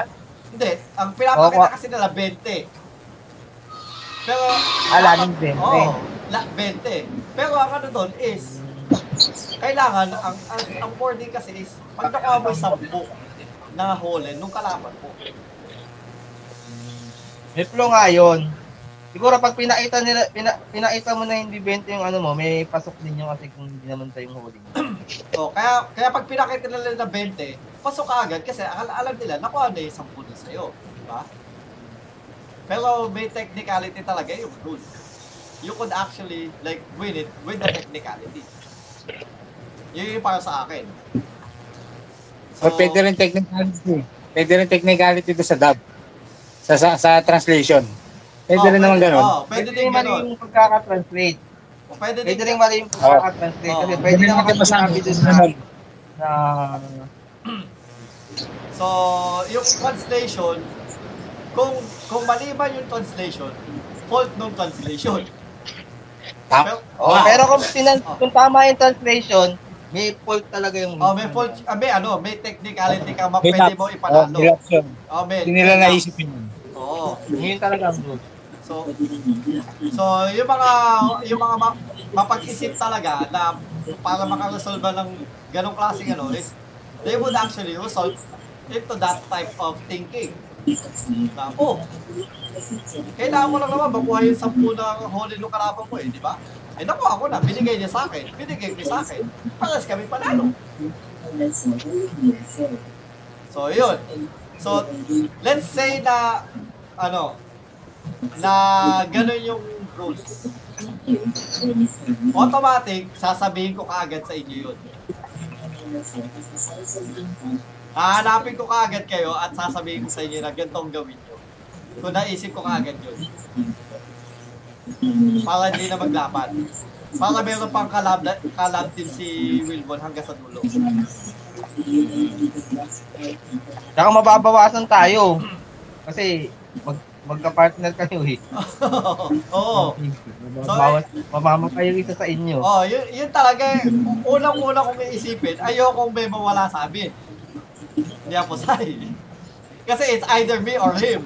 Hindi, ang pinapakita Oo, kasi nila 20. Pero Ala, ng 20. Oo, la, 20. Pero ang ano doon is kailangan ang ang, ang boarding kasi is pag nakuha mo yung 10 na hole nung kalaban mo. May flow nga yun. Siguro pag pinakita nila, pina, pinakita mo na hindi 20 yung ano mo, may pasok din yung kasi kung hindi naman tayo yung huli. Oh, kaya kaya pag pinakita nila na 20, pasok ka agad kasi al- alam nila nakuha na yung 10 na sa'yo, di ba? Pero may technicality talaga yung rule. You could actually like win it with the technicality. Yun yung para sa akin. So, pwede rin technicality. Pwede rin technicality doon sa dub. Sa, sa, sa translation. Pwede Oh, rin naman ganun. Oh, pwede din mali ganun. yung pagkakatranslate. Oh, Pwede din Pwede rin mali yung pagkakatranslate. Kasi Pwede pwede rin naman natin masabi doon sa na, na So, yung translation, kung kung mali man yung translation, fault nung translation. Pero, Oh, Ah. pero kung, tinan, Oh. kung tama yung translation, may fault talaga yung oh, may fault, ah, may ano, may technicality ka, ma- May pwede mo Oh, ipanalo. may option. Oh, may, Hindi nila naisip yun. Oo. Yun talaga ang rule. So, so yung mga yung mga ma- mapag-isip talaga na para makaresolve ng ganong klaseng ano is they would actually result into that type of thinking. Na, oh, kailangan mo lang naman makuha yung sampu na huli ng kalaban mo eh, di ba? Eh nakuha ko na, binigay niya sa akin, binigay niya sa akin, paras kami panalo. So, yun. So, let's say na, ano, na ganun yung rules. Automatic, sasabihin ko kaagad sa inyo yun. Hahanapin ko kaagad kayo at sasabihin ko sa inyo na ganito ang gawin nyo. Kung naisip ko kaagad yun. Para hindi na maglaban. Para meron pang kalab, kalab din si Wilbon hanggang sa dulo. Saka mababawasan tayo. Kasi mag, magka-partner kayo eh. Oo. Mababawas, mamamatay yung isa sa inyo. Oh, yun, yun talaga, eh. unang-una kong iisipin, ayokong may mawala sa amin. Hindi ako say. Kasi it's either me or him.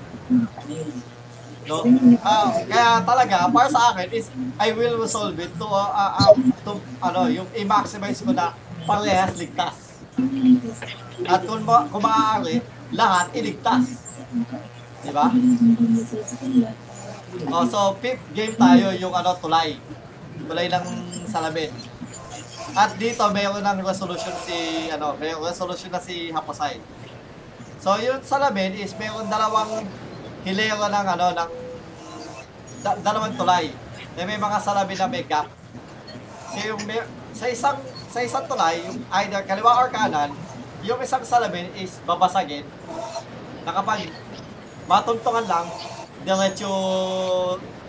No? Ah, kaya talaga, para sa akin is, I will resolve it to, uh, uh, uh, to ano, yung i-maximize ko na parehas ligtas. At kung, ma- kung maaari, lahat iligtas. Di ba? Oh, so fifth game tayo yung ano tulay. Tulay ng salamin. At dito mayroon ng resolution si ano, may resolution na si Haposay. So yung salamin is mayroon dalawang hilera ng ano ng da- dalawang tulay. Na may mga salamin na may gap. So yung may, sa isang sa isang tulay, yung either kaliwa or kanan, yung isang salamin is babasagin. Na kapag matuntungan lang, diretso,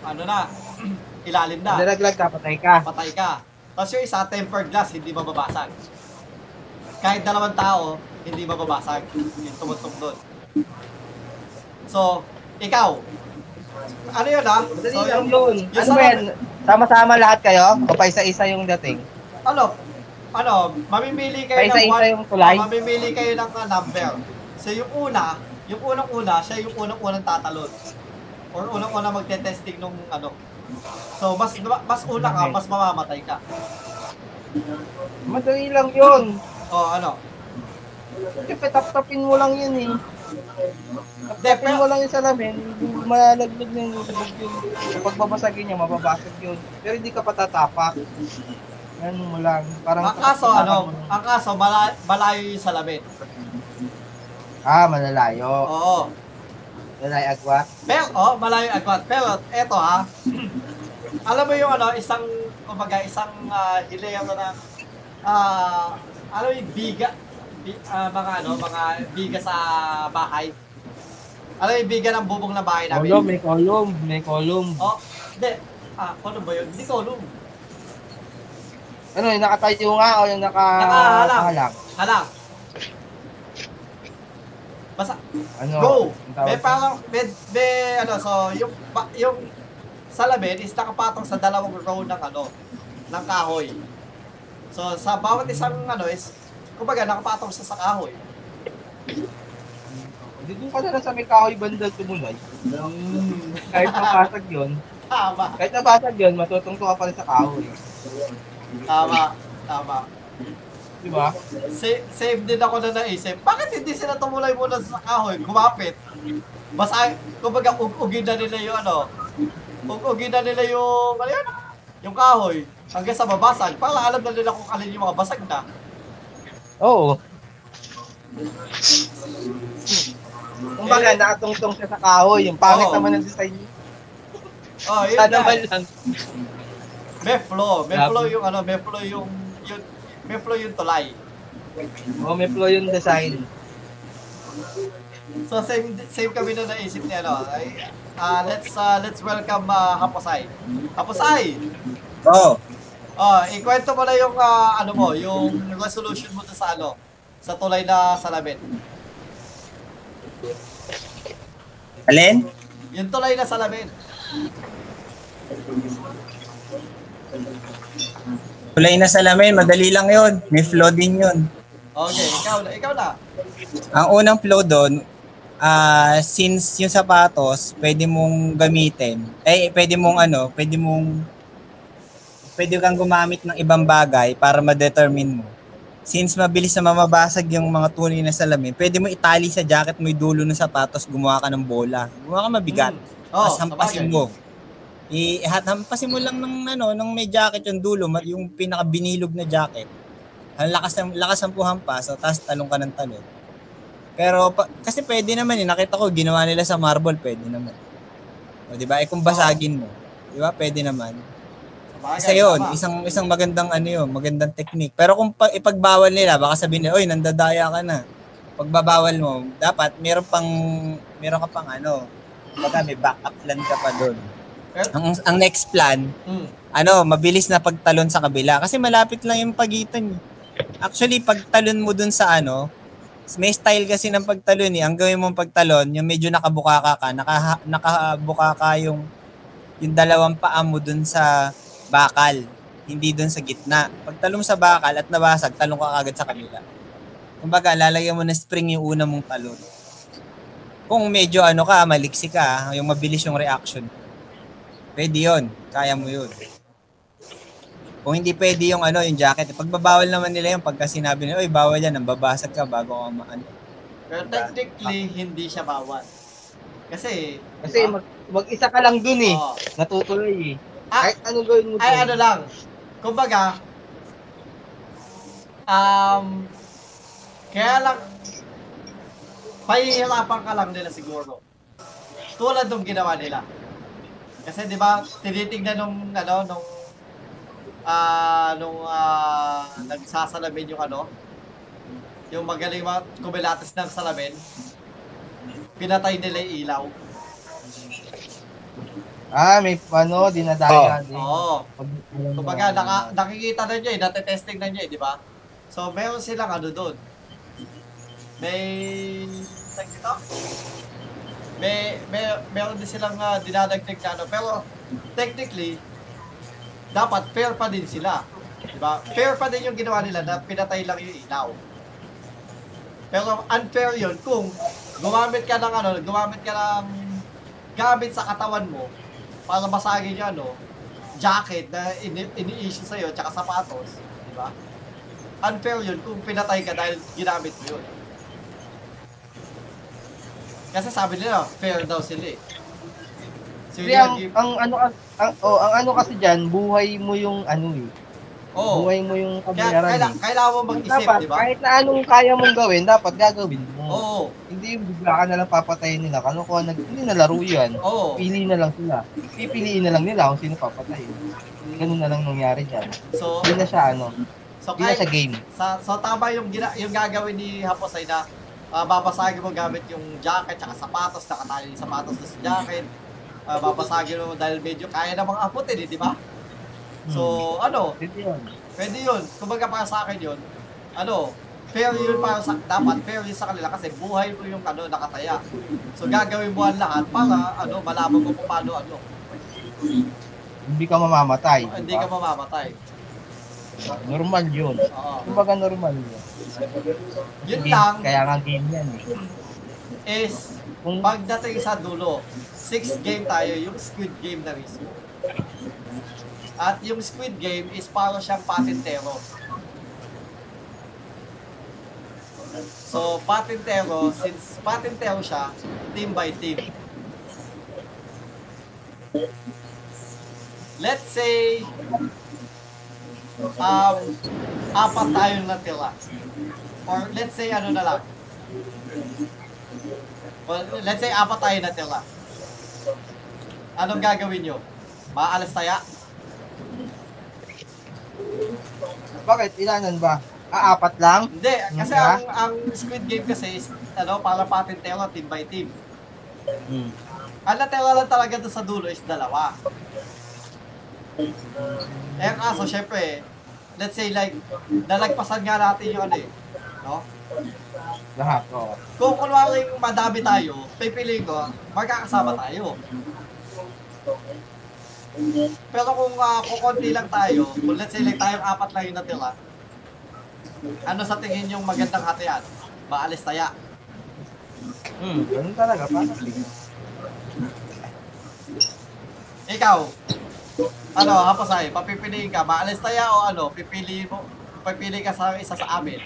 ano na, ilalim na, Nalaglag ka, patay ka. patay ka. Tapos yung isa, tempered glass, hindi mababasag. Kahit dalawang tao, hindi mababasag. Yung tumutong doon. So, ikaw, ano yun ah? Madali So, lang yung, yun. yung Ano ba yan? Sama-sama lahat kayo? O pa isa-isa yung dating? ano, ano, mamimili kayo ng Paisa-isa one, yung tulay? mamimili kayo ng uh, number. So yung una, yung unang-una, siya yung unang-unang tatalon. Or unang-unang magte-testing nung ano. So mas mas una ka, mas mamamatay ka. Madali lang yun. O ano. Siyempre, tap-tapin mo lang yun eh. Hindi, Tapin mo lang yung salamin, malalaglag ng lubog yun. Kapag babasagin niya, mababasag yun. Pero hindi ka patatapak. Ganun mo lang. Parang Ang kaso, ano, ang kaso, mala- malayo yung salamin. Ah, malalayo. Oo. Malay agwat. Pero, oh, malayo agwat. Pero, eto ha, alam mo yung ano, isang, kumbaga, isang uh, hilera na, ah, alam mo yung biga, bi, ah, mga ano, mga biga sa bahay. Alam mo yung biga ng bubong na bahay namin? Kolom, may kolom. May kolom. Oh, hindi. Ah, kolum ba yun? Hindi kolum. Ano, yung nakatayo nga o yung naka... Nakahalang. nakahalang? Halang. Basta, Ano? Go! May parang, may, may, ano, so, yung, yung salamin is nakapatong sa dalawang row ng, ano, ng kahoy. So, sa bawat isang, ano, is, kumbaga, nakapatong siya sa kahoy. Hindi doon ka na sa may kahoy banda tumunay. Kahit nabasag yun, Tama, kahit nabasag yun, matutungto ka pa rin sa kahoy. tama, tama. Di ba? Sa- save din ako na naisip, bakit hindi sila tumulay muna sa kahoy, kumapit? Basta, kumbaga, ug-ugin na nila yung, ano, ug-ugin na nila yung, ano yan? Yung kahoy, hanggang sa mabasag, para alam na nila kung alin yung mga basag na. Oo. Kumbaga, nakatungtong siya sa kahoy. Yung pangit Oo. naman ng design niya. Oh, yun Sana na. man lang. May flow. May Grabe. flow yung ano, may flow yung, yung may flow yung tulay. Oo, may flow yung design. So same same kami na naisip ni ano. Ay, ah, let's uh, let's welcome uh, Haposay. Haposay. Oo. Oh, ikwento mo na yung ah, ano mo, yung resolution mo sa ano, sa tulay na salamin. Alin? Yung tulay na salamin. Kulay na salamin, madali lang yon. May flow din yun. Okay, ikaw na, ikaw na. Ang unang flow doon, ah since yung sapatos, pwede mong gamitin. Eh, pwede mong ano, pwede mong pwede kang gumamit ng ibang bagay para ma-determine mo. Since mabilis na mamabasag yung mga tunay na salamin, pwede mo itali sa jacket mo yung dulo ng sapatos, gumawa ka ng bola. Gumawa ka mabigat. Oh, Tapos hampasin mo. I lang ng ano, ng may jacket yung dulo, yung pinaka binilog na jacket. Ang lakas ng lakas ng puhampas, so tapos talong ka ng talon. Pero pa, kasi pwede naman eh, nakita ko ginawa nila sa marble, pwede naman. O di ba? Eh kung basagin mo, di ba? Pwede naman. Isa yun, isang isang magandang ano yun, magandang technique. Pero kung pa, ipagbawal nila, baka sabihin nila, oy, nandadaya ka na. Pagbabawal mo, dapat meron pang meron ka pang ano, baka may backup plan ka pa doon. Ang, ang next plan, Mm. ano, mabilis na pagtalon sa kabila. Kasi malapit lang yung pagitan. eh. Actually, pagtalon mo dun sa ano, may style kasi ng pagtalon eh. Ang gawin mong pagtalon, yung medyo nakabuka ka ka, naka, nakabuka ka yung, yung dalawang paa mo dun sa bakal. Hindi dun sa gitna. Pagtalon sa bakal at nabasag, talong ka agad sa kabila. Kumbaga, lalagyan mo ng spring yung una mong talon. Kung medyo ano ka, maliksi ka, yung mabilis yung reaction, pwede yun. Kaya mo yun. Kung hindi pwede yung ano, yung jacket, pagbabawal naman nila yung pagka sinabi nila, oy, bawal yan, nambabasag ka bago ka maano. Pero technically, hindi siya bawal. Kasi, Kasi mag, mag-isa ka lang dun eh. oh, Natutuloy eh. Ah, Kahit anong gawin mo ay dun. ano lang, kumbaga, um, kaya lang, pahihirapan ka lang nila siguro. Tulad nung ginawa nila. Kasi di ba, tinitingnan nung, ano, nung, ah, nung, ah, nagsasalamin yung ano, yung magaling mga kumilatis ng salamin, pinatay nila yung ilaw. Ah, may ano, dinadaya din. Oo. Pag- Kumbaga, naka, nakikita na niya eh, natetesting na niya eh, di ba? So, meron silang ano doon. May, tag dito? May, may, meron din silang uh, dinadagdag na ano. Pero, technically, dapat fair pa din sila. Di ba? Fair pa din yung ginawa nila na pinatay lang yung ilaw. Pero unfair yun kung gumamit ka ng ano, gumamit ka ng gamit sa katawan mo para basagin yung ano, jacket na ini- ini-issue sa'yo tsaka sapatos, di ba? Unfair yun kung pinatay ka dahil ginamit mo yun. Kasi sabi nila, fair daw sila eh. So, Kasi ang, yung- ang ano ang, oh, ang ano kasi diyan, buhay mo yung ano eh. Oo. Buhay mo yung Kaya kabayaran. kaila, eh. kailangan mo mag-isip, Dapat, di ba? kahit na anong kaya mong gawin, dapat gagawin mo. Oo. Hindi yung bigla ka na lang papatayin nila. Kalokohan na, hindi na laro yan. Oo. Pili na lang sila. Pipiliin na lang nila kung sino papatay. Ganun na lang nangyari dyan. So, Hindi na siya ano, so hindi na siya kahit, game. sa, so tama yung, gina, yung gagawin ni Haposay na ah, babasagin mo gamit yung jacket tsaka sapatos, nakatayo yung sapatos na sa jacket. Ah, babasagin mo dahil medyo kaya namang aputin eh, di ba? So, ano, Hindi yun. pwede yun. Kumbaga para sa akin yun, ano, fair yun para sa, dapat fair yun sa kanila kasi buhay mo yung ano, nakataya. So, gagawin mo ang lahat para, ano, malaman mo kung paano, ano, Hindi ka mamamatay. hindi ka mamamatay. Normal yun. Kumbaga normal yun. Yun lang Kaya nga game yan eh. is, Kung pagdating sa dulo, six game tayo, yung Squid Game na mismo. At yung Squid Game is para siyang patintero. So, patintero, since patintero siya, team by team. Let's say, um, apat tayong natira. Or let's say, ano na lang, Well, let's say apat tayo natira. Anong gagawin nyo? Maalas taya? bakit ilanan ba? Ah, apat lang? Hindi, kasi Nga? ang, ang Squid Game kasi is, ano, para patintero team by team. Hmm. Ang natira lang talaga doon sa dulo is dalawa. Eh kaso, syempre, let's say like, nalagpasan nga natin yung ano eh, no? Lahat, oo. Kung kunwari madami tayo, pipiliin ko, magkakasama tayo. Pero kung uh, kukunti lang tayo, kung let's say like tayong apat lang yung natira, ano sa tingin yung magandang hatian? Maalis taya. Hmm, ganun talaga. Paano? Ikaw, ano, hapasay, papipiliin ka, maalis taya o ano, pipili mo, pipili ka sa isa sa amin.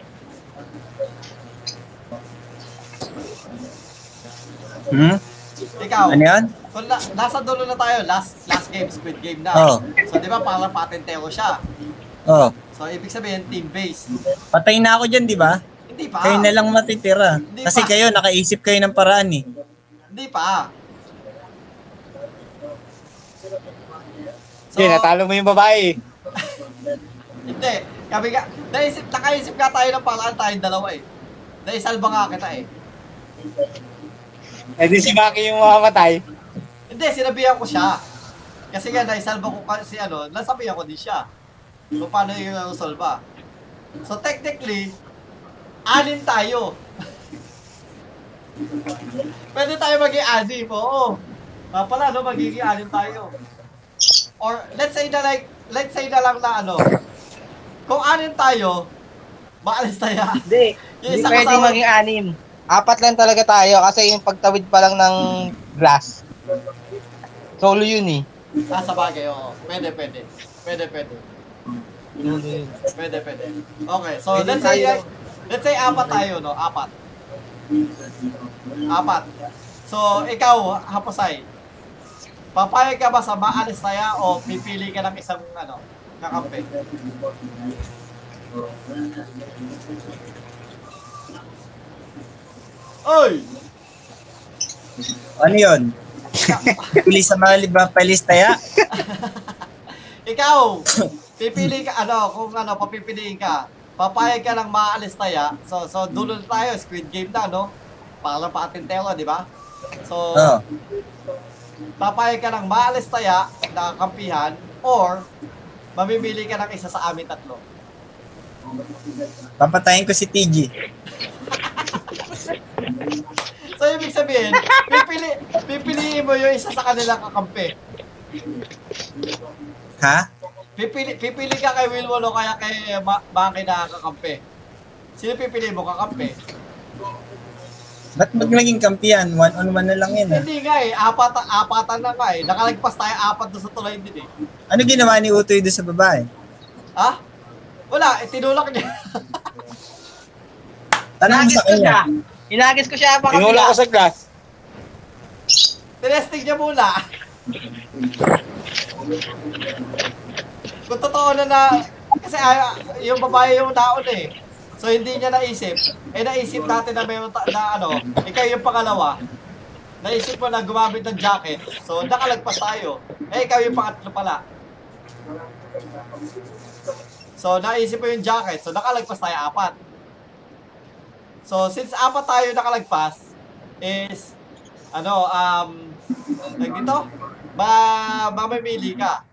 Hmm? Ikaw, Ano yan? kung na, nasa dulo na tayo, last last game, squid game na. Oo. So, di ba, parang patentero siya. Oh, So, ibig sabihin, team-based. patay na ako dyan, di ba? Hindi pa. Kayo na lang matitira. Hindi Kasi pa. kayo, nakaisip kayo ng paraan eh. Hindi pa. So, Hindi, natalo mo yung babae. hindi. Kami nga, naisip, nakaisip nga tayo ng paraan tayong dalawa eh. Naisalba nga kita eh. Eh di si Maki yung mamamatay. Hindi, sinabihan ko siya. Kasi nga, naisalba ko kasi ano, nasabihan ko din siya. Kung paano yung solba. So, technically, anin tayo. Pwede tayo maging anim, oo. Ah, pala, no, magiging anim tayo. Or, let's say na like, let's say na lang na ano, kung anim tayo, maalis tayo. Hindi. Yung Hindi pwede kasama- maging anim. Apat lang talaga tayo kasi yung pagtawid pa lang ng glass. Solo yun eh. Ah, sa bagay, oo. Pwede, pwede. Pwede, pwede. Pwede, pwede. Okay, so Pwede let's say, tayo- let's say apat tayo, no? Apat. Apat. So, ikaw, Haposay, papayag ka ba sa maalis taya o pipili ka ng isang, ano, kakampi? Oy! Ano yun? Pili sa mga liba palistaya? Ikaw, pipili ka, ano, kung ano, papipiliin ka, papayag ka ng maalis taya, so, so dulo tayo, squid game na, no? Para patintero, di ba? So, Oo. Papayag ka ng maalis taya na kampihan, or, mamimili ka ng isa sa amin tatlo. Papatayin ko si TG. So, ibig sabihin, pipili, pipiliin mo yung isa sa kanilang kakampi. Ha? Pipili, pipili ka kay Wilwon o kaya kay Ma- Maki na kakampi. Sino pipili mo kakampi? Ba't mag naging kampiyan? One on one na lang yun. Hindi nga eh, apat, apatan na nga eh. Nakalagpas tayo apat doon sa tulay din eh. Ano ginawa ni Utoy doon sa babae? Ha? Wala, eh, tinulak niya. Tanong Inagis sa ko siya. kanya. Inagis ko siya pa Tinula ko sa glass. Tinesting niya muna. Kung totoo na na Kasi ah, yung babae yung naon eh. So hindi niya naisip. Eh naisip natin na may na ano, ikaw yung pangalawa. Naisip mo na gumamit ng jacket. So nakalagpas tayo. Eh ikaw yung pangatlo pala. So naisip mo yung jacket. So nakalagpas tayo apat. So since apat tayo nakalagpas is ano um like dito ma mamimili ka.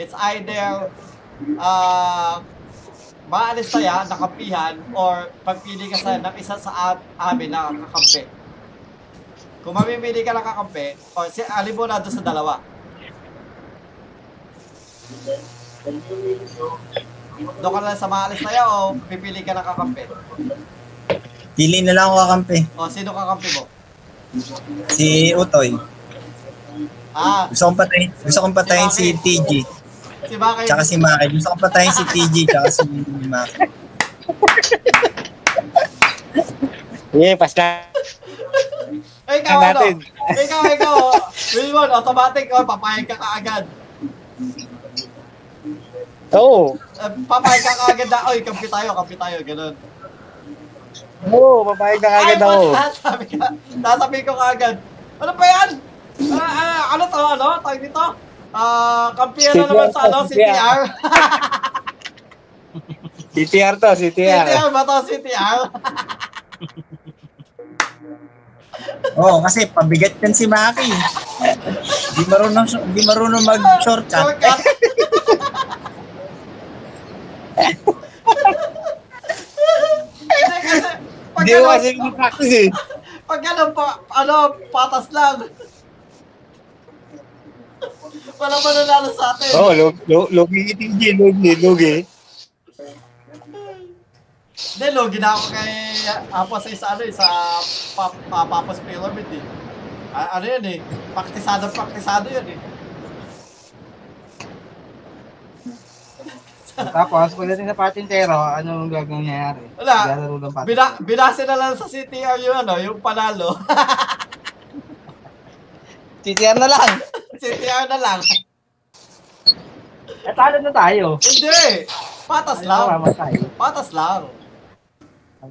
It's either uh, maalis tayo, nakampihan, or pagpili ka sa, ng isa sa amin na kakampi. Kung mamimili ka ng kakampi, o si alin mo na doon sa dalawa. Doon ka na lang sa maalis tayo o pipili ka ng kakampi? Pili na lang ako kakampi. O sino kakampi mo? Si Utoy. Ah, Gusto kong patayin, gusto kong patayin si TG. Si Bakay. Tsaka si Maki. Gusto kong patayin si TG tsaka si Maki. Sige, pas na. Eh, ikaw ano? ikaw, ikaw. Wilwon, automatic. O, papayag ka kaagad. Oo. Eh, papayag ka kaagad na, oy, kampi tayo, kampi tayo, ganun. Oo, papayag na kagad Ay, ako. wala, sabi ka, sasabihin ko kaagad. Ano pa yan? Ah, ah, ano to, ano? Tawag dito? Ah, kampiyan na naman sa ano, CTR. CTR to, CTR. CTR ba to, CTR? Oo, kasi pabigat yan si Maki. Di marunong, di marunong mag-shortcut. Shortcut. Hindi kasi, pag ano, pag ano, pa, ano, patas lang. Wala ba nanalo sa atin? Oo, oh, logi iting G, logi, logi. Hindi, logi na ako kay Apo sa isa, ano, eh, sa pa, pa, Papa's Pyramid eh. A- ano yun eh, praktisado, praktisado yun eh. Tapos, pagdating sa patintero, anong gagawin nangyayari? Wala. Bina, na lang sa CTR yung ano, yung panalo. CTR na lang. CTR na lang. Eh, talo na tayo. Hindi! Patas Ano, lang. Patas lang. Ang.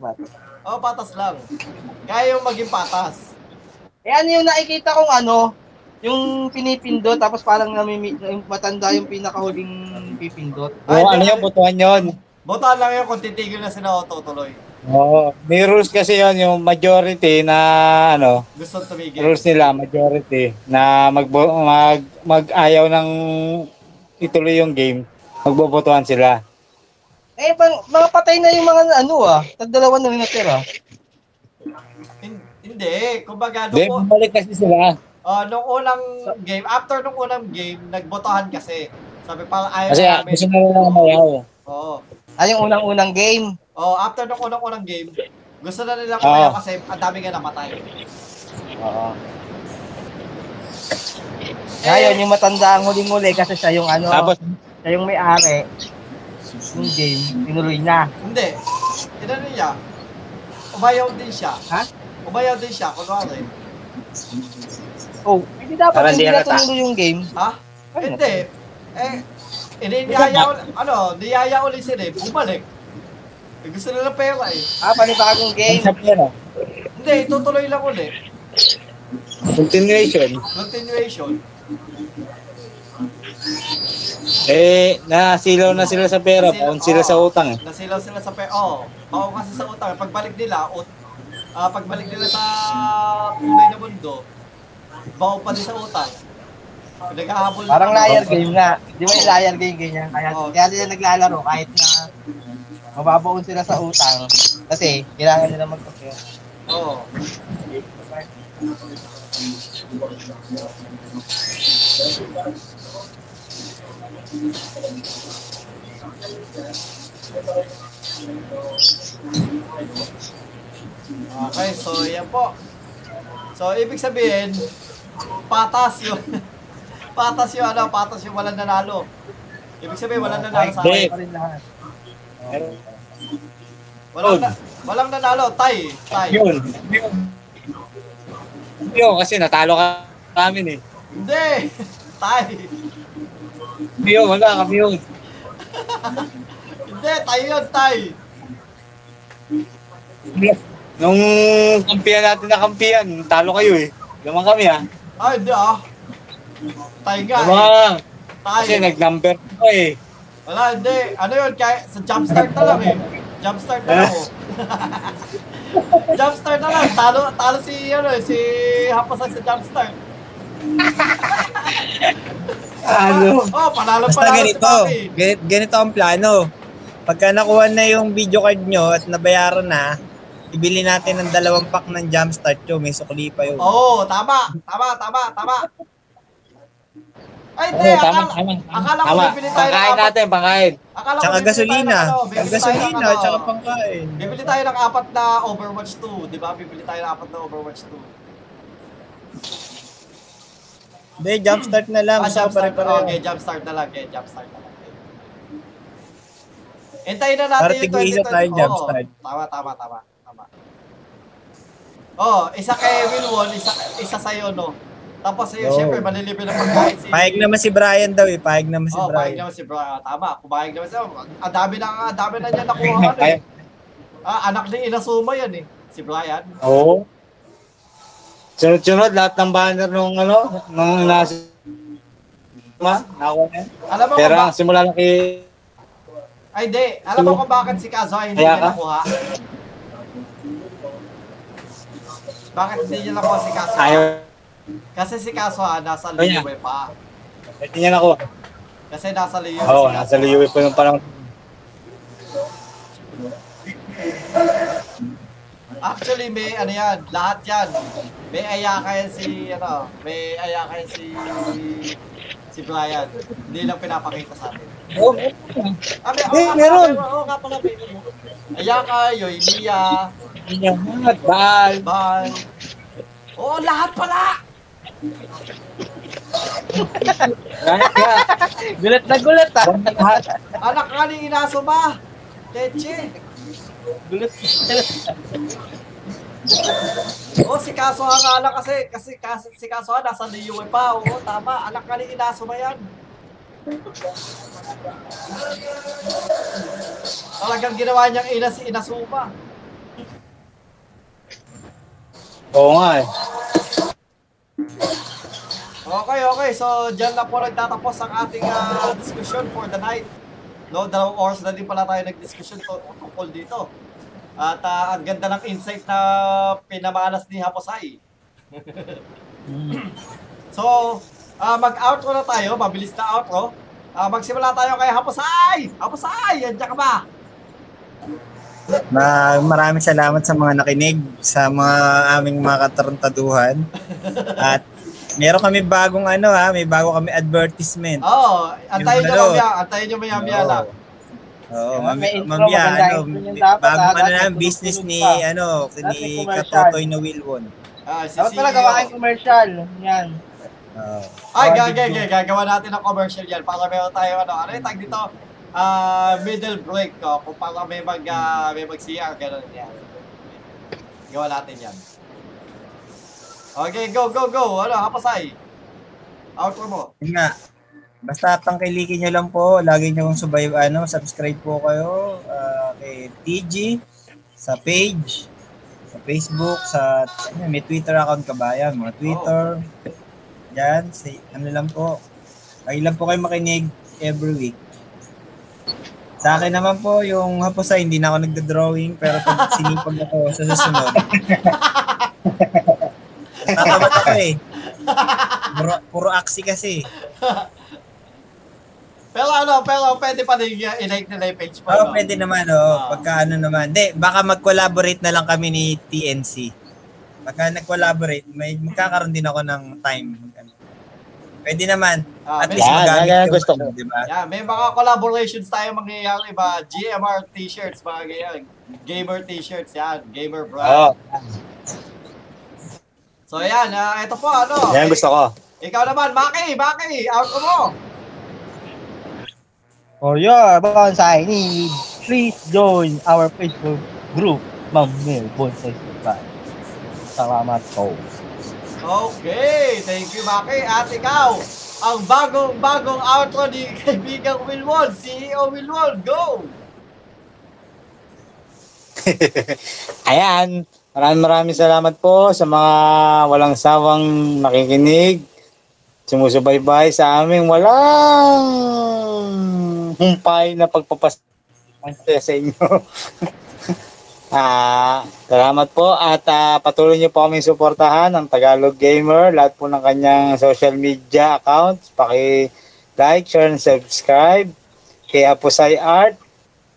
Oo, patas lang. Kaya yung maging patas. Eh, ano yung nakikita kong ano, yung pinipindot, tapos parang namimi, yung matanda yung pinakahuling pipindot. Ay, Oo, ano yung butuhan yun? Botahan lang yun kung titigil na sila o tutuloy. Oo, may rules kasi yun, yung majority na ano, Gusto tumigil. rules nila, majority, na mag, mag, mag-ayaw ng ituloy yung game, magbobotohan sila. Eh, bang, mga patay na yung mga ano ah. Tagdalawa na rin natira. Hin- Hindi. Kumbaga, Hindi, nung, bumalik kasi sila. uh, nung unang game, after nung unang game, nagbotohan kasi. Sabi parang ayaw Kasi na namin. gusto na nila mayaw. Oo. Ah, yung unang-unang game. Oh, after nung unang-unang game, gusto na nilang Oo. kumayo kasi ang dami nga namatay. Oo. Ngayon, yung matanda ang huling-huli kasi siya yung ano, Tapos, siya yung may-ari. Yung game, tinuloy na. Hindi. Inano niya? Umayaw din siya. Ha? Umayaw din siya, kunwari. Oh, hindi dapat Parang hindi di na halata. tinuloy yung game. Ha? Hindi. Eh, iniyaya uli, ano, niyaya uli sila eh, bumalik. Eh, gusto nila pera eh. Ah, panibagong game. sa pera, Hindi, itutuloy lang uli. continuation. Continuation. Eh, nasilaw na sila sa pera, Nasilaw- paon sila sa utang eh. Nasilaw sila sa pera. Oo. Oo, kasi sa utang. Pagbalik nila, ut, ah, pagbalik nila sa tunay na mundo, bawo pa din sa utang. Pinaghahabol Parang liar game nga. Di ba yung liar game ganyan? Kaya, Oo. kaya nila naglalaro kahit na mababaon sila sa utang. Kasi kailangan nila magpapera. Oo. Okay, so yan po. So, ibig sabihin, patas yung, patas yung ano, patas yung walang nanalo. Ibig sabihin, walang nanalo sa Hindi. akin. Lahat. Walang, na, walang nanalo, tay, tay. Yun. Yun. Yun, kasi natalo ka namin eh. Hindi, tay. Yun, wala kami yun. Hindi, tayo yun, tay. Nung kampiyan natin na kampiyan, talo kayo eh. Naman kami ah. Ay, hindi ah. Tayo nga eh. Naman. Tayo. Kasi nag-number ko eh. Wala, hindi. Ano yun, kaya sa jumpstart na lang eh. Jumpstart na lang oh. jumpstart na lang. Talo, talo si, ano eh, si Hapasay sa jumpstart. Ano? Oh, panalo si ganito, Maki. ganito, ganito ang plano. Pagka nakuha na yung video card nyo at nabayaran na, ibili natin ng dalawang pack ng jumpstart yun. May sukli pa yun. Oo, oh, tama. Tama, tama, tama. Ay, hindi. Oo, tama, akala, tama. akala ko Tama. bibili tayo ng Pangkain apat. natin, pangkain. Akala Tsaka tayo gasolina. ng ano, tayo ng gasolina, ano. tsaka pangkain. Bibili tayo ng apat na Overwatch 2, di ba? Bibili tayo ng apat na Overwatch 2. Hindi, jumpstart na lang. Ah, jumpstart. pare-pareho. Okay, jumpstart na lang. Okay, jumpstart na lang. Hintayin na natin Para yung tig-isa 2020. tayong Oo, jumpstart. tama, tama, tama. tama. Oh, isa kay Wilwon, isa, isa sa'yo, no? Tapos, yun, Oo. syempre, malilibre ng pagkain si... Pahig naman si Brian daw eh. Pahig naman si Oh, pahig Brian. naman si Brian. Tama, pumayag naman siya. Ang dami na, ang dami na niya nakuha ano eh. Ah, anak ni Inasuma yan eh. Si Brian. oo. Sunod-sunod, lahat ng banner nung ano, nung nasa... Ma, nakuha na yan. Alam mo Pero ba- ang simula na kay... Ay, di. Alam mo kung bakit si Kazo ay hindi Kaya niya nakuha? Bakit hindi niya nakuha si Kazo? Ayaw. Kasi si Kaso ah, nasa Kanya. Liyue pa. Niya nakuha. Kasi nasa Liyue Oo, si Kaso. nasa liwi po yung parang... Actually, may ano yan, lahat yan. May ayaka yan si, ano, may ayaka yan si, si Brian. Hindi lang pinapakita sa atin. Oo, Ah, may, oh, meron. Oo, nga pala, may, Ayaka, Yoimiya, Yan, Bal. Bal. Oo, lahat pala! Gulat na gulat ah. Anak ka ni Inasuma! Leche! Gulat Oo, si Kaso nga anak kasi, kasi, kasi si Kaso nasa Liyue pa. Oo, tama. Anak ka ni Inasuma yan. Talagang ginawa niyang ina si Inasuma. Oo nga eh. Okay, okay. So, dyan na po nagtatapos ang ating ah, discussion for the night. No, dalawang oras na din pala tayo nag-discussion to, tungkol dito. At ah, ang ganda ng insight na pinamalas ni Haposay. so, ah, mag-outro na tayo. Mabilis na outro. Ah, magsimula tayo kay Haposay! Haposay! Andiyan ka ba? Na maraming salamat sa mga nakinig, sa mga aming mga katarantaduhan. At meron kami bagong ano ha, may bago kami advertisement. Oo, oh, antayin nyo ano, mamaya. Antayin nyo maya-maya Oo. lang. Oo, Kaya mami, mamaya, ano, bagong ano na, business ni, pa. ano, ni. Katotoy na Wilwon. Ah, si Dapat pala gawain commercial. Yan. Oo. Ay, gagawin, video. gagawa natin ng commercial yan para meron tayo, ano, ano yung tag dito? Ah, middle break ko. Kung para may mag, ah, may mag-CR, gano'n yan. Gawa natin yan. Okay, go, go, go. Ano, hapasay. Outro mo. Yun nga. Basta tangkilikin nyo lang po. Lagi nyo kong subay, ano, subscribe po kayo ah, kay TG sa page, sa Facebook, sa, ano, may Twitter account ka ba yan? Mga Twitter. Yan, say, ano lang po. Ay lang po kayo makinig every week. Sa akin naman po, yung hapusay, hindi na ako nagda-drawing, pero pag sinipag ako sa susunod. Tatawa ako eh. Puro, puro aksi kasi. Pero ano, pero pwede pa din uh, i-like nila yung page mo. Oo, no? pwede naman, oh. Ah. Pagka ano naman. Hindi, baka mag-collaborate na lang kami ni TNC. Pagka nag-collaborate, may magkakaroon din ako ng time. Pwede naman. Ah, At least magamit yan, gusto ko. Di ba? yeah, may mga collaborations tayo mangyayari ba? GMR t-shirts, mga ganyan. Gamer t-shirts, yan. Gamer brand. Oo. So yan, ah, ito po, ano. Yan gusto ko. Ikaw naman, Maki, Maki, outro mo. For your bonsai needs, please join our Facebook group, Mamil Bonsai Supply. Salamat po. Okay, thank you, Maki. At ikaw, ang bagong-bagong outro ni kaibigang Wilwon, CEO Wilwon, go! Ayan, maraming maraming salamat po sa mga walang sawang nakikinig, sumusubaybay sa aming walang humpay na pagpapas sa inyo. Ah, salamat po at ah, patuloy niyo po kami suportahan ng Tagalog Gamer, lahat po ng kanyang social media accounts, paki like, share, and subscribe kay Aposay Art,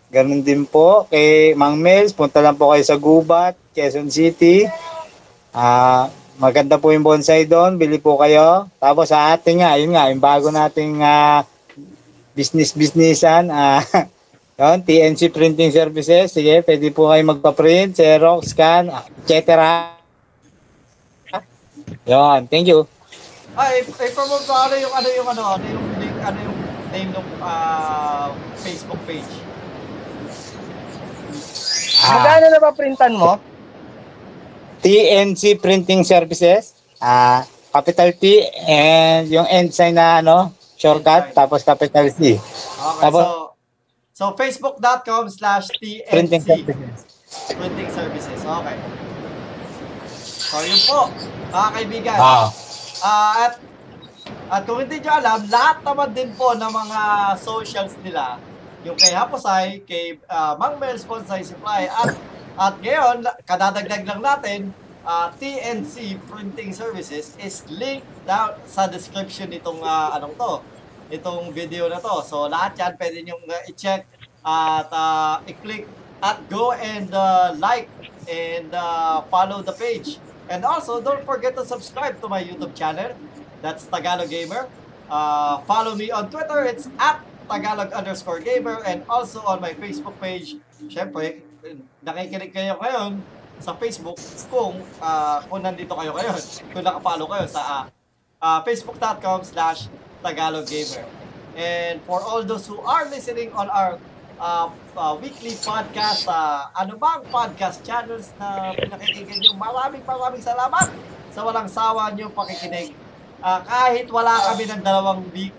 ganun din po kay Mang Mels, punta lang po kayo sa Gubat, Quezon City. Ah, maganda po yung bonsai doon, bili po kayo. Tapos sa ating nga, yun nga, yung bago nating ah, business businessan, ah, yun, TNC Printing Services, sige, pwede po kayo magpa-print, Xerox, scan, etc. Yun, thank you. Ay, i-promote ko ano yung ano yung ano, ano yung link, ano yung name ng ah, Facebook page. Ah, Magkano na ba printan mo? TNC Printing Services, ah, capital T and yung end sign na ano, shortcut, tapos capital C. Okay, Tapos- so so facebook.com slash Printing TNC Services. Printing Services. Okay. So yun po, mga kaibigan. Ah, Ah, at at kung hindi nyo alam, lahat naman din po ng mga socials nila, yung kay Haposay, kay ah, Mang Mel Sponsay Supply, at at ngayon, kadadagdag lang natin, ah, TNC Printing Services is linked down sa description nitong ah, anong to, itong video na to. So lahat yan pwede nyo ah, i-check at ah, i-click at go and ah, like and ah, follow the page. And also, don't forget to subscribe to my YouTube channel. That's Tagalog Gamer. Uh, follow me on Twitter. It's at Tagalog underscore gamer. And also on my Facebook page. Siyempre, nakikinig kayo ngayon sa Facebook kung uh, kung nandito kayo ngayon. Kung nakapollow kayo sa uh, uh, facebook.com slash Tagalog Gamer. And for all those who are listening on our uh, uh, weekly podcast sa ano bang podcast channels na pinakikinggan nyo. Maraming maraming salamat sa walang sawa nyo pakikinig. Ah, kahit wala kami ng dalawang week,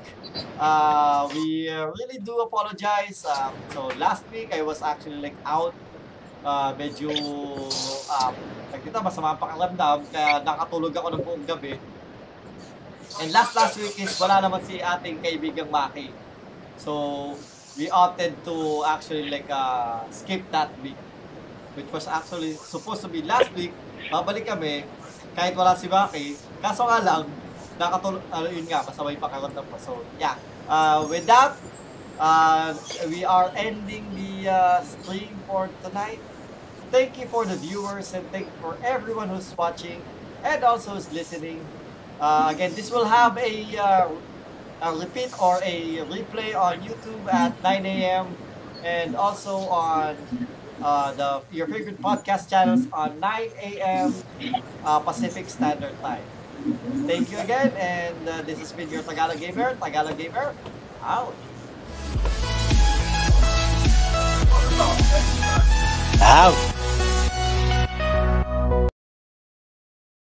uh, we uh, really do apologize. Um, so last week, I was actually like out. Uh, medyo, um, nagkita, masama ang pakiramdam, kaya nakatulog ako ng buong gabi. And last last week is wala naman si ating kaibigang Maki. So, we opted to actually like uh, skip that week which was actually supposed to be last week. Babalik kami kahit wala si Maki. Kaso nga lang nakatulog ano yun nga masama yung pakiramdam ko so yeah. Uh, with that uh, we are ending the uh, stream for tonight. Thank you for the viewers and thank you for everyone who's watching and also is listening uh, again this will have a uh, a repeat or a replay on YouTube at 9 a.m. and also on uh, the your favorite podcast channels on 9 a.m. Uh, Pacific Standard Time. Thank you again, and uh, this has been your Tagalog Gamer. Tagalog Gamer, out. out.